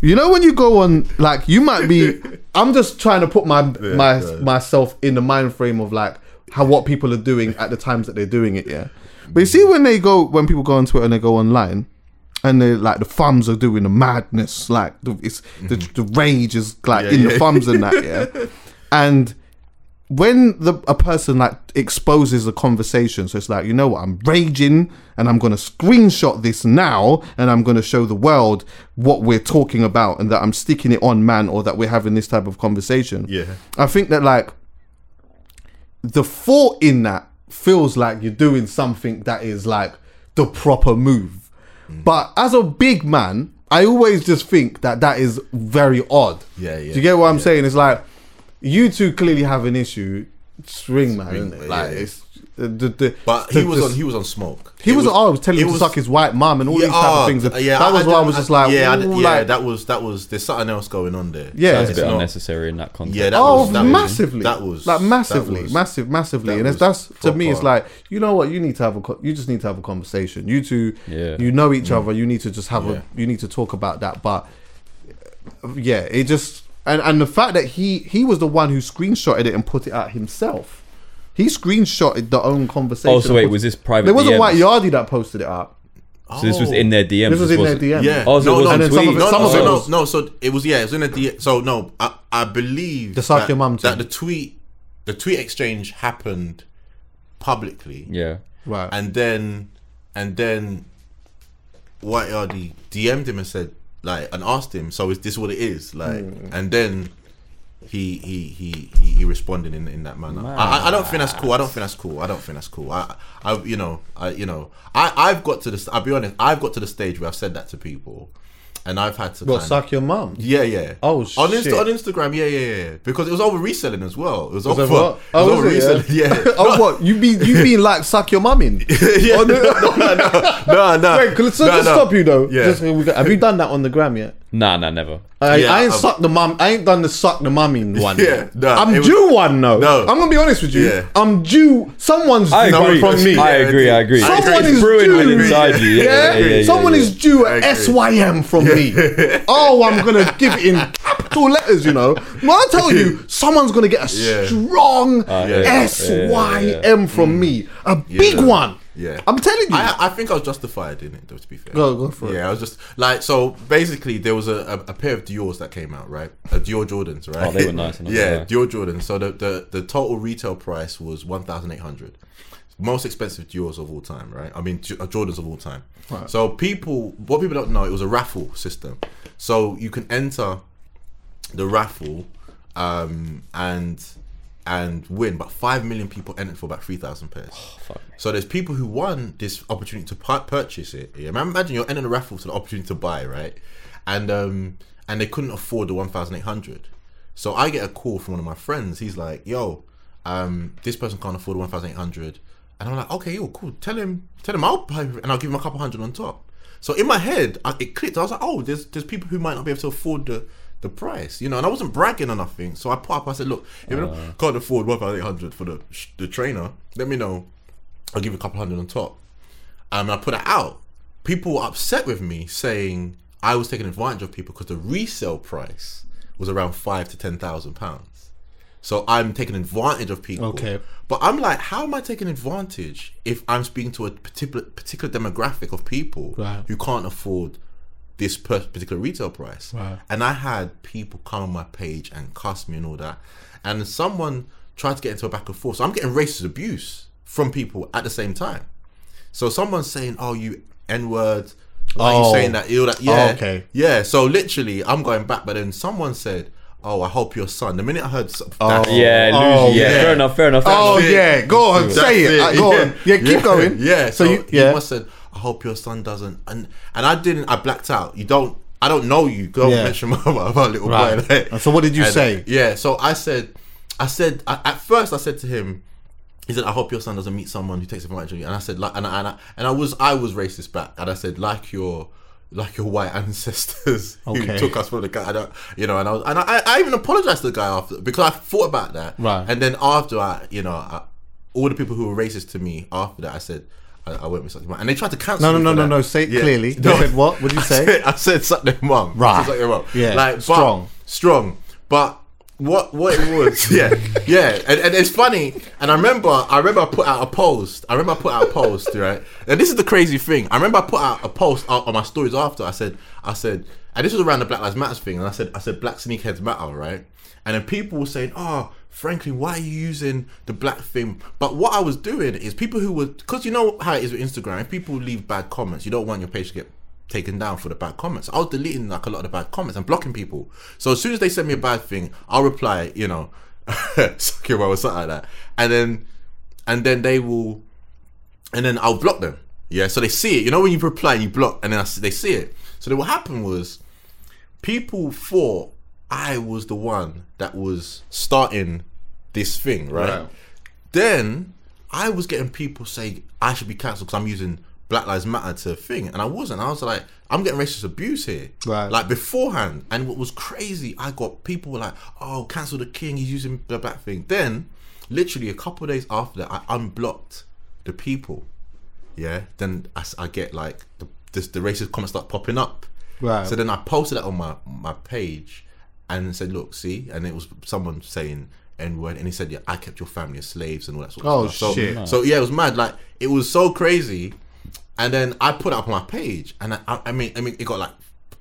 you know when you go on like you might be I'm just trying to put my my yeah. myself in the mind frame of like how what people are doing at the times that they're doing it, yeah. But you see when they go when people go on Twitter and they go online and they like the thumbs are doing the madness, like the it's the, mm-hmm. the rage is like Yeah, in the thumbs and that, yeah. And when the a person like exposes a conversation, so it's like, you know what, I'm raging and I'm gonna screenshot this now and I'm gonna show the world what we're talking about and that I'm sticking it on man or that we're having this type of conversation. Yeah. I think that like the thought in that feels like you're doing something that is like the proper move. Mm. But as a big man, I always just think that that is very odd. Yeah, yeah, Do you get what I'm saying? It's like you two clearly have an issue. Swing man, Swing, isn't it? Like yeah. it's the, the, the But the- he was the- on. He was on smoke. he It was, oh, I was telling it him to suck his white mum and all these type ah, of things. And yeah, that was why I was just like, yeah, ooh, yeah. like- that was that was. There's something else going on there. Yeah. That's a bit not- unnecessary in that context. Yeah, that oh, was that was- massively. that was like massively, was- massive, massively, that and it's, was that's to me. It's like you know what you need to have a, you just need to have a conversation. You two, Yeah. you know each other. You need to just have Mm. Yeah. a, you need to talk about that. But yeah, it just and and the fact that he he was the one who screenshotted it and put it out himself. He screenshotted the own conversation. Oh, so wait, was this private There wasn't DMs? White Yardie that posted it out. So this was Oh. in their DMs. This was in their wasn't- DM. Yeah. Oh, so no, it was no, on and some of it- no, some no, of so it no, was- no. So it was yeah, it was in a D. So no, I, I believe The that, your mum that the tweet, the tweet exchange happened publicly. Yeah. Right. and then and then White Yardie DM'd him and said like and asked him, so is this what it is? Like Hmm. and then he he he he, he responded in in that manner. I, I- I don't think that's cool. I don't think that's cool. I don't think that's cool. I I you know I you know I I've got to the I'll be honest. I've got to the stage where I've said that to people, and I've had to What kind suck your mum? yeah, yeah. Oh, on shit. Insta- on Instagram, yeah, yeah, yeah. Because it was over reselling as well. It was over. What? Oh, was over was it, reselling. Yeah. oh, what you be you being like suck your mum in? yeah. Oh, no, no, no. Wait, can, so no, just no. stop you though. Yeah. Just, have you done that on the gram yet? Nah, nah, never. I, Yeah, I ain't I've- suck the mum. I ain't done the suck the mum in one. Yeah, no, I'm it was- due one though. No. I'm gonna be honest with you. Yeah. I'm due. Someone's I due agree. from me. I agree. I agree. I Someone agree. is brewing due. within inside you. Yeah, Yeah, yeah, yeah, yeah, someone yeah. is due I a agree. SYM from me. oh, I'm gonna give it in capital letters. You know, when I tell you, someone's gonna get a Yeah. strong uh, yeah, yeah, yeah, SYM from me, a big Yeah. one. Yeah. I'm telling you. I, I think I was justified in it, though, to be fair. Go- go for it. Yeah, I was just like, so basically, there was a, a, a pair of Dior's that came out, right? A Dior Jordans, right? Oh, they were nice, I'm yeah. Dior Jordans. So the, the, the total retail price was 1800 Most expensive Dior's of all time, right? I mean, J- uh, Jordans of all time. Right. So people, what people don't know, it was a raffle system. So you can enter the raffle um, and and win, but five million people entered for about three thousand pairs. me. So there's people who won this opportunity to purchase it. Yeah, imagine you're entering a raffle to the opportunity to buy, right? And um and they couldn't afford the one thousand eight hundred. So I get a call from one of my friends. He's like, "Yo, um, this person can't afford one thousand eight hundred, and I'm like, okay, yo, cool. Tell him, tell him I'll pay, and I'll give him a couple hundred on top. So in my head, I, it clicked. I was like, oh, there's there's people who might not be able to afford the the price, you know. And I wasn't bragging or nothing. So I put up. I said, look, if you don't- can't afford one thousand eight hundred for the the trainer, let me know. I'll give you a couple hundred on top. Um, and I put it out. People were upset with me saying I was taking advantage of people because the resale price was around five to ten thousand pounds. So I'm taking advantage of people. Okay. But I'm like, how am I taking advantage if I'm speaking to a particular particular demographic of people Right. who can't afford this per- particular retail price? Right. And I had people come on my page and cuss me and all that. And someone tried to get into a back and forth. So I'm getting racist abuse from people at the same time. So someone's saying, "Oh, you n word." Why are Oh. you saying that? All that, yeah, okay. yeah. So literally, I'm going back, but then someone said, "Oh, I hope your son." The minute I heard s- that, Yeah, Oh, lose, yeah. yeah. Fair enough. Fair enough. Oh it. yeah, go on, That's say it. Uh, go on. Yeah, keep going. Yeah. So, So, you, you yeah. must said, "I hope your son doesn't." And and I didn't. I blacked out. You don't. I don't know you. Don't Yeah. mention my, my, little Right. boy. like- so what did you and, say? Yeah. So I said, I said I, at first I said to him. He said, "I hope your son doesn't meet someone who takes advantage of you." And I said, "Like," and I, and I, and I was, I was racist back, and I said, "Like your, like your white ancestors Okay. who took us from the guy." I don't, you know, and I was, and I, I even apologized to the guy after because I thought about that, Right. And then after I, you know, I, all the people who were racist to me after that, I said, I, I went with such a mum, and they tried to cancel. No, no, me no, for no, that. no. Say it clearly. You said what? What did you I say? said, I said suck their mum. Right. suck their mum. Yeah. Like but- Strong. strong. But what what it was, yeah, yeah, and, and it's funny. And I remember, I remember I put out a post. I remember I put out a post, right? And this is the crazy thing. I remember I put out a post out on my stories after. I said, I said, and this was around the Black Lives Matter thing. And I said, I said, Black sneakheads matter, right? And then people were saying, oh. Franklin, why are you using the black thing? But what I was doing is people who were, because you know how it is with Instagram, if people leave bad comments, you don't want your page to get taken down for the bad comments. I was deleting like a lot of the bad comments and blocking people. So as soon as they send me a bad thing, I'll reply, you know, suck your or something like that. And then and then they will and then I'll block them. Yeah, so they see it. You know when you reply and you block and then I, they see it. So then what happened was people thought I was the one that was starting this thing, right? Right. Then I was getting people saying I should be cancelled because I'm using Black Lives Matter to thing, and I wasn't. I was like, I'm getting racist abuse here, Right. Like beforehand. And what was crazy, I got people were like, "Oh, cancel the king. He's using the black thing." Then, literally a couple of days after that, I unblocked the people. Yeah. Then I get like the this, the racist comments start popping up. Right. So then I posted that on my my page and said, "Look, see," and it was someone saying N word, and he said, "Yeah, I kept your family as slaves and all that sort of Oh, stuff." So, shit. So yeah, it was mad. Like it was so crazy. And then I put up on my page, and I, I mean, I mean, it got like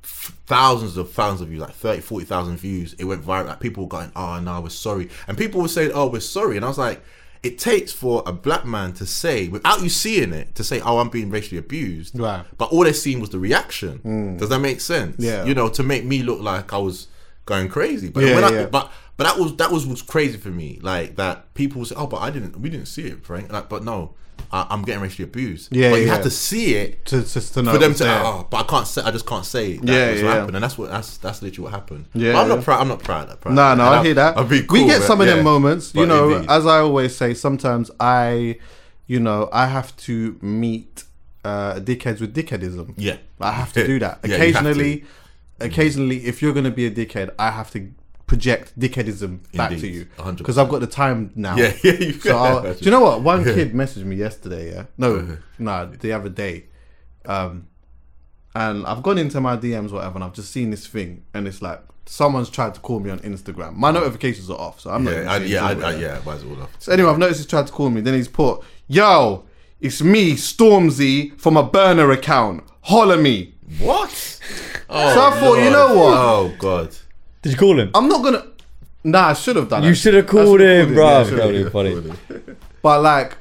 thousands of thousands of views, like 30, 40,000 views. It went viral. Like people were going, "Oh no, we're sorry," and people were saying, "Oh, we're sorry," and I was like. It takes for a black man to say, without you seeing it, to say, "Oh, I'm being racially abused," Right. but all they seen was the reaction. Hmm. Does that make sense? Yeah. You know, to make me look like I was going crazy. But Yeah, when I, but but that was that was was crazy for me. Like that people say, "Oh, but I didn't. We didn't see it, Frank." Like, but no, I, I'm getting racially abused. Yeah, but you yeah. have to see it To, just to know for them to. there. Oh, but I can't say. I just can't say that Yeah, yeah. what happened, and that's what that's that's literally what happened. Yeah, but I'm yeah. not proud. I'm not proud. of that. Proud No, of no. And I hear that. I'll be we cool, get but some of yeah. them moments, you know. indeed. As I always say, sometimes I, you know, I have to meet uh, dickheads with dickheadism. Yeah. I have to do that Yeah, to. occasionally. Occasionally, if you're going to be a dickhead, I have to project dickheadism back to you because I've got the time now. Yeah, yeah, you So I'll, do you know what? One kid messaged me yesterday. Yeah, no, no, the other day. Um, and I've gone into my DMs, whatever, and I've just seen this thing, and it's like someone's tried to call me on Instagram. My notifications are off, so I'm not. Yeah, not. Yeah, I, I, yeah, why is it all off? So anyway, I've noticed he's tried to call me. Then he's put, "Yo, it's me, Stormzy, from a burner account. Holler me." What? Oh, So I thought, you know what? Oh God. Did you call him? I'm not gonna. Nah, I should have done. you should have I called him, bro. yeah, that would funny. But like,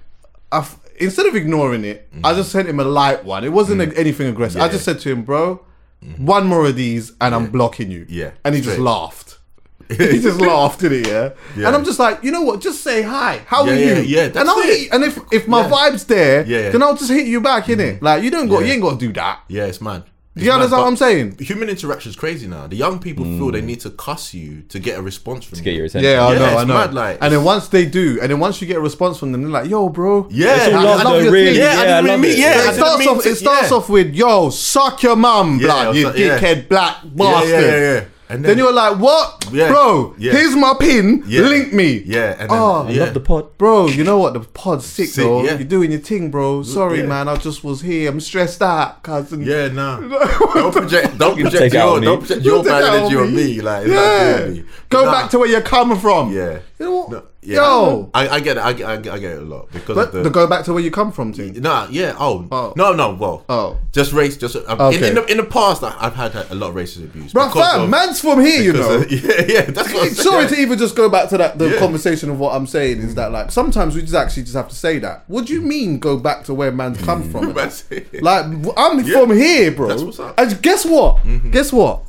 I've, instead of ignoring it, I just sent him a light one. It wasn't a- anything aggressive. I just said to him, bro, mm. one more of these and I'm blocking you. Yeah, And he just straight. laughed. he just laughed, didn't? Yeah? Yeah. And I'm just like, you know what? Just say hi. How Yeah, are you? yeah, and that's I'll it. hit, and if if my Yeah. vibe's there, Yeah, yeah. then I'll just hit you back, innit? Mm. Like you don't got Yeah. you ain't got to do that. Yeah, it's mad. Do you understand what I'm saying? Human interaction is crazy now. The young people feel they mm. need to cuss you to get a response from to get you. your attention. Yeah, I Yeah, know, it's I know. mad, like- and then once they do, and then once you get a response from them, they're like, "Yo, bro, Yeah, It's all I- love, I though, love your really. thing. Yeah, I didn't love mean- it. Yeah, I it didn't starts mean off. to- It starts yeah. off with "Yo, suck your mum, Yeah, blood, I was you like- yeah. dickhead black Yeah, bastard." yeah, yeah, yeah. And Then you're like, "What, Yeah, bro? yeah. Here's my pin. Yeah. Link me." Yeah, and then, Oh, I yeah. Love the pod. Bro, you know what? The pod's sick, Sick, though. yeah. You're doing your thing, bro. Sorry, yeah. man. I just was here. I'm stressed out, cousin. Yeah, nah. don't project. Don't You project take it out your. Don't project your bad it out energy on on me. me. Like, it's Yeah. not doing. Go Nah. back to where you're coming from. Yeah. You know what? No, yeah. Yo. I, I get it. I get, I get, I get it a lot because But of the. the go back to where you come from thing. Nah, yeah. Oh, Oh. no, no. Well, Oh. just race. Just um, in, Okay. in the in the past, I, I've had a lot of racist abuse. Bro, because fam, of- man's from here, you because know. of- yeah, yeah. That's what I'm Sorry to even just go back to that the Yeah. conversation of what I'm saying is that like sometimes we just actually just have to say that. What do you mean go back to where man's come from? That's it. like I'm Yeah. from here, bro. That's what's up. And guess what? Guess what?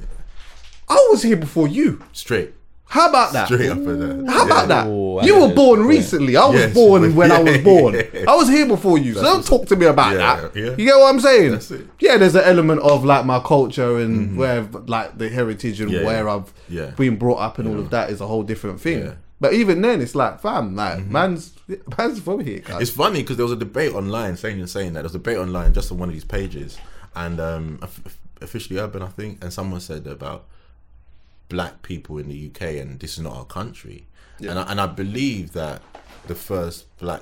I was here before you. Straight, How about that? straight up at that. How about that? Ooh, you I were know. born Yeah. recently. I was Yes. born when I was Yeah. born. I was here before you. So don't talk to me about Yeah, that. yeah. You get what I'm saying? That's it. Yeah, there's an element of like my culture and where like the heritage and Yeah, where yeah. I've Yeah. been brought up and all of that is a whole different thing. Yeah. But even then, it's like, fam, like man's man's from here. Guys. It's funny because there was a debate online saying and saying that there was a debate online just on one of these pages, and um, Off- officially urban, I think, and someone said about black people in the UK and this is not our country, and I, and I believe that the first black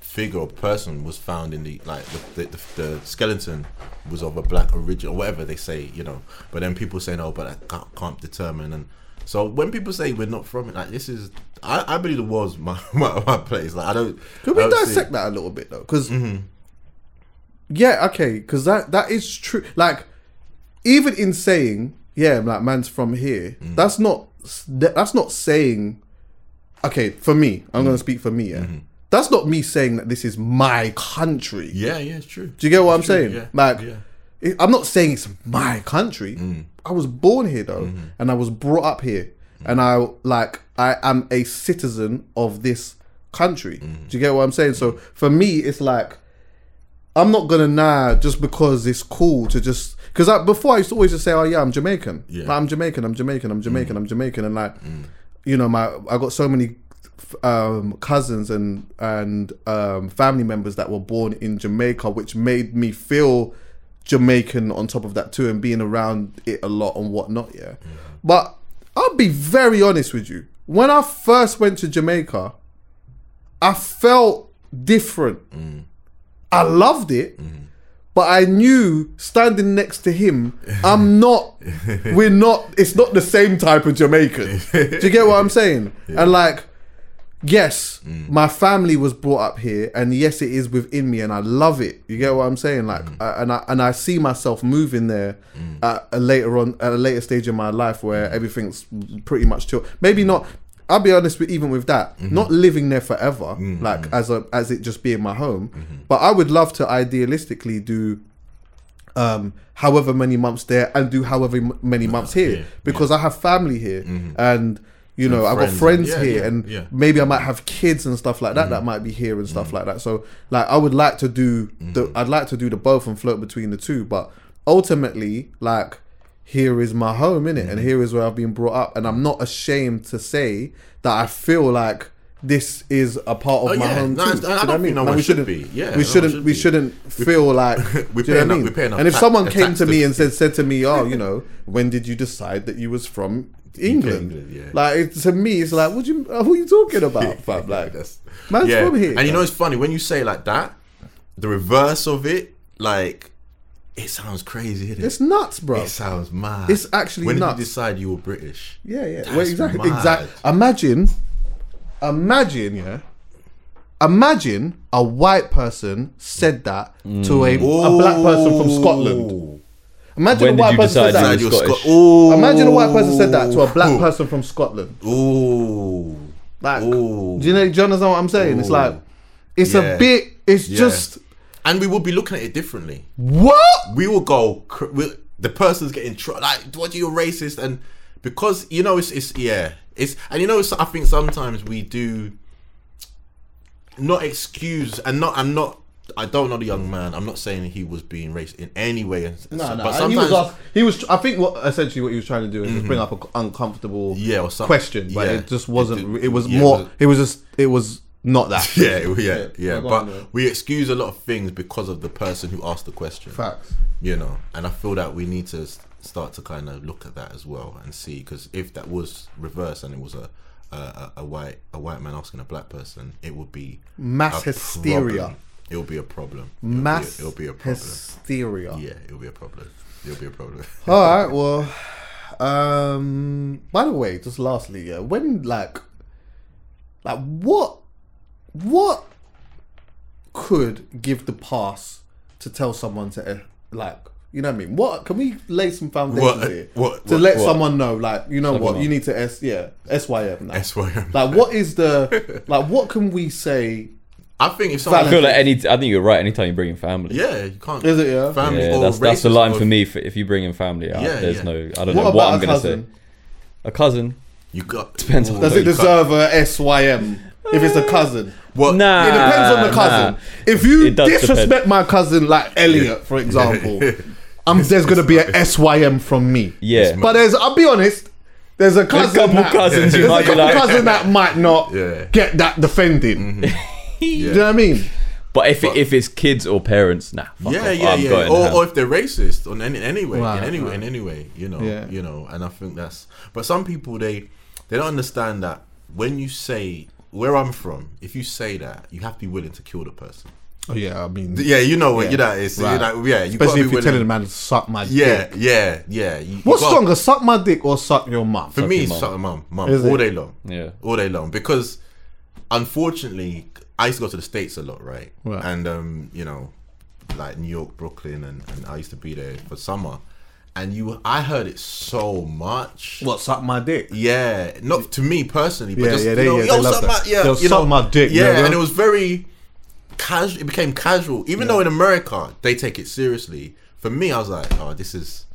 figure or person was found in the like the, the, the, the skeleton was of a black origin or whatever they say, you know. But then people say no, but I can't, can't determine and. So when people say we're not from it, like this is, I, I believe the world's my, my, my place. Like I don't. Could we don't see- dissect that a little bit though? Because Mm-hmm. yeah, okay, because that that is true. Like even in saying yeah, like man's from here, Mm. that's not that's not saying. Okay, for me, I'm Mm. gonna speak for me. Yeah, Mm-hmm. that's not me saying that this is my country. Yeah, yeah, it's true. Do you get what I'm true, saying? Yeah, Like, yeah. I'm not saying it's my country. Mm. I was born here though, Mm-hmm. and I was brought up here, and I like I am a citizen of this country. Mm-hmm. Do you get what I'm saying? So for me, it's like I'm not gonna nah just because it's cool to just because I, before I used to always just say, oh yeah, I'm Jamaican. Yeah. Mm. Like, I'm Jamaican. I'm Jamaican. I'm Jamaican. I'm Jamaican. And like, you know, my I got so many um, cousins and and um, family members that were born in Jamaica, which made me feel Jamaican on top of that too, and being around it a lot and whatnot. Yeah, but I'll be very honest with you. When I first went to Jamaica, I felt different. I loved it, but I knew standing next to him, I'm not. we're not. It's not the same type of Jamaican. Do you get what I'm saying? And like, yes, mm. my family was brought up here, and yes, it is within me, and I love it. You get what I'm saying? Like, mm. I, and I and I see myself moving there mm. at a later on at a later stage in my life where everything's pretty much chill. Maybe not. I'll be honest with even with that, mm-hmm. not living there forever, mm-hmm. like as a as it just being my home. Mm-hmm. But I would love to idealistically do um however many months there and do however m- many uh, months here yeah, because I have family here and you know I've got friends, yeah, here yeah, and yeah. maybe I might have kids and stuff like that that might be here and stuff like that. So like I would like to do the I'd like to do the both and float between the two but ultimately like here is my home in it and mm-hmm. here is where I've been brought up and I'm not ashamed to say that I feel like this is a part of Oh, my yeah. home No, too. I- I don't think no Like, one we should shouldn't be. Yeah, we shouldn't should we shouldn't feel like we're do you know what I mean? and if tax- someone uh, came to me and said said to me, "Oh, you know, when did you decide that you was from England?" England, yeah. Like it, to me, it's like, what you uh, who are you talking about, fam? Like, That's- man's from here. And you know, it's funny when you say like that, the reverse of it, like, it sounds crazy, isn't it? it's nuts, bro. It sounds mad. It's actually when nuts. did you decide you were British? Yeah, yeah. That's Well, exactly. mad. Exactly. Imagine, imagine, yeah. Imagine a white person said that to a, a black person from Scotland. Imagine When a white person said that. Decide you were Scottish. Scot- Imagine a white person said that to a black person from Scotland. Ooh. Like, Ooh. do you know? Do you understand what I'm saying? It's like, it's Yeah. a bit. It's Yeah. just And we will be looking at it differently. what? we will go. we the person's getting tr- like, what are you racist? And because you know, it's it's yeah, it's and you know, I think sometimes we do not excuse and not I'm not I don't know the young man. I'm not saying he was being racist in any way. No, so- no. but and he was, sometimes ask, he was. I think what essentially what he was trying to do is just bring mm-hmm. up an uncomfortable Yeah, or some- question, but yeah. it just wasn't. It It, was yeah, more. It was just. It was not that. yeah, yeah, yeah. Go But on, man. we excuse a lot of things because of the person who asked the question. Facts. You know, and I feel that we need to s- start to kind of look at that as well and see because if that was reversed and it was a a, a, a white a white man asking a black person, it would be Mass hysteria. problem. It will be a problem. It'll be a- Mass It'll be a problem. hysteria. Yeah, it'll be a problem. It'll be a problem. All right. Well. Um. By the way, just lastly, yeah. When like, like what, what could give the pass to tell someone to eh, like. You know what I mean? What can we lay some foundations What- here what- to what- let what? someone know? Like, you know what? Someone You need to s yeah sym now. SYM. Like, what is the like? What can we say? I think if I feel like any. I think you're right. Anytime you bring in family. yeah, you can't. Is it, yeah? Family Yeah, or that's that's the line or- for me. For, if you bring in family, out, Yeah, there's yeah. no. I don't What know about what I'm a gonna cousin? say. A cousin. You got Depends on- Does Well, it you deserve a sym if it's a cousin? Well, Nah, It depends on the cousin. nah. If you disrespect depend. my cousin, like Elliot, for example, um, there's gonna be a SYM from me. Yeah. But there's, I'll be honest, there's a cousin. couple that, cousins you there's might a couple like- cousin that might not Yeah. get that defended. Do you know what I mean? But if it, if it's kids or parents, nah. fuck yeah, off. yeah, I'm yeah. going Or, or if they're racist, on any any way, Right, in any way, right. in any way, you know, Yeah. you know. And I think that's. But some people they they don't understand that when you say where I'm from, if you say that, you have to be willing to kill the person. Oh yeah, I mean, Yeah, you know what Yeah. you know. It's Right. you know, yeah, you especially gotta if you're willing. telling a man to suck my yeah, dick. yeah, yeah. yeah. you What's gotta- stronger, suck my dick or suck your mum? For me, your it's mum. suck mum, mum, all it? day long. Yeah. all day long because unfortunately I used to go to the states a lot, right? Right. And um, you know, like New York, Brooklyn, and, and I used to be there for summer, and you, I heard it so much. What suck my dick? Yeah, not to me personally, but Yeah, just yeah, you they- know, yeah, yo, love suck that. my, yeah, Yo, you suck my dick, yeah, nigga. and it was very casual. It became casual, even though in America they take it seriously. For me, I was like, oh, this is,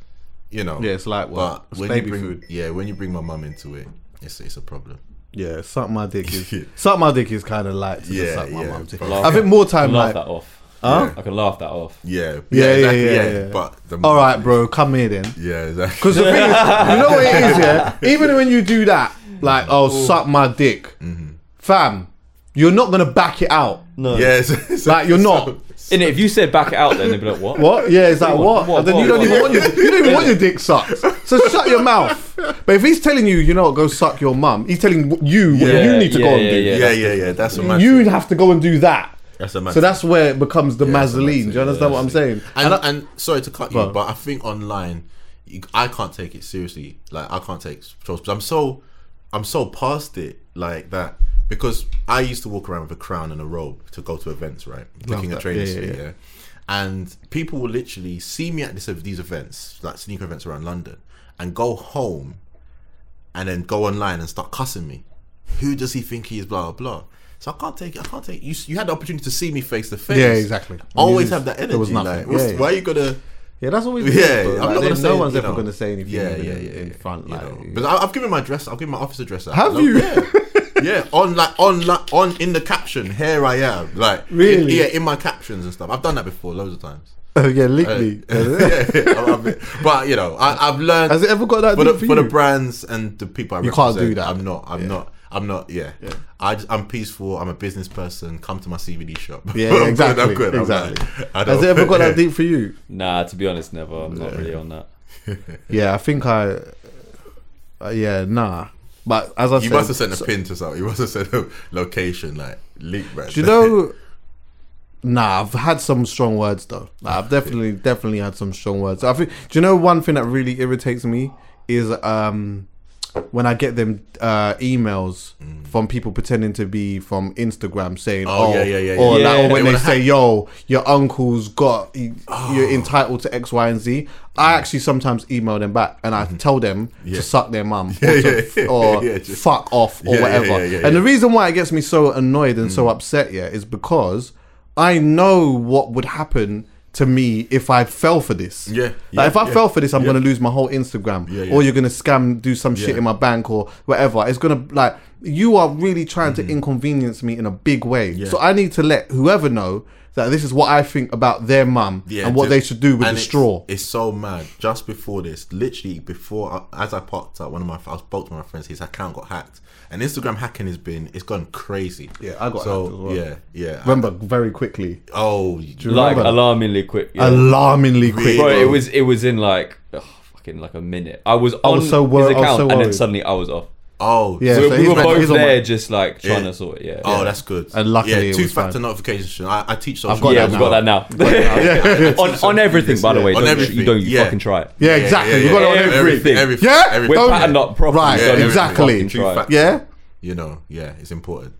you know, Yeah, it's like what? But It's when baby you bring, food. yeah, when you bring my mum into it, it's it's a problem. Yeah, suck my dick is suck my dick is kind of like to Yeah, just suck my yeah, mum. dick. but- I think more I time can laugh like. that off. Huh? I can laugh that off. Yeah, Yeah, yeah, yeah, exactly, yeah, yeah, yeah. But the All right, bro, come here then. Yeah, exactly. Because the thing is, you know what it is, yeah. Even when you do that, like, oh, suck my dick, mm-hmm. fam, you're not gonna back it out. No. yes, Like, you're not. In it, if you said back it out, then they'd be like, what? What? Yeah, it's like what? What, and then you what, don't what? even want your you don't even want your dick sucked. So shut your mouth. But if he's telling you, you know, what, go suck your mum, he's telling you what Yeah, you need to go yeah, and yeah, do. yeah. yeah, yeah, yeah. That's a matter. You have to go and do that. That's a matter. So that's where it becomes the that's a mazzoline. Do you understand yeah, what I'm saying? and, I- and sorry to cut you, on. but I think online, you, I can't take it seriously. Like I can't take trolls because I'm so, I'm so past it like that. Because I used to walk around with a crown and a robe to go to events, right? Looking at trainers, Yeah, yeah, yeah, yeah. And people will literally see me at this these events, like sneaker events around London, and go home, and then go online and start cussing me. Who does he think he is? Blah blah blah. So I can't take it. I can't take you. You had the opportunity to see me face to face. Yeah, exactly. Always You- have that energy. there was nothing. Like, Yeah, yeah. Why are you gonna? Yeah, that's always Yeah. I'm Like, not gonna say. no one's ever know, going to say anything Yeah, in, yeah, yeah, in front. you Like, know. But I- I've given my dress. I've given my officer dress out. Have No, you? Yeah. yeah, on like on like on in the caption. Here I am. Like Really? in- yeah, in my captions and stuff. I've done that before loads of times. yeah, lick Uh, me. yeah, but you know, I, I've learned. Has it ever got that for the, for for the brands and the people I You can't do that. I'm not. I'm not. I'm not. Yeah, I just, I'm peaceful. I'm a business person. Come to my CBD shop. Yeah, I'm good, exactly. I'm good, I'm exactly. I don't- Has it ever got that deep for you? Nah, to be honest, never. I'm not really on that. Yeah, I think I. Uh, yeah, nah. But as I said, You said, must have sent a so- pin to something. You must have sent a location like link, man. Do you know? Nah, I've had some strong words though. Like, I've definitely, definitely had some strong words. I think. Do you know one thing that really irritates me is um when I get them uh emails from people pretending to be from Instagram saying, Mm. Oh, "Oh, yeah, yeah, yeah, or, yeah. like, or when they they say, "Yo, your uncle's got, Oh. you're entitled to X, Y, and Z." I actually sometimes email them back and I tell them Mm-hmm. Yeah. to suck their mum Yeah, or, to, yeah, or fuck off or whatever. and the reason why it gets me so annoyed and so upset, yeah, is because I know what would happen to me if I fell for this. Yeah, like if I yeah, fell for this, I'm yeah. gonna lose my whole Instagram, Yeah, yeah. or you're gonna scam, do some shit Yeah. in my bank or whatever. It's gonna like you are really trying to mm-hmm. inconvenience me in a big way. Yeah. So I need to let whoever know that this is what I think about their mum and what ju- they should do with the it's- straw. It's so mad. Just before this, literally before, I, as I parked up, one of my I spoke to my friends. His account got hacked, and Instagram hacking has been it's gone crazy. Yeah, I got so hacked as well. yeah, yeah. Remember, very quickly, oh, you like remember? alarmingly quick. Yeah. alarmingly quick. Bro, it was it was in like ugh, fucking like a minute. I was on was so wor- his account so and then suddenly I was off. Oh, Yeah, we, so we he's were back- both he's on my- there, just like trying Yeah. to sort it. Yeah. Oh, yeah. that's good. And luckily yeah, two-factor fine. notification. I, I teach social I've got yeah, that we've got that now. now. on on everything, by the way. On don't, everything, You don't you yeah. fucking try it. Yeah, exactly. You got it on Everything. everything. everything. Yeah? everything. We're Don't- patterned up properly. Right, don't exactly. fucking True try it. fact. Yeah. You know, yeah, it's important.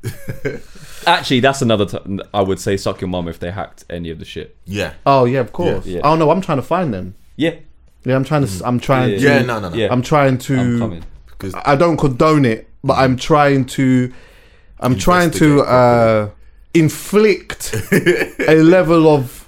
Actually, that's another. T- I would say suck your mum if they hacked any of the shit. yeah, Oh yeah, of course. Yeah. Oh no, I'm trying to find them. Yeah, Yeah, I'm trying to. I'm trying Yeah. to. no, no, no. I'm trying to. I'm because I don't condone it, but I'm trying to. I'm trying to uh, inflict a level of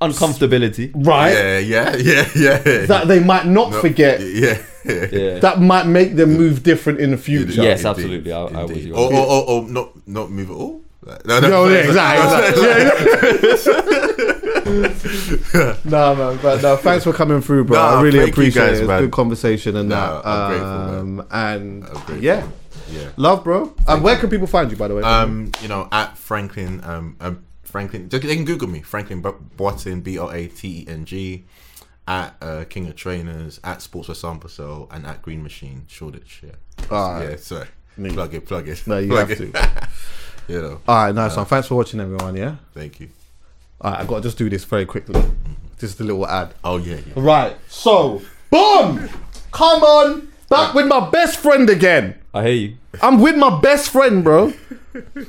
Uncomfortability. right yeah, yeah, yeah, yeah. that they might not forget. yeah, Yeah. That might make them move different in the future. Yes, Indeed, absolutely. I- I was Or, or, or, or not, not move at all. No, No, yeah, exactly. exactly. Yeah. no, man, but no, thanks for coming through, bro. No, I really thank you appreciate guys, it. It's a man. good conversation and No, that. I'm grateful, man. um, And yeah, Yeah. love, bro. And where can people find you, by the way? Um, you know, at Franklin, um, um Franklin. They can Google me, Franklin Bo- Boateng, B O A T E N G, at uh, King of Trainers, at Sports with Sample Cell, and at Green Machine Shoreditch. Yeah, Alright. yeah. Sorry, Neat. plug it, plug it. No, you plug have it. to. you know, All right, nice one. Thanks for watching, everyone. Yeah. thank you. All right, I got to just do this very quickly. Just a little ad. Oh yeah, yeah. Right. So, boom. Come on, back with my best friend again. I hear you. I'm with my best friend, bro.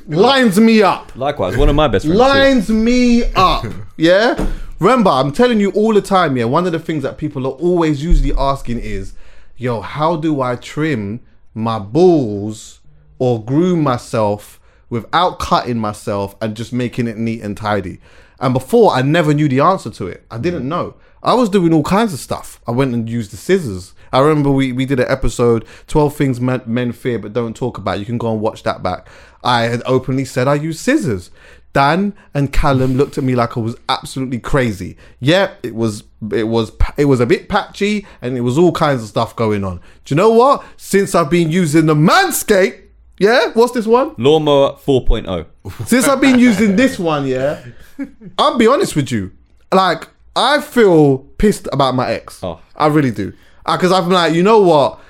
Lines me up. Likewise, one of my best friends. too. Lines me up. Yeah? Remember, I'm telling you all the time, yeah, one of the things that people are always usually asking is, yo, how do I trim my balls or groom myself without cutting myself and just making it neat and tidy? And before, I never knew the answer to it. I didn't mm. know. I was doing all kinds of stuff. I went and used the scissors. I remember we, we did an episode, 12 Things Men, Men Fear But Don't Talk About. You can go and watch that back. I had openly said I use scissors. Dan and Callum looked at me like I was absolutely crazy. Yeah, it was it was it was a bit patchy and it was all kinds of stuff going on. Do you know what? Since I've been using the Manscaped, yeah, what's this one? Lawnmower oh. 4.0. Since I've been using this one, yeah, I'll be honest with you. Like, I feel pissed about my ex. Oh. I really do. Uh, because I'm like, you know what?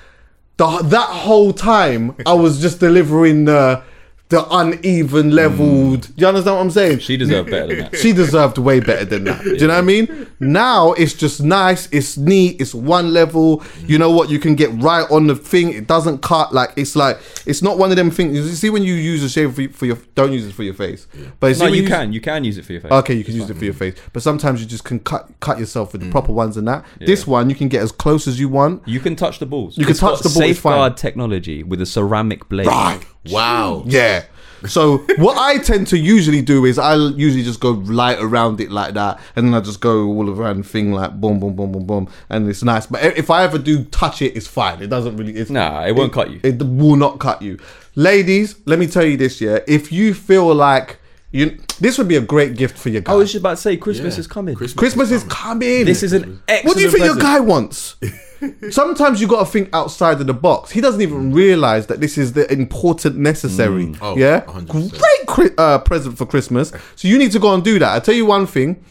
The, that whole time, I was just delivering the the uneven leveled. Do you understand what I'm saying? She deserved better than that. She deserved way better than that. Do you know what I mean? Now it's just nice, it's neat, it's one level. You know what? You can get right on the thing. It doesn't cut. Like it's like it's not one of them things. You see when you use a shave for, for your don't use it for your face. But see No, when you can. You can use it for your face. Okay, you can use it for your face, but sometimes you just can cut cut yourself with the mm. proper ones and that. This one you can get as close as you want. You can touch the balls. You can It's touch got the ball, it's fine. Safeguard technology with a ceramic blade. Right. Wow. Yeah. So what I tend to usually do is I usually just go light around it like that, and then I just go all around the thing like boom, boom, boom, boom, boom, and it's nice. But if I ever do touch it, it's fine. It doesn't really. It's, Nah, it won't cut you. It will not cut you, ladies. Let me tell you this, yeah. If you feel like you, this would be a great gift for your guy. I was just about to say Christmas Yeah. is coming. Christmas, Christmas is coming. This is an excellent What do you think your guy wants? Sometimes you got to think outside of the box. He doesn't even realize that this is the important, necessary. Oh, yeah, 100%. great cri- uh, present for Christmas. So you need to go and do that. I tell you one thing: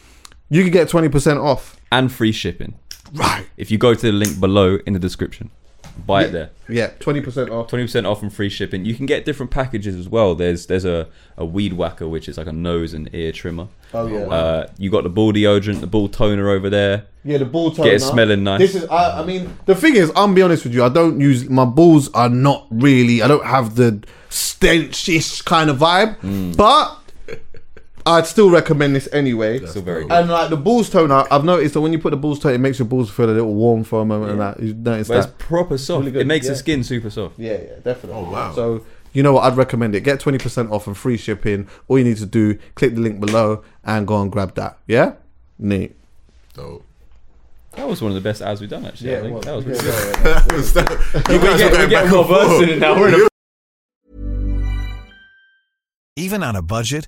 you can get twenty percent off. and free shipping. Right. If you go to the link below in the description, buy it there. Yeah, twenty percent off. Twenty percent off and free shipping. You can get different packages as well. There's there's a, a weed whacker which is like a nose and ear trimmer. Oh yeah. Uh, you got the ball deodorant, the ball toner over there. Yeah, the ball toner. Get it smelling nice. This is. I, I mean, the thing is, I'll be honest with you. I don't use my balls. Are not really. I don't have the stenchish kind of vibe, Mm. but I'd still recommend this anyway. Still very good. And like the balls toner, I've noticed that when you put the balls toner, it makes your balls feel a little warm for a moment, and that you notice But it's proper soft. Really good, It makes yeah. the skin super soft. Yeah, yeah, definitely. Oh, wow. So you know what? I'd recommend it. Get twenty percent off and free shipping. All you need to do, click the link below and go and grab that. Yeah, neat. Dope. That was one of the best ads we've done actually. I think. that was really good. you guys We are get, we get more and forth. verse in it now. We're in a Even on a budget,